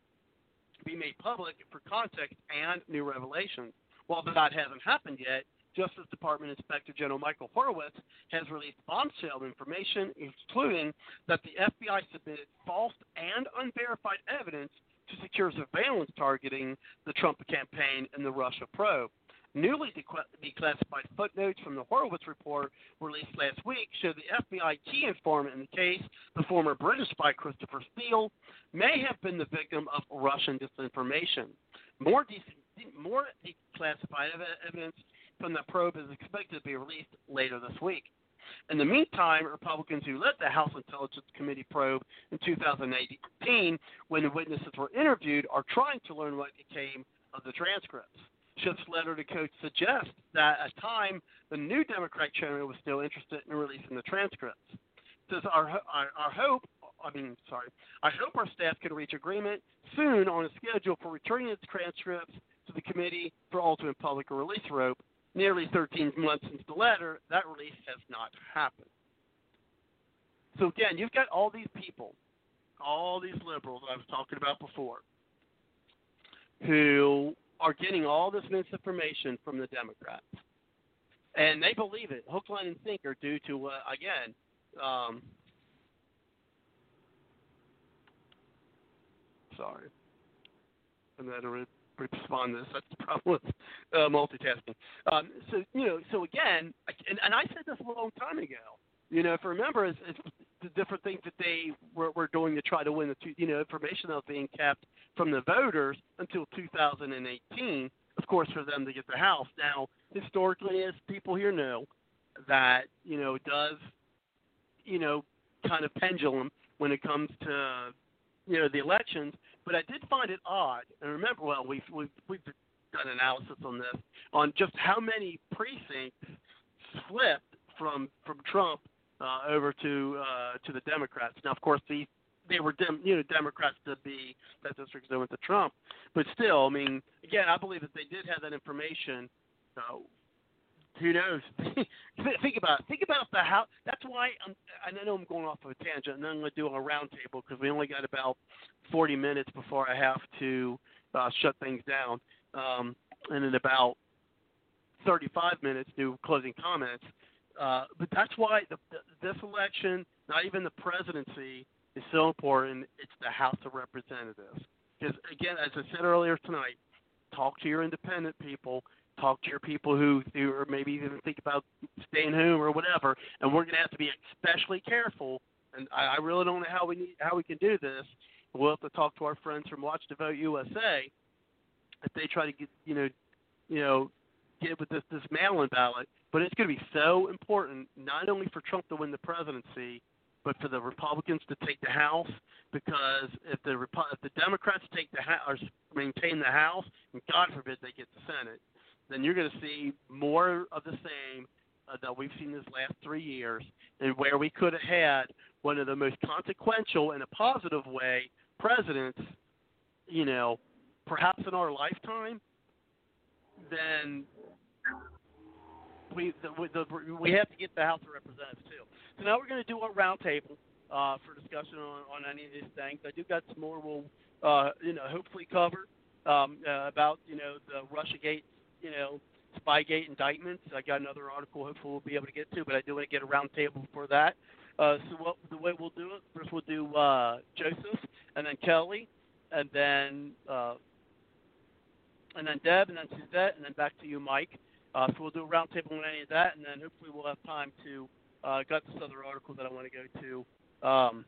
be made public for context and new revelations. While that hasn't happened yet, Justice Department Inspector General Michael Horowitz has released bombshell information, including that the FBI submitted false and unverified evidence to secure surveillance targeting the Trump campaign and the Russia probe. Newly declassified footnotes from the Horowitz report released last week show the FBI key informant in the case, the former British spy Christopher Steele, may have been the victim of Russian disinformation. More, de- more declassified evidence from the probe is expected to be released later this week. In the meantime, Republicans who led the House Intelligence Committee probe in 2018, when the witnesses were interviewed, are trying to learn what became of the transcripts. Schiff's letter to Coats suggests that at time the new Democrat chairman was still interested in releasing the transcripts. Says our, our our hope, I mean, sorry, I hope our staff can reach agreement soon on a schedule for returning its transcripts to the committee for ultimate public release rope nearly 13 months since the letter, that release has not happened. So again, you've got all these people, all these liberals I was talking about before, who are getting all this misinformation from the Democrats, and they believe it, hook, line, and sinker, due to uh, again. Um, sorry, and that respond to this. That's the problem with uh, multitasking. Um, so you know, so again, and, and I said this a long time ago. You know, if you remember, it's, it's the different things that they were, were doing to try to win the two, you know information that was being kept from the voters until 2018. Of course, for them to get the House. Now, historically, as people here know, that you know does you know kind of pendulum when it comes to you know the elections but I did find it odd, and remember, well, we've we've we've done analysis on this on just how many precincts flipped from from Trump uh, over to uh, to the Democrats. Now, of course, these they were dem, you know Democrats to be that districts that went to Trump. But still, I mean, again, I believe that they did have that information. So who knows? think about it. Think about the how. That's why I'm, I know I'm going off of a tangent, and I'm going to do a roundtable because we only got about 40 minutes before I have to uh, shut things down, um, and in about 35 minutes do closing comments. Uh, but that's why the, the, this election, not even the presidency, is so important. It's the House of Representatives. Because again, as I said earlier tonight, talk to your independent people, talk to your people who who are maybe even think about staying home or whatever. And we're going to have to be especially careful. And I, I really don't know how we need how we can do this. We'll have to talk to our friends from Watch the Vote USA if they try to get you know you know get with this this mail-in ballot. But it's going to be so important not only for Trump to win the presidency, but for the Republicans to take the House. Because if the if the Democrats take the House or maintain the House, and God forbid they get the Senate, then you're going to see more of the same uh, that we've seen this last three years, and where we could have had one of the most consequential, in a positive way, presidents, you know, perhaps in our lifetime, then we the, the, we have to get the House of Representatives too. So now we're going to do a roundtable uh, for discussion on, on any of these things. I do got some more we'll uh, you know hopefully cover um, uh, about you know the RussiaGate you know Spygate indictments. I got another article hopefully we'll be able to get to, but I do want to get a roundtable for that. Uh, so what, the way we'll do it, first we'll do uh, Joseph, and then Kelly, and then uh, and then Deb, and then Suzette, and then back to you, Mike. Uh, so we'll do a roundtable on any of that, and then hopefully we'll have time to uh, got this other article that I want to go to um,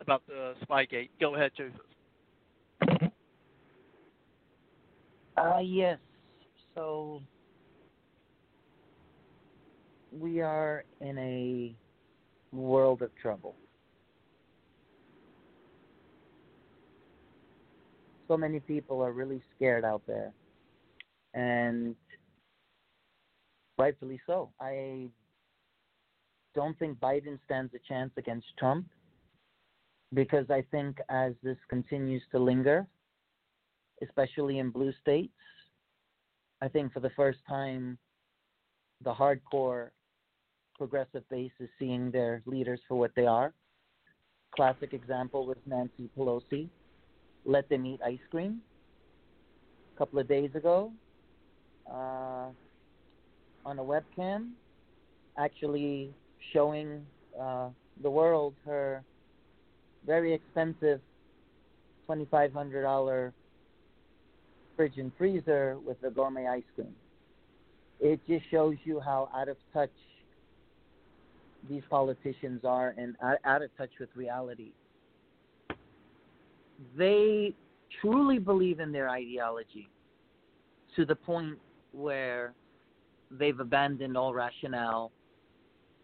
about the Spygate. Go ahead, Joseph. Uh, yes. So we are in a world of trouble. So many people are really scared out there, and rightfully so. I don't think Biden stands a chance against Trump because I think as this continues to linger, especially in blue states, I think for the first time, the hardcore progressive base is seeing their leaders for what they are. Classic example was Nancy Pelosi. Let them eat ice cream. A couple of days ago, uh, on a webcam, actually showing uh, the world her very expensive $2,500 fridge and freezer with the gourmet ice cream. It just shows you how out of touch these politicians are and out of touch with reality. They truly believe in their ideology to the point where they've abandoned all rationale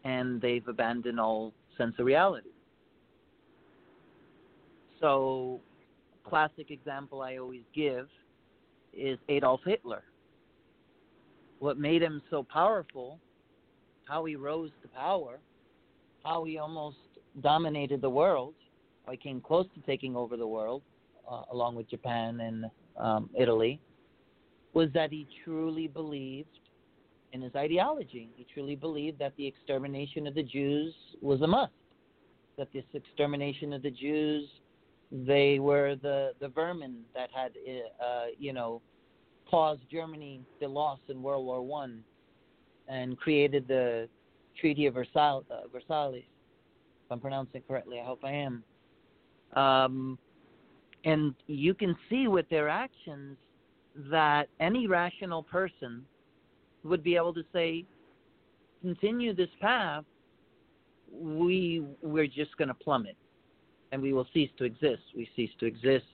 and they've abandoned all sense of reality. So, classic example I always give is Adolf Hitler. What made him so powerful, how he rose to power, how he almost dominated the world, how he came close to taking over the world, uh, along with Japan and um, Italy, was that he truly believed in his ideology. He truly believed that the extermination of the Jews was a must, that this extermination of the Jews, they were the, the vermin that had, uh, you know, caused Germany the loss in World War One, and created the Treaty of Versailles, uh, Versailles. If I'm pronouncing it correctly, I hope I am. Um, and you can see with their actions that any rational person would be able to say, continue this path, we we're just going to plummet, and we will cease to exist. We cease to exist.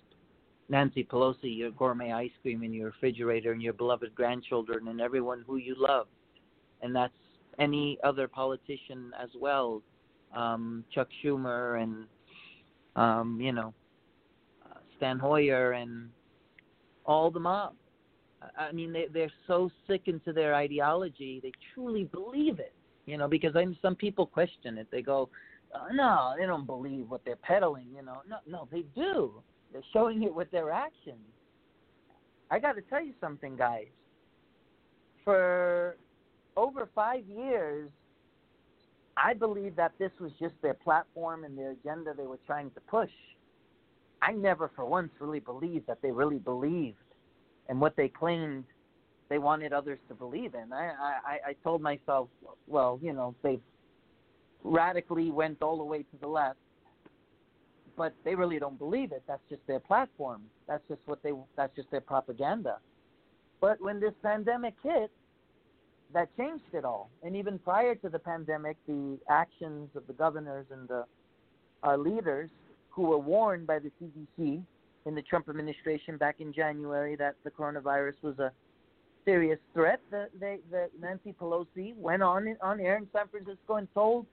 Nancy Pelosi, your gourmet ice cream in your refrigerator, and your beloved grandchildren, and everyone who you love, and that's any other politician as well, um, Chuck Schumer and um, you know Steny Hoyer and all the mob. I mean, they they're so sick into their ideology, they truly believe it. You know, because I some people question it. They go, Uh, no, they don't believe what they're peddling. You know, no, no, they do. They're showing it with their actions. I got to tell you something, guys. For over five years, I believe that this was just their platform and their agenda they were trying to push. I never for once really believed that they really believed in what they claimed they wanted others to believe in. I, I, I told myself, well, you know, they radically went all the way to the left, but they really don't believe it. That's just their platform. That's just what they. That's just their propaganda. But when this pandemic hit, that changed it all. And even prior to the pandemic, the actions of the governors and the uh, leaders who were warned by the CDC in the Trump administration back in January that the coronavirus was a serious threat. The, they, the Nancy Pelosi went on on air in San Francisco and told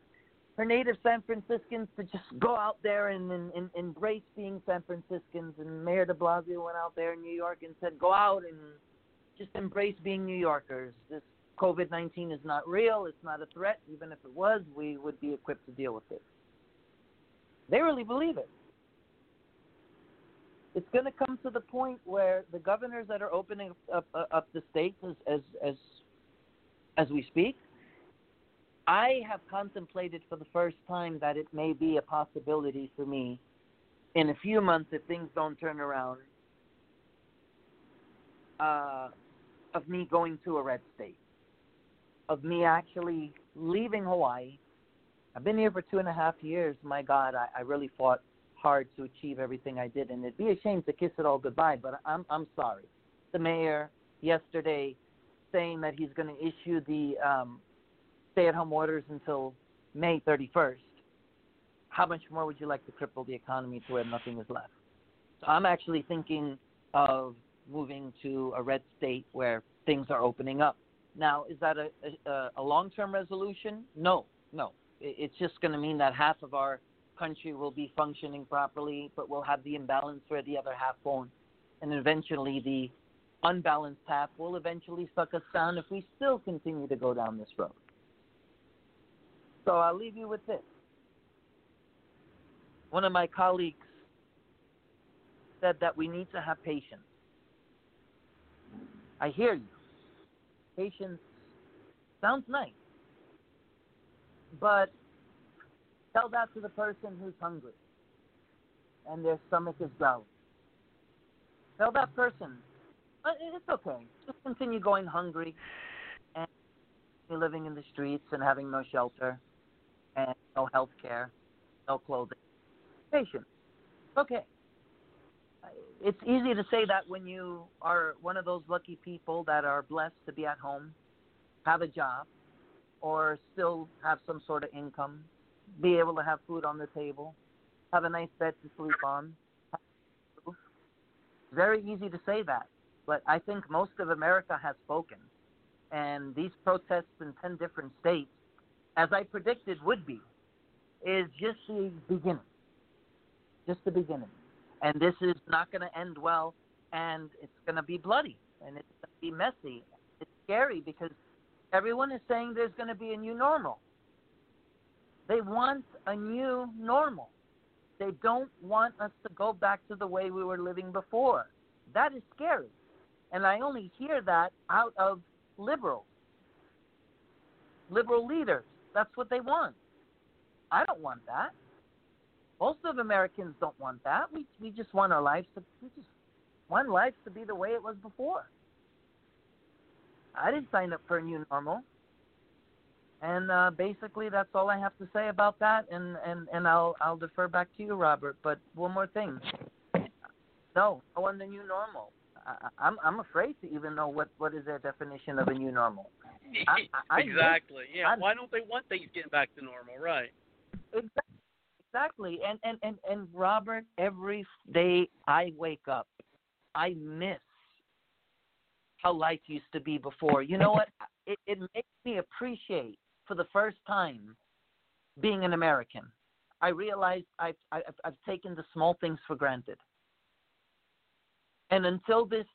her native San Franciscans to just go out there and, and, and embrace being San Franciscans. And Mayor De Blasio went out there in New York and said, "Go out and just embrace being New Yorkers. This COVID 19 is not real. It's not a threat. Even if it was, we would be equipped to deal with it." They really believe it it's going to come to the point where the governors that are opening up, up, up the states as, as as as we speak, I have contemplated for the first time that it may be a possibility for me in a few months if things don't turn around uh, of me going to a red state, of me actually leaving Hawaii. I've been here for two and a half years. My God, I, I really fought hard to achieve everything I did, and it'd be a shame to kiss it all goodbye. But I'm I'm sorry. The mayor yesterday saying that he's going to issue the um, stay-at-home orders until May 31st. How much more would you like to cripple the economy to where nothing is left? So I'm actually thinking of moving to a red state where things are opening up. Now, is that a, a, a long-term resolution? No, no. It's just going to mean that half of our country will be functioning properly, but we'll have the imbalance where the other half won't. And eventually, the unbalanced half will eventually suck us down if we still continue to go down this road. So I'll leave you with this. One of my colleagues said that we need to have patience. I hear you. Patience sounds nice. But Tell that to the person who's hungry and their stomach is growling. Tell that person, uh, it's okay. Just continue going hungry and living in the streets and having no shelter no health care, no clothing. Patient. Okay. It's easy to say that when you are one of those lucky people that are blessed to be at home, have a job, or still have some sort of income, be able to have food on the table, have a nice bed to sleep on. Very easy to say that, but I think most of America has spoken. And these protests in 10 different states, as I predicted would be, is just the beginning. Just the beginning. And this is not going to end well, and it's going to be bloody, and it's going to be messy. It's scary because everyone is saying there's going to be a new normal. They want a new normal. They don't want us to go back to the way we were living before. That is scary. And I only hear that out of liberals, liberal leaders. That's what they want. I don't want that. Most of Americans don't want that. We we just want our lives to we just want life to be the way it was before. I didn't sign up for a new normal. And uh, basically, that's all I have to say about that. And, and, and I'll I'll defer back to you, Robert. But one more thing. No, I want the new normal. I, I'm I'm afraid to even know what what is their definition of a new normal. I, I, exactly. Yeah. Why don't they want things getting back to normal? Right. Exactly. Exactly. And and and and Robert, every day I wake up, I miss how life used to be before. You know what? It, it makes me appreciate for the first time being an American. I realized I've, I've, I've taken the small things for granted. And until this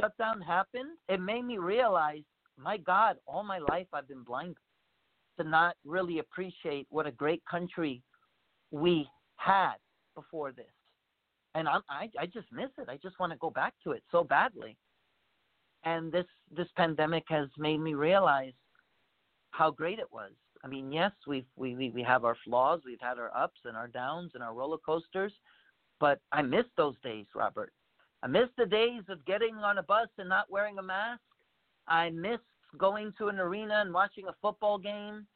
shutdown happened, it made me realize, my God, all my life I've been blind to not really appreciate what a great country we had before this. And I'm, I I just miss it. I just want to go back to it so badly. And this this pandemic has made me realize how great it was. I mean, yes, we've we we, we have our flaws, we've had our ups and our downs and our roller coasters, but I miss those days, Robert. I miss the days of getting on a bus and not wearing a mask. I miss going to an arena and watching a football game.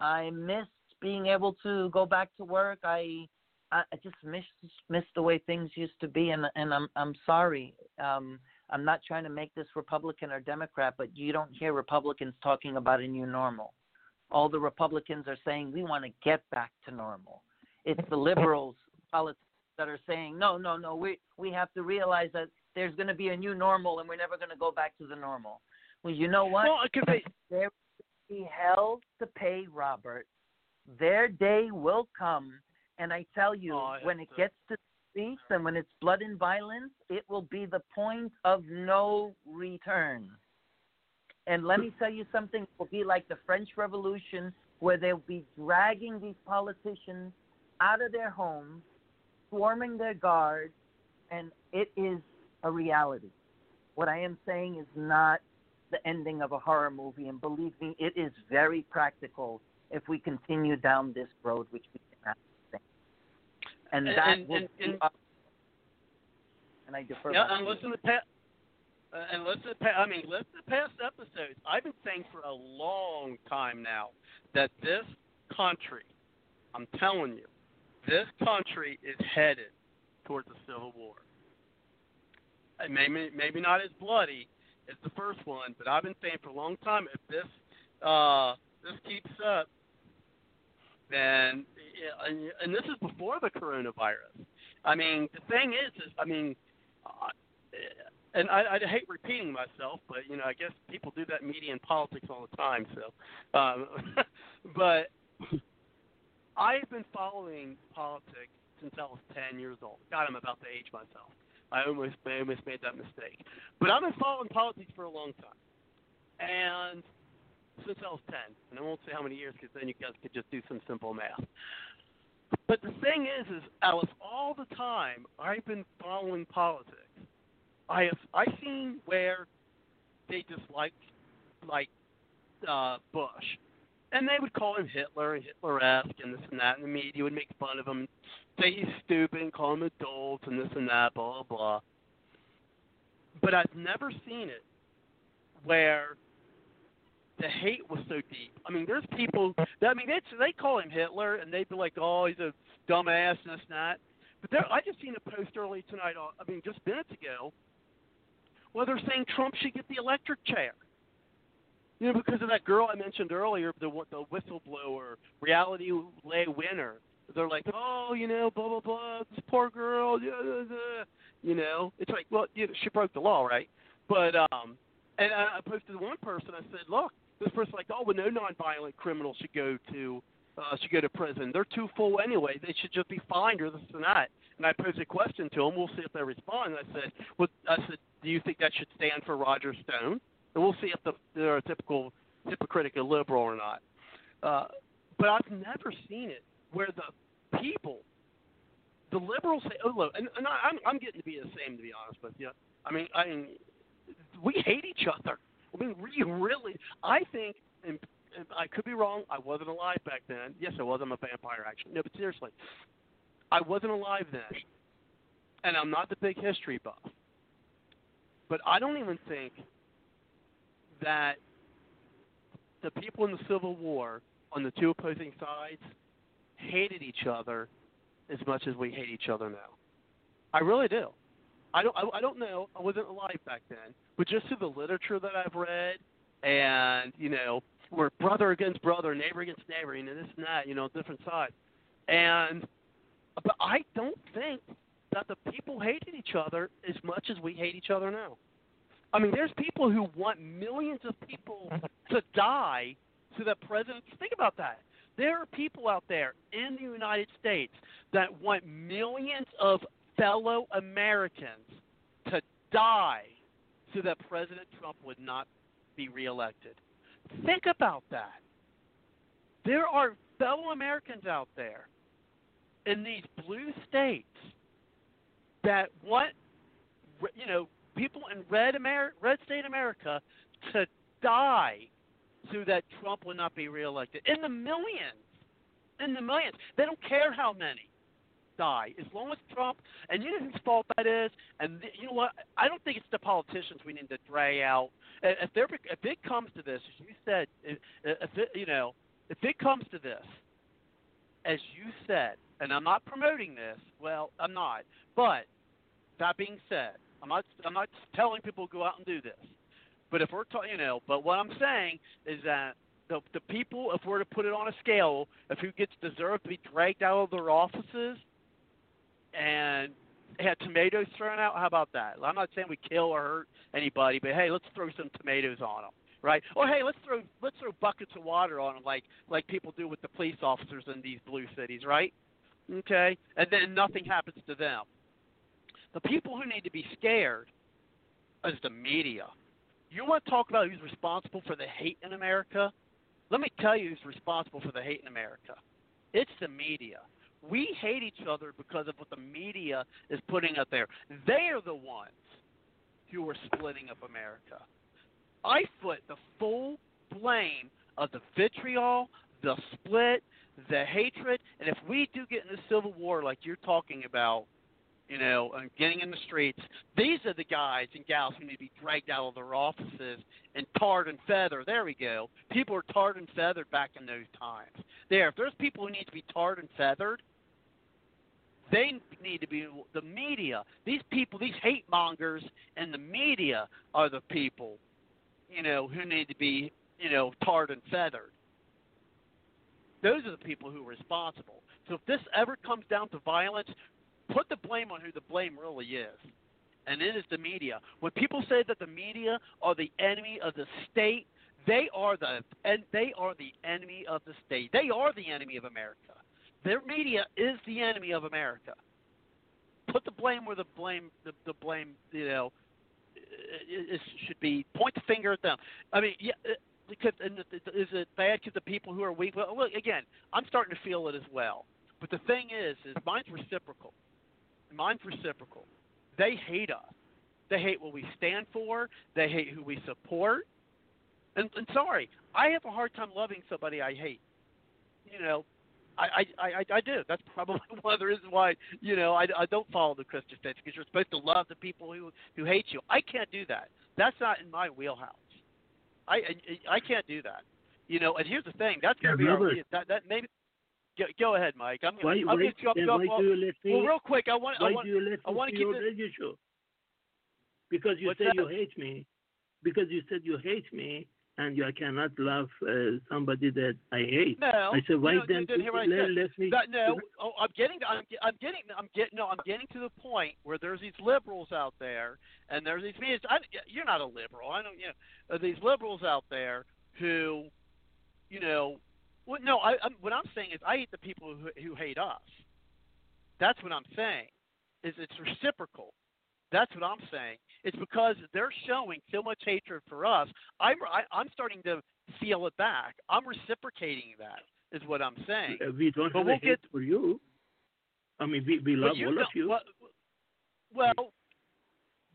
I miss being able to go back to work. I I I just miss miss the way things used to be, and and I'm I'm sorry. Um, I'm not trying to make this Republican or Democrat, but you don't hear Republicans talking about a new normal. All the Republicans are saying we want to get back to normal. It's the liberals, politics that are saying no, no, no. We we have to realize that there's going to be a new normal, and we're never going to go back to the normal. Well, you know what? Well, it could be. There will be hell to pay, Robert. Their day will come, and I tell you, Oh, I when it so. gets to streets and when it's blood and violence, it will be the point of no return. And let me tell you something, it will be like the French Revolution, where they'll be dragging these politicians out of their homes, swarming their guards, and it is a reality. What I am saying is not the ending of a horror movie, and believe me, it is very practical if we continue down this road, which we cannot think. And that and- will and- and- up. And I defer. Yeah, and listen to Pat. Uh, and listen to pa- I mean, listen to past episodes. I've been saying for a long time now that this country, I'm telling you, this country is headed towards a civil war. And maybe maybe not as bloody as the first one, but I've been saying for a long time if this uh, this keeps up, then and, and this is before the coronavirus. I mean, the thing is, is I mean, uh, and I, I hate repeating myself, but you know, I guess people do that in media and politics all the time. So, um, but I've been following politics since I was 10 years old. God, I'm about to age myself. I almost, I almost made that mistake. But I've been following politics for a long time, and since I was 10, and I won't say how many years, because then you guys could just do some simple math. But the thing is, is Alice, all the time I've been following politics. I have I seen where they disliked like uh, Bush, and they would call him Hitler and Hitler-esque and this and that, and the media would make fun of him, say he's stupid, and call him adult and this and that, blah blah blah. But I've never seen it where the hate was so deep. I mean, there's people. That, I mean, they they call him Hitler, and they'd be like, "Oh, he's a dumbass," and this and that. But there, I just seen a post early tonight. Uh, I mean, just minutes ago, where they're saying Trump should get the electric chair. You know, because of that girl I mentioned earlier, the the whistleblower, Reality Leigh Winner. They're like, oh, you know, blah blah blah, this poor girl, yeah, yeah, yeah. you know. It's like, well, you know, she broke the law, right? But um, and I posted one person. I said, look, this person's like, oh, well, no nonviolent criminal should go to uh, should go to prison. They're too full anyway. They should just be fined or this and that. And I posed a question to them. We'll see if they respond. I said, well, I said, do you think that should stand for Roger Stone? And we'll see if the, they're a typical hypocritical liberal or not. Uh, but I've never seen it where the people, the liberals say, oh, look, and, and I, I'm, I'm getting to be the same, to be honest with you. I mean, I mean, we hate each other. I mean, we really, I think, and, and I could be wrong. I wasn't alive back then. Yes, I was. I'm a vampire, actually. No, but seriously, I wasn't alive then, and I'm not the big history buff. But I don't even think that the people in the Civil War on the two opposing sides hated each other as much as we hate each other now. I really do. I don't. I, I don't know. I wasn't alive back then, but just through the literature that I've read, and you know, we're brother against brother, neighbor against neighbor, you know, this and that, you know, different sides. And but I don't think that the people hated each other as much as we hate each other now. I mean, there's people who want millions of people mm-hmm. to die so that presidents think about that. There are people out there in the United States that want millions of fellow Americans to die so that President Trump would not be reelected. Think about that. There are fellow Americans out there in these blue states that want you know people in red Amer- red state America to die so that Trump will not be reelected. In the millions, in the millions. They don't care how many die as long as Trump. And you know whose fault that is. And th- you know what? I don't think it's the politicians we need to drag out. If there, if it comes to this, as you said, if, if it, you know, if it comes to this, as you said, and I'm not promoting this. Well, I'm not. But that being said, I'm not. I'm not telling people to go out and do this. But if we're talking, you know, but what I'm saying is that the the people, if we're to put it on a scale, of who gets deserved to be dragged out of their offices and had tomatoes thrown out, how about that? I'm not saying we kill or hurt anybody, but hey, let's throw some tomatoes on them, right? Or hey, let's throw let's throw buckets of water on them, like like people do with the police officers in these blue cities, right? Okay, and then nothing happens to them. The people who need to be scared is the media. You want to talk about who's responsible for the hate in America? Let me tell you who's responsible for the hate in America. It's the media. We hate each other because of what the media is putting out there. They are the ones who are splitting up America. I put the full blame of the vitriol, the split, the hatred, and if we do get in the civil war like you're talking about, you know, and getting in the streets, these are the guys and gals who need to be dragged out of their offices and tarred and feathered. There we go. People are tarred and feathered back in those times. There, if there's people who need to be tarred and feathered, they need to be the media. These people, these hate mongers, and the media are the people, you know, who need to be, you know, tarred and feathered. Those are the people who are responsible. So if this ever comes down to violence, put the blame on who the blame really is. And it is the media. When people say that the media are the enemy of the state, they are the and they are the enemy of the state. They are the enemy of America. Their media is the enemy of America. Put the blame where the blame the, the blame you know it, it should be. Point the finger at them. I mean, yeah. uh, Because and is it bad because the people who are weak? Well, look again. I'm starting to feel it as well. But the thing is, is mine's reciprocal. Mine's reciprocal. They hate us. They hate what we stand for. They hate who we support. And, and sorry, I have a hard time loving somebody I hate. You know, I I I, I do. That's probably one of the reasons why you know I, I don't follow the Christian faith because you're supposed to love the people who who hate you. I can't do that. That's not in my wheelhouse. I I, I can't do that. You know, and here's the thing. That's going to Yeah, be our, that that maybe. Go, go ahead, Mike. I'm Why, why, going to jump, then jump why off. do you let me? Well, real quick, I want why I want do you let I want to keep your this. radio show? Because you What's say that? you hate me. Because you said you hate me, and you I cannot love uh, somebody that I hate. No, I said why know, then you didn't hear what I let, let me? That- no, oh, I'm getting, I'm, I'm getting, I'm getting, no, I'm getting to the point where there's these liberals out there, and there's these. I, you're not a liberal. I don't, you know, these liberals out there who, you know, well, no, I, I'm, what I'm saying is I hate the people who, who hate us. That's what I'm saying. Is it's reciprocal. That's what I'm saying. It's because they're showing so much hatred for us. I'm I, I'm starting to feel it back. I'm reciprocating that. Is what I'm saying. Uh, we don't But have we'll hate get- for you. I mean, we, we love all of you. Well, well,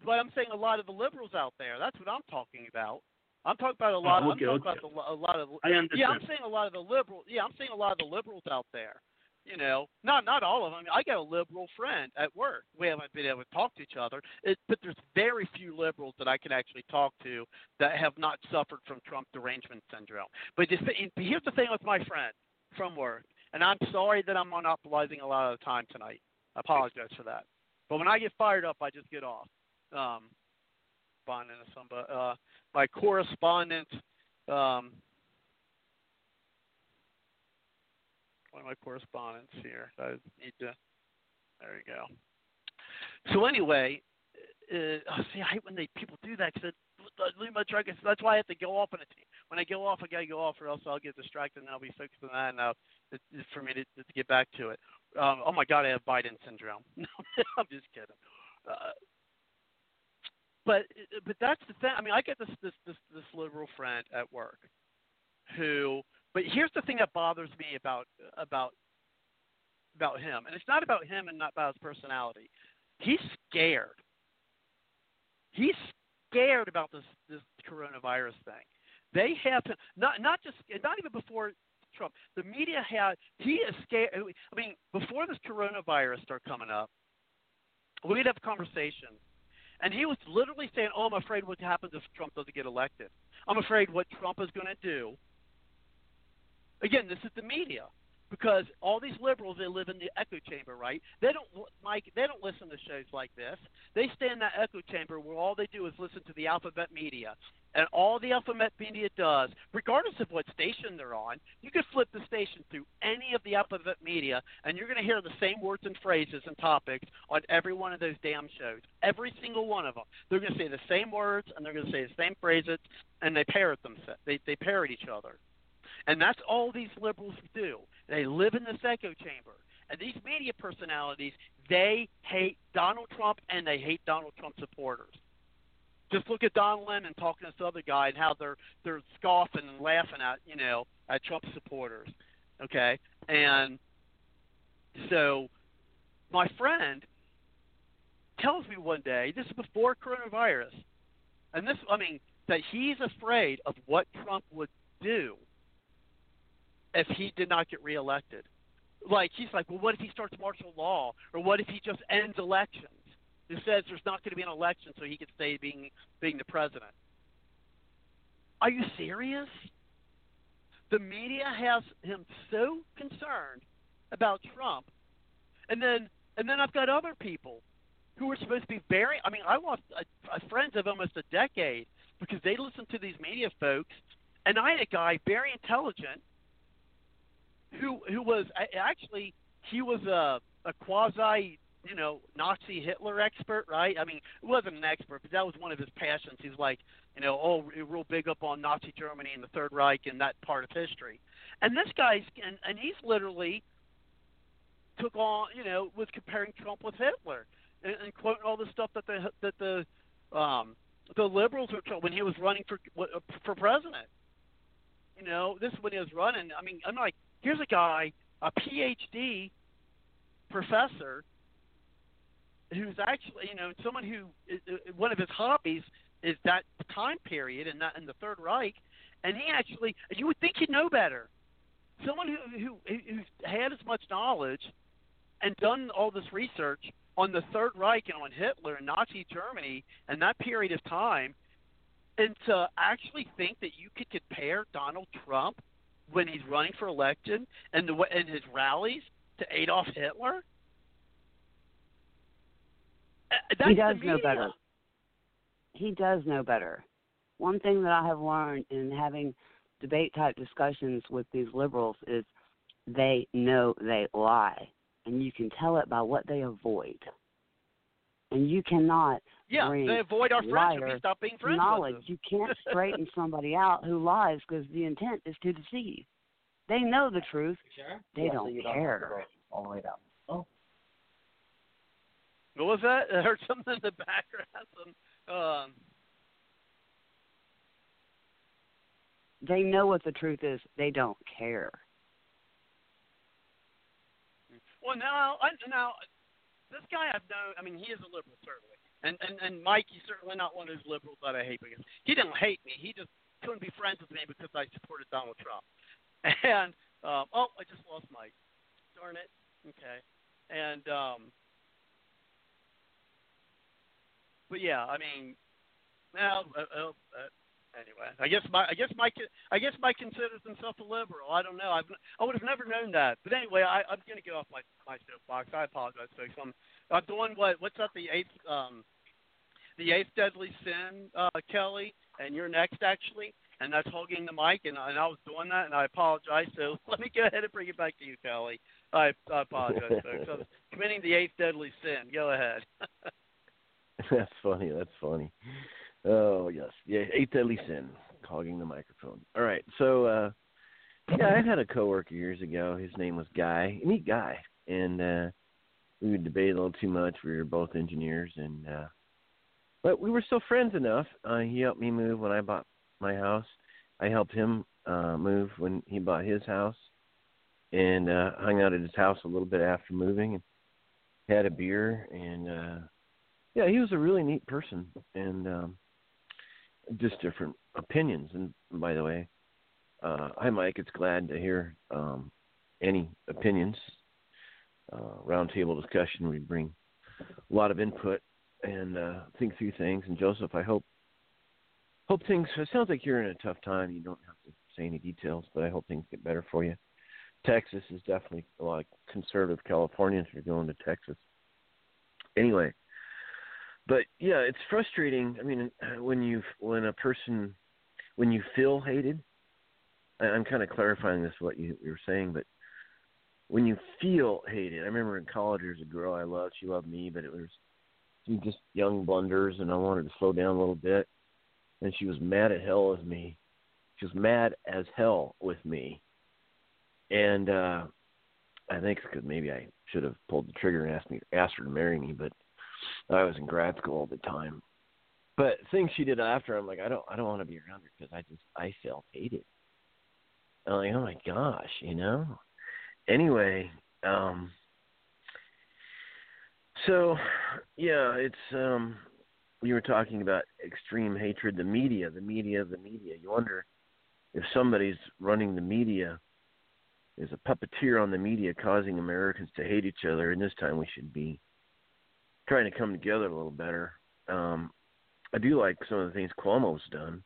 but I'm saying a lot of the liberals out there. That's what I'm talking about. I'm talking about a lot. Oh, okay, I'm talking okay. about the, a lot of. I understand. Yeah, I'm saying a lot of the liberals. Yeah, I'm saying a lot of the liberals out there. You know, not not all of them. I got a liberal friend at work. We haven't been able to talk to each other, it, but there's very few liberals that I can actually talk to that have not suffered from Trump derangement syndrome. But thing, here's the thing with my friend from work, and I'm sorry that I'm monopolizing a lot of the time tonight. I apologize for that. But when I get fired up, I just get off. Um, correspondent or somebody, uh, my correspondent, um, one of my correspondents here. I need to. There we go. So anyway, uh, oh, see, I hate when they people do that because leave my truck. That's why I have to go off on a team. When I go off, I gotta go off, or else I'll get distracted and I'll be focused on that. It's for me to, to get back to it. Um, oh my God, I have Biden syndrome. I'm just kidding. Uh, but but that's the thing. I mean, I get this this this this liberal friend at work who. But here's the thing that bothers me about about about him, and it's not about him and not about his personality. He's scared. He's scared about this this coronavirus thing. They have to not not just not even before Trump. The media had he is scared. I mean, before this coronavirus started coming up, we'd have conversations, and he was literally saying, "Oh, I'm afraid what happens if Trump doesn't get elected. I'm afraid what Trump is going to do." Again, this is the media because all these liberals they live in the echo chamber, right? They don't Mike, they don't listen to shows like this. They stay in that echo chamber where all they do is listen to the alphabet media. And all the alphabet media does, regardless of what station they're on, you can flip the station through any of the alphabet media and you're going to hear the same words and phrases and topics on every one of those damn shows. Every single one of them. They're going to say the same words and they're going to say the same phrases and they parrot them they they parrot each other. And that's all these liberals do. They live in this echo chamber. And these media personalities, they hate Donald Trump and they hate Donald Trump supporters. Just look at Don Lemon talking to this other guy and how they're they're scoffing and laughing at you know at Trump supporters. Okay, and so my friend tells me one day this is before coronavirus, and this I mean that he's afraid of what Trump would do if he did not get reelected. Like he's like, well, what if he starts martial law, or what if he just ends elections? Who says there's not going to be an election so he can stay being being the president? Are you serious? The media has him so concerned about Trump, and then and then I've got other people who are supposed to be very. I mean, I lost a, a friends of almost a decade because they listen to these media folks, and I had a guy very intelligent who who was actually he was a a quasi you know Nazi Hitler expert, right? I mean, he wasn't an expert, but that was one of his passions. He's like, you know, oh, real big up on Nazi Germany and the Third Reich and that part of history. And this guy's and, and he's literally took on, you know, was comparing Trump with Hitler and, and quoting all the stuff that the that the um the liberals were when he was running for for president. You know, this is when he was running. I mean, I'm like, here's a guy, a PhD professor, who's actually, you know, someone who uh, uh, one of his hobbies is that time period and that in the Third Reich, and he actually, you would think he'd know better. Someone who who who's had as much knowledge and done all this research on the Third Reich and on Hitler and Nazi Germany and that period of time, and to actually think that you could compare Donald Trump when he's running for election and the and his rallies to Adolf Hitler? Uh, That's he does know better. He does know better. One thing that I have learned in having debate type discussions with these liberals is they know they lie. And you can tell it by what they avoid. And you cannot Yeah, bring they avoid our friendship. liar We stop being friends knowledge. with us. You can't straighten somebody out who lies because the intent is to deceive. They know the truth. They Yeah, don't you don't care. all the way down. Oh, What was that? I heard something in the background. Some, um, They know what the truth is. They don't care. well, now, I, now, this guy I've known. I mean, he is a liberal certainly, and and and Mike, he's certainly not one of those liberals that I hate because he didn't hate me. He just couldn't be friends with me because I supported Donald Trump. And um, oh, I just lost Mike. Darn it. Okay. And um, but yeah, I mean, now, uh, uh, anyway, I guess my, I guess Mike, I guess Mike considers himself a liberal. I don't know. I've, I would have never known that. But anyway, I, I'm gonna get off my my soapbox. I apologize, folks. I'm, I'm doing what? What's that? The eighth, um, the eighth deadly sin, uh, Kelly, and you're next actually, and that's holding the mic, and, and I was doing that, and I apologize. So let me go ahead and bring it back to you, Kelly. I, I apologize, folks. I was committing the eighth deadly sin. Go ahead. That's funny. That's funny. Oh yes, yeah. Eighth deadly sin, hogging the microphone. All right. So uh yeah, I had a coworker years ago. His name was Guy. Neat guy, and uh we would debate a little too much. We were both engineers, and uh but we were still friends enough. Uh He helped me move when I bought my house. I helped him uh move when he bought his house. and uh, hung out at his house a little bit after moving and had a beer and uh, yeah, he was a really neat person and um, just different opinions. And by the way, uh, hi Mike, it's glad to hear um, any opinions. Uh, roundtable discussion, we bring a lot of input and uh, think through things. And Joseph, I hope hope things. It sounds like you're in a tough time. You don't have to say any details, but I hope things get better for you. Texas is definitely a lot of conservative Californians are going to Texas. Anyway, but yeah, it's frustrating. I mean, when you when a person when you feel hated, I'm kind of clarifying this what you, you were saying, but when you feel hated, I remember in college there was a girl I loved. She loved me, but it was some just young blunders, and I wanted to slow down a little bit. And she was mad at hell with me. She was mad as hell with me, and uh I think because maybe I should have pulled the trigger and asked me asked her to marry me, but I was in grad school at the time. But things she did after, I'm like, I don't, I don't want to be around her because I just, I felt hated. I'm like, oh my gosh, you know. Anyway, um, so yeah, it's um, we were talking about extreme hatred, the media, the media, the media. You wonder if somebody's running the media is a puppeteer on the media causing Americans to hate each other, and this time we should be trying to come together a little better. Um, I do like some of the things Cuomo's done.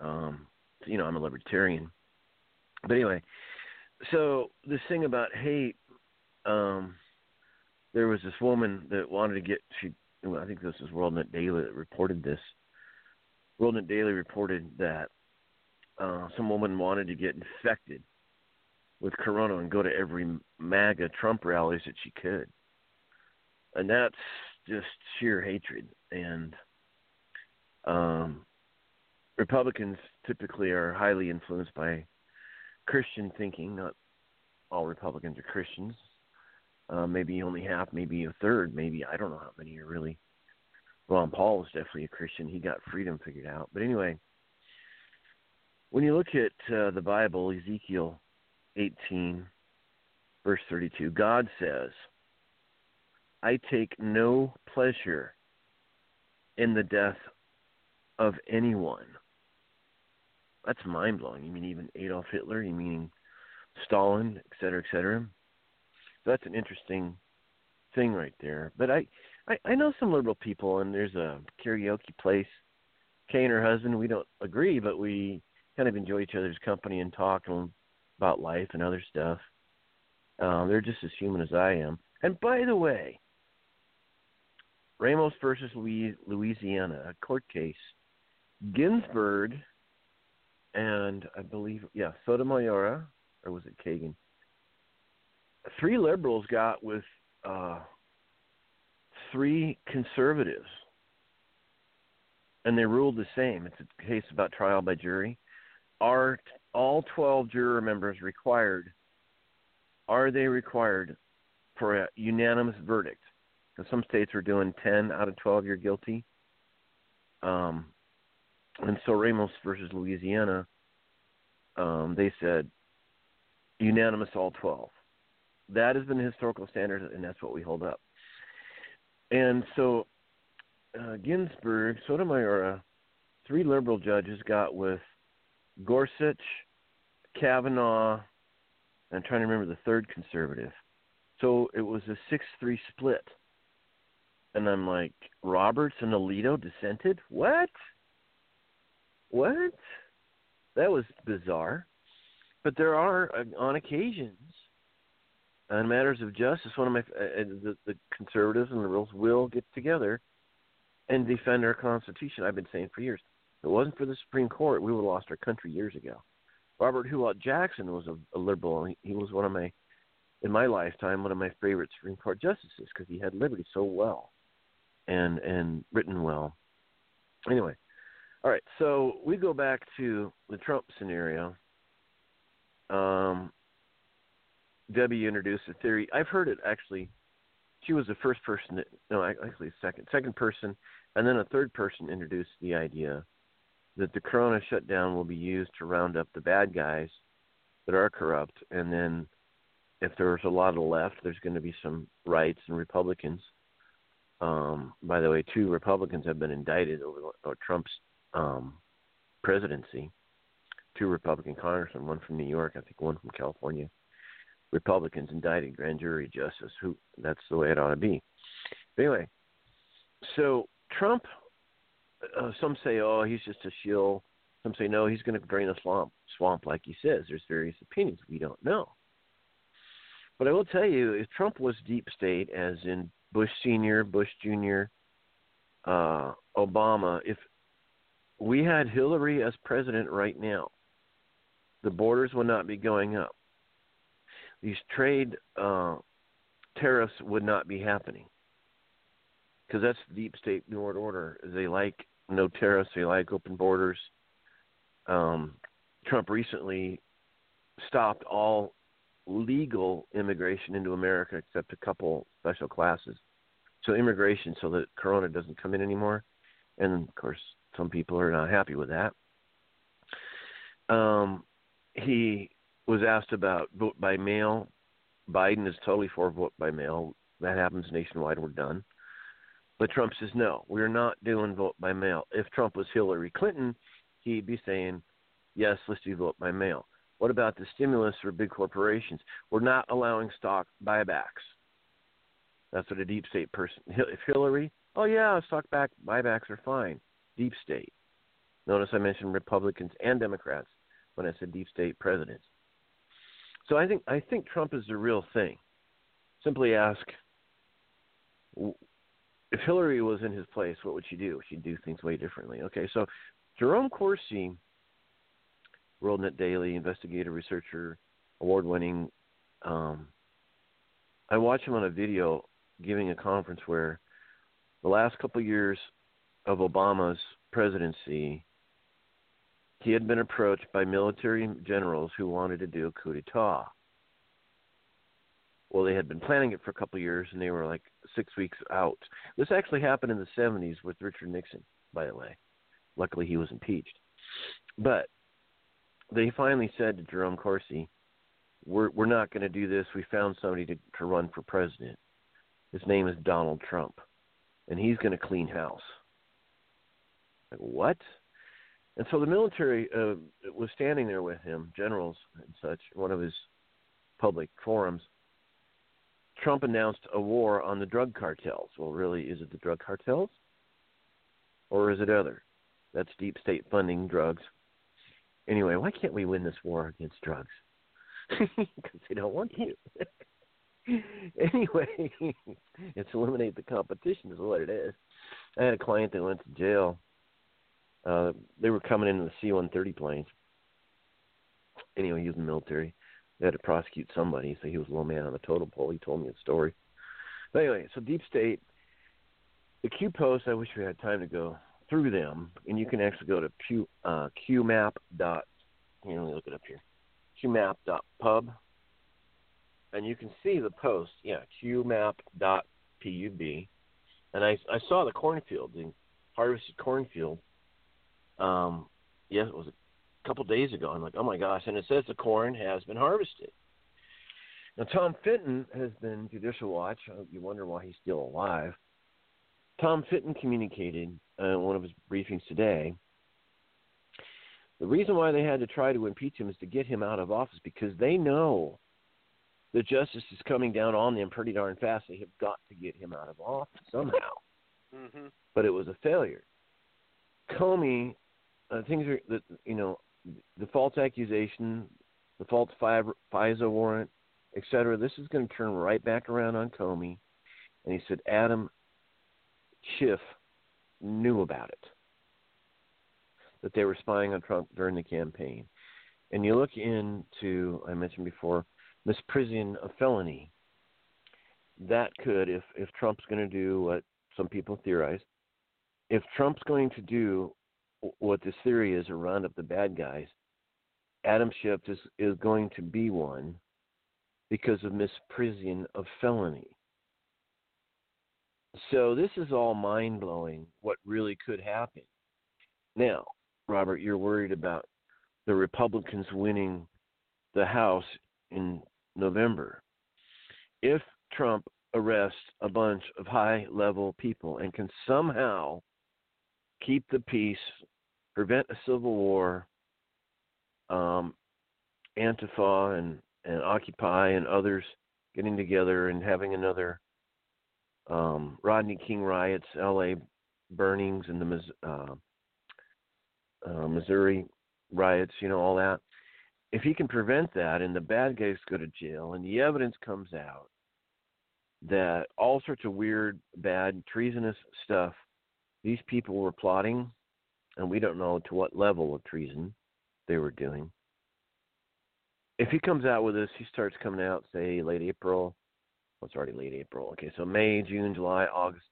Um, you know, I'm a libertarian, but anyway, so this thing about hate, um, there was this woman that wanted to get she. I think this was WorldNet Daily that reported this. WorldNet Daily reported that uh, some woman wanted to get infected with corona and go to every MAGA Trump rallies that she could and that's just sheer hatred. And um, Republicans typically are highly influenced by Christian thinking. Not all Republicans are Christians. Uh, maybe only half, maybe a third, maybe I don't know how many are really. Ron Paul was definitely a Christian. He got freedom figured out. But anyway, when you look at uh, the Bible, Ezekiel 18, verse 32, God says, I take no pleasure in the death of anyone. That's mind blowing. You mean even Adolf Hitler? You mean Stalin, et cetera, et cetera? So that's an interesting thing right there. But I, I, I know some liberal people, and there's a karaoke place. Kay and her husband, we don't agree, but we kind of enjoy each other's company and talk about life and other stuff. Um, they're just as human as I am. And by the way, Ramos versus Louisiana, a court case. Ginsburg and I believe, yeah, Sotomayor, or was it Kagan? Three liberals got with uh, three conservatives, and they ruled the same. It's a case about trial by jury. Are all 12 juror members required? Are they required for a unanimous verdict? Because some states are doing 10 out of 12 you're guilty. Um, and so Ramos versus Louisiana, um, they said unanimous all 12. That has been the historical standard, and that's what we hold up. And so uh, Ginsburg, Sotomayor, three liberal judges got with Gorsuch, Kavanaugh, I'm trying to remember the third conservative. So it was a 6 3 split. And I'm like, Roberts and Alito dissented? What? What? That was bizarre. But there are, uh, on occasions, on matters of justice, one of my uh, the, the conservatives and liberals will get together and defend our Constitution. I've been saying for years. If it wasn't for the Supreme Court, we would have lost our country years ago. Robert Huot Jackson was a, a liberal. He, he was one of my, in my lifetime, one of my favorite Supreme Court justices because he had liberty so well and and written well. Anyway, all right. So we go back to the Trump scenario. Um, Debbie introduced a theory. I've heard it actually. She was the first person. That, no, actually, second, second person, and then a third person introduced the idea that the Corona shutdown will be used to round up the bad guys that are corrupt, and then if there's a lot of left, there's going to be some rights and Republicans. Um, by the way, two Republicans have been indicted over Trump's um, presidency. Two Republican congressmen, one from New York, I think one from California. Republicans indicted grand jury justice. Who? That's the way it ought to be. But anyway, so Trump. Uh, some say, oh, he's just a shill. Some say, no, he's going to drain the swamp. Swamp, like he says. There's various opinions. We don't know. But I will tell you, if Trump was deep state, as in Bush Senior, Bush Junior, uh, Obama, if we had Hillary as president right now, the borders would not be going up. These trade uh, tariffs would not be happening because that's deep state New World Order. They like no tariffs. They like open borders. Um, Trump recently stopped all legal immigration into America except a couple special classes. So immigration, so that Corona doesn't come in anymore, and of course some people are not happy with that. Um, he was asked about vote by mail. Biden is totally for vote by mail. That happens nationwide. We're done. But Trump says no, we're not doing vote by mail. If Trump was Hillary Clinton, he'd be saying, yes, let's do vote by mail. What about the stimulus for big corporations? We're not allowing stock buybacks. That's what a deep state person. If Hillary, oh yeah, stock back buybacks are fine. Deep state. Notice I mentioned Republicans and Democrats when I said deep state presidents. So I think I think Trump is the real thing. Simply ask if Hillary was in his place, what would she do? She'd do things way differently. Okay, so Jerome Corsi, WorldNet Daily investigative researcher, award-winning. Um, I watched him on a video giving a conference where the last couple of years of Obama's presidency, he had been approached by military generals who wanted to do a coup d'état. Well, they had been planning it for a couple of years, and they were like six weeks out. This actually happened in the 70s with Richard Nixon, by the way. Luckily, he was impeached. But they finally said to Jerome Corsi, "We're we're not going to do this. We found somebody to to run for president. His name is Donald Trump, and he's going to clean house." Like what? And so the military uh, was standing there with him, generals and such, one of his public forums. Trump announced a war on the drug cartels. Well, really, is it the drug cartels? Or is it other? That's deep state funding drugs. Anyway, why can't we win this war against drugs? Because they don't want to. anyway, it's eliminate the competition is what it is. I had a client that went to jail. Uh, they were coming into the C-130 planes. Anyway, he was in the military. They had to prosecute somebody, so he was a low man on the totem pole. He told me a story. But anyway, so deep state, the Q post. I wish we had time to go through them, and you can actually go to Q, uh, QMap dot. Here, let me look it up here. QMap dot pub, and you can see the post. Yeah, QMap dot pub, and I I saw the cornfield, the harvested cornfield. Um, yes, it was a couple days ago. I'm like, oh my gosh, and it says the corn has been harvested. Now Tom Fitton has been Judicial Watch. You wonder why he's still alive. Tom Fitton communicated uh, in one of his briefings today. The reason why they had to try to impeach him is to get him out of office because they know the justice is coming down on them pretty darn fast. They have got to get him out of office somehow. Mm-hmm. But it was a failure. Comey, uh, things are, the, you know, the false accusation, the false FISA warrant, et cetera. This is going to turn right back around on Comey. And he said Adam Schiff knew about it, that they were spying on Trump during the campaign. And you look into, I mentioned before, misprision of felony. That could, if if Trump's going to do what some people theorize, if Trump's going to do what this theory is, or round up the bad guys, Adam Schiff is is going to be one because of misprision of felony. So this is all mind blowing. What really could happen? Now, Robert, you're worried about the Republicans winning the House in November. if Trump arrests a bunch of high level people and can somehow keep the peace, prevent a civil war, um, Antifa and, and Occupy and others getting together and having another um, Rodney King riots, L.A. burnings, and the uh, uh, Missouri riots, you know, all that. If he can prevent that and the bad guys go to jail and the evidence comes out that all sorts of weird, bad, treasonous stuff these people were plotting, and we don't know to what level of treason they were doing. If he comes out with this, he starts coming out, say, late April. Well, it's already late April. Okay, so May, June, July, August,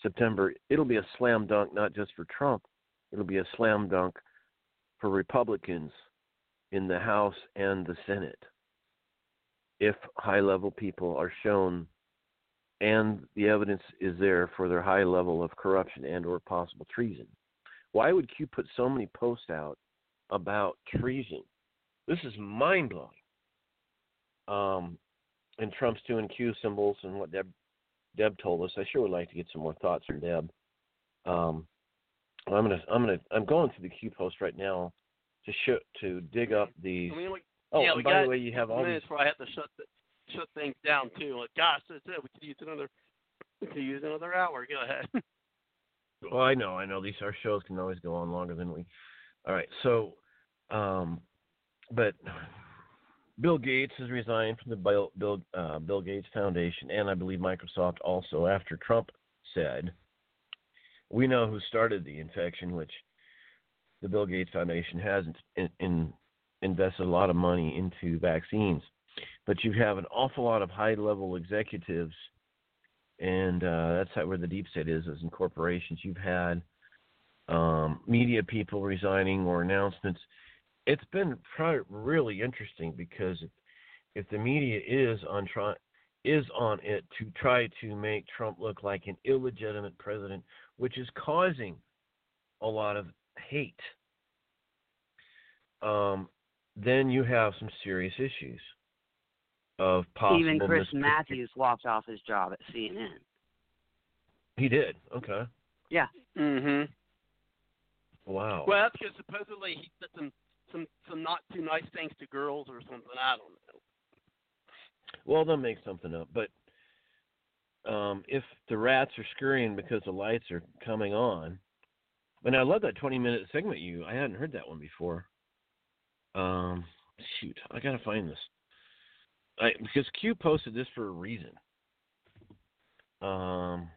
September. It'll be a slam dunk, not just for Trump. It'll be a slam dunk for Republicans in the House and the Senate if high level people are shown and the evidence is there for their high level of corruption and or possible treason. Why would Q put so many posts out about treason? This is mind blowing. Um, and Trump's doing Q symbols and what Deb Deb told us. I sure would like to get some more thoughts from Deb. Um, I'm gonna I'm gonna I'm going to the Q post right now to show to dig up these. I mean, like, oh, yeah, and by got the way, you have all these. minutes before I have to shut the, shut things down too. Like, gosh, that's it. We could use another. We could use another hour. Go ahead. Well, I know, I know. These our shows can always go on longer than we. All right, so, um, but Bill Gates has resigned from the Bill Bill, uh, Bill Gates Foundation, and I believe Microsoft also after Trump said, "We know who started the infection," which the Bill Gates Foundation has in, in, invested a lot of money into vaccines, but you have an awful lot of high-level executives and uh, that's how, where the deep state is, is in corporations. You've had um, media people resigning or announcements. It's been really interesting because if, if the media is on try is on it to try to make Trump look like an illegitimate president, which is causing a lot of hate, um, then you have some serious issues of possible. Even Chris mispre- Matthews walked off his job at CNN. He did. Okay. Yeah. mm-hmm. Wow. Well, that's because supposedly he said some some some not too nice things to girls or something. I don't know. Well, they'll make something up, but um, if the rats are scurrying because the lights are coming on, and I love that twenty-minute segment you. I hadn't heard that one before. Um, shoot, I gotta find this. I, because Q posted this for a reason. Um,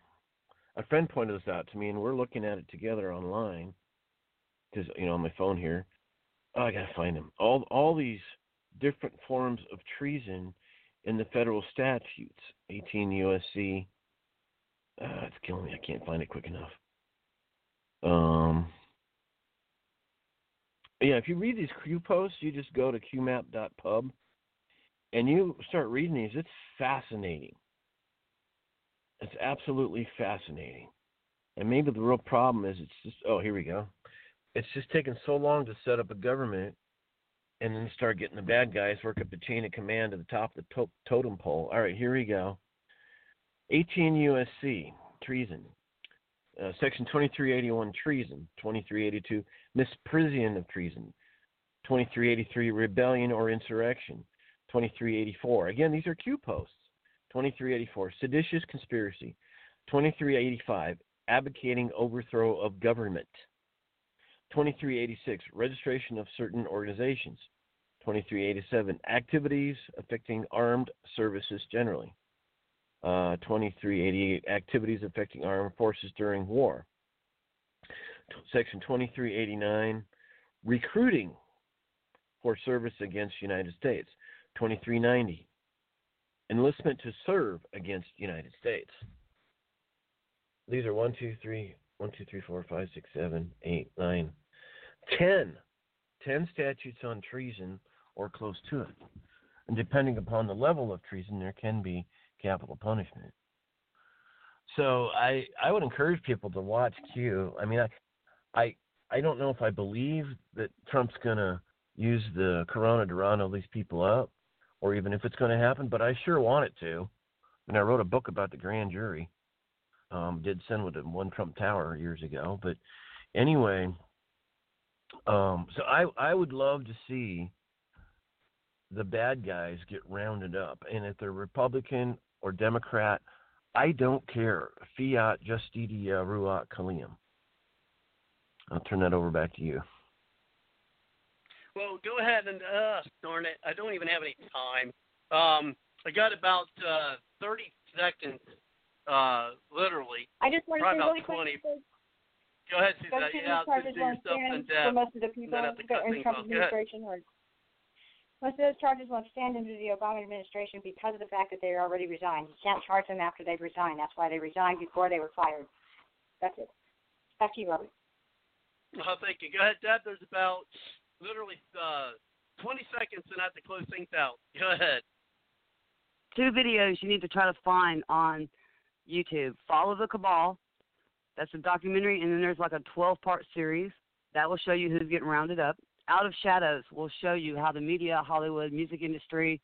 a friend pointed this out to me, and we're looking at it together online. Because you know, on my phone here, oh, I gotta find them. All all these different forms of treason in the federal statutes, 18 USC. Uh, it's killing me. I can't find it quick enough. Um, yeah, if you read these Q posts, you just go to qmap.pub and you start reading these. It's fascinating. It's absolutely fascinating. And maybe the real problem is it's just, oh, here we go. It's just taken so long to set up a government and then start getting the bad guys work up the chain of command to the top of the to- totem pole. All right, here we go. 18 USC, treason. Uh, Section 2381, treason. 2382, misprision of treason. 2383, rebellion or insurrection. 2384. Again, these are Q posts. 2384, seditious conspiracy. 2385, advocating overthrow of government. 2386, registration of certain organizations. 2387, activities affecting armed services generally. Uh, 2388, activities affecting armed forces during war. Section 2389, recruiting for service against United States. 2390, enlistment to serve against United States. These are one, two, three, one, two, three, four, five, six, seven, eight, nine, ten. Ten statutes on treason or close to it. And depending upon the level of treason, there can be capital punishment. So I I would encourage people to watch Q. I mean I I I don't know if I believe that Trump's gonna use the corona to round all these people up, or even if it's going to happen, but I sure want it to. and I wrote a book about the grand jury. Um, did send with it one Trump Tower years ago, but anyway, um, so I I would love to see the bad guys get rounded up, and if they're Republican or Democrat, I don't care. Fiat Justitia Ruat Caelum. I'll turn that over back to you. Well, go ahead and uh, darn it, I don't even have any time. Um, I got about uh, 30 seconds, uh, literally. I just want to say about really 20. quick. Go ahead, Susan. Yeah, charges just do yourself stand in for most of the people then have to that in Trump. Administration or most of those charges won't stand under the Obama administration because of the fact that they already resigned. You can't charge them after they've resigned. That's why they resigned before they were fired. That's it. Back to you, Robert. Oh, thank you. Go ahead, Deb. There's about literally uh, 20 seconds and I have to close things out. Go ahead. Two videos you need to try to find on YouTube. Fall of the Cabal. That's a documentary, and then there's like a 12 part series that will show you who's getting rounded up. Out of Shadows will show you how the media, Hollywood, music industry,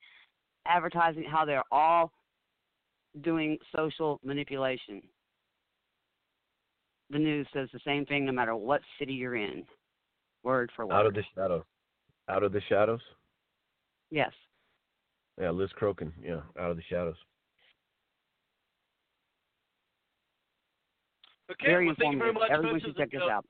advertising, how they're all doing social manipulation. The news says the same thing no matter what city you're in, word for word. Out of the shadows. Out of the shadows. yes. Yeah, Liz Crokin. Yeah, out of the shadows. Okay, Very well, thank you very much, Everyone should check is this a- out.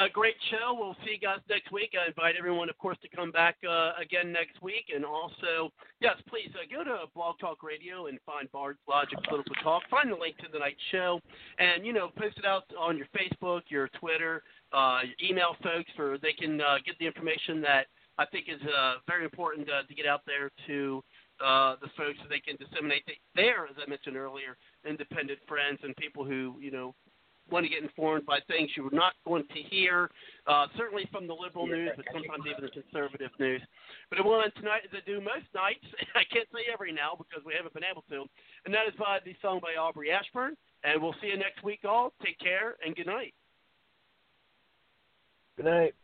a a great show. We'll see you guys next week. I invite everyone, of course, to come back uh, again next week. And also, yes, please uh, go to Blog Talk Radio and find Bard's Logic Political Talk. Find the link to the night show, and you know, post it out on your Facebook, your Twitter, uh, email folks, for they can uh, get the information that I think is uh, very important uh, to get out there to uh, the folks so they can disseminate the, their, as I mentioned earlier, independent friends and people who you know want to get informed by things you were not going to hear, uh, certainly from the liberal news, but sometimes even the conservative news. But I want tonight, as I do most nights, I can't say every now because we haven't been able to, and that is by the song by Aubrey Ashburn. And we'll see you next week, all. Take care and good night. Good night.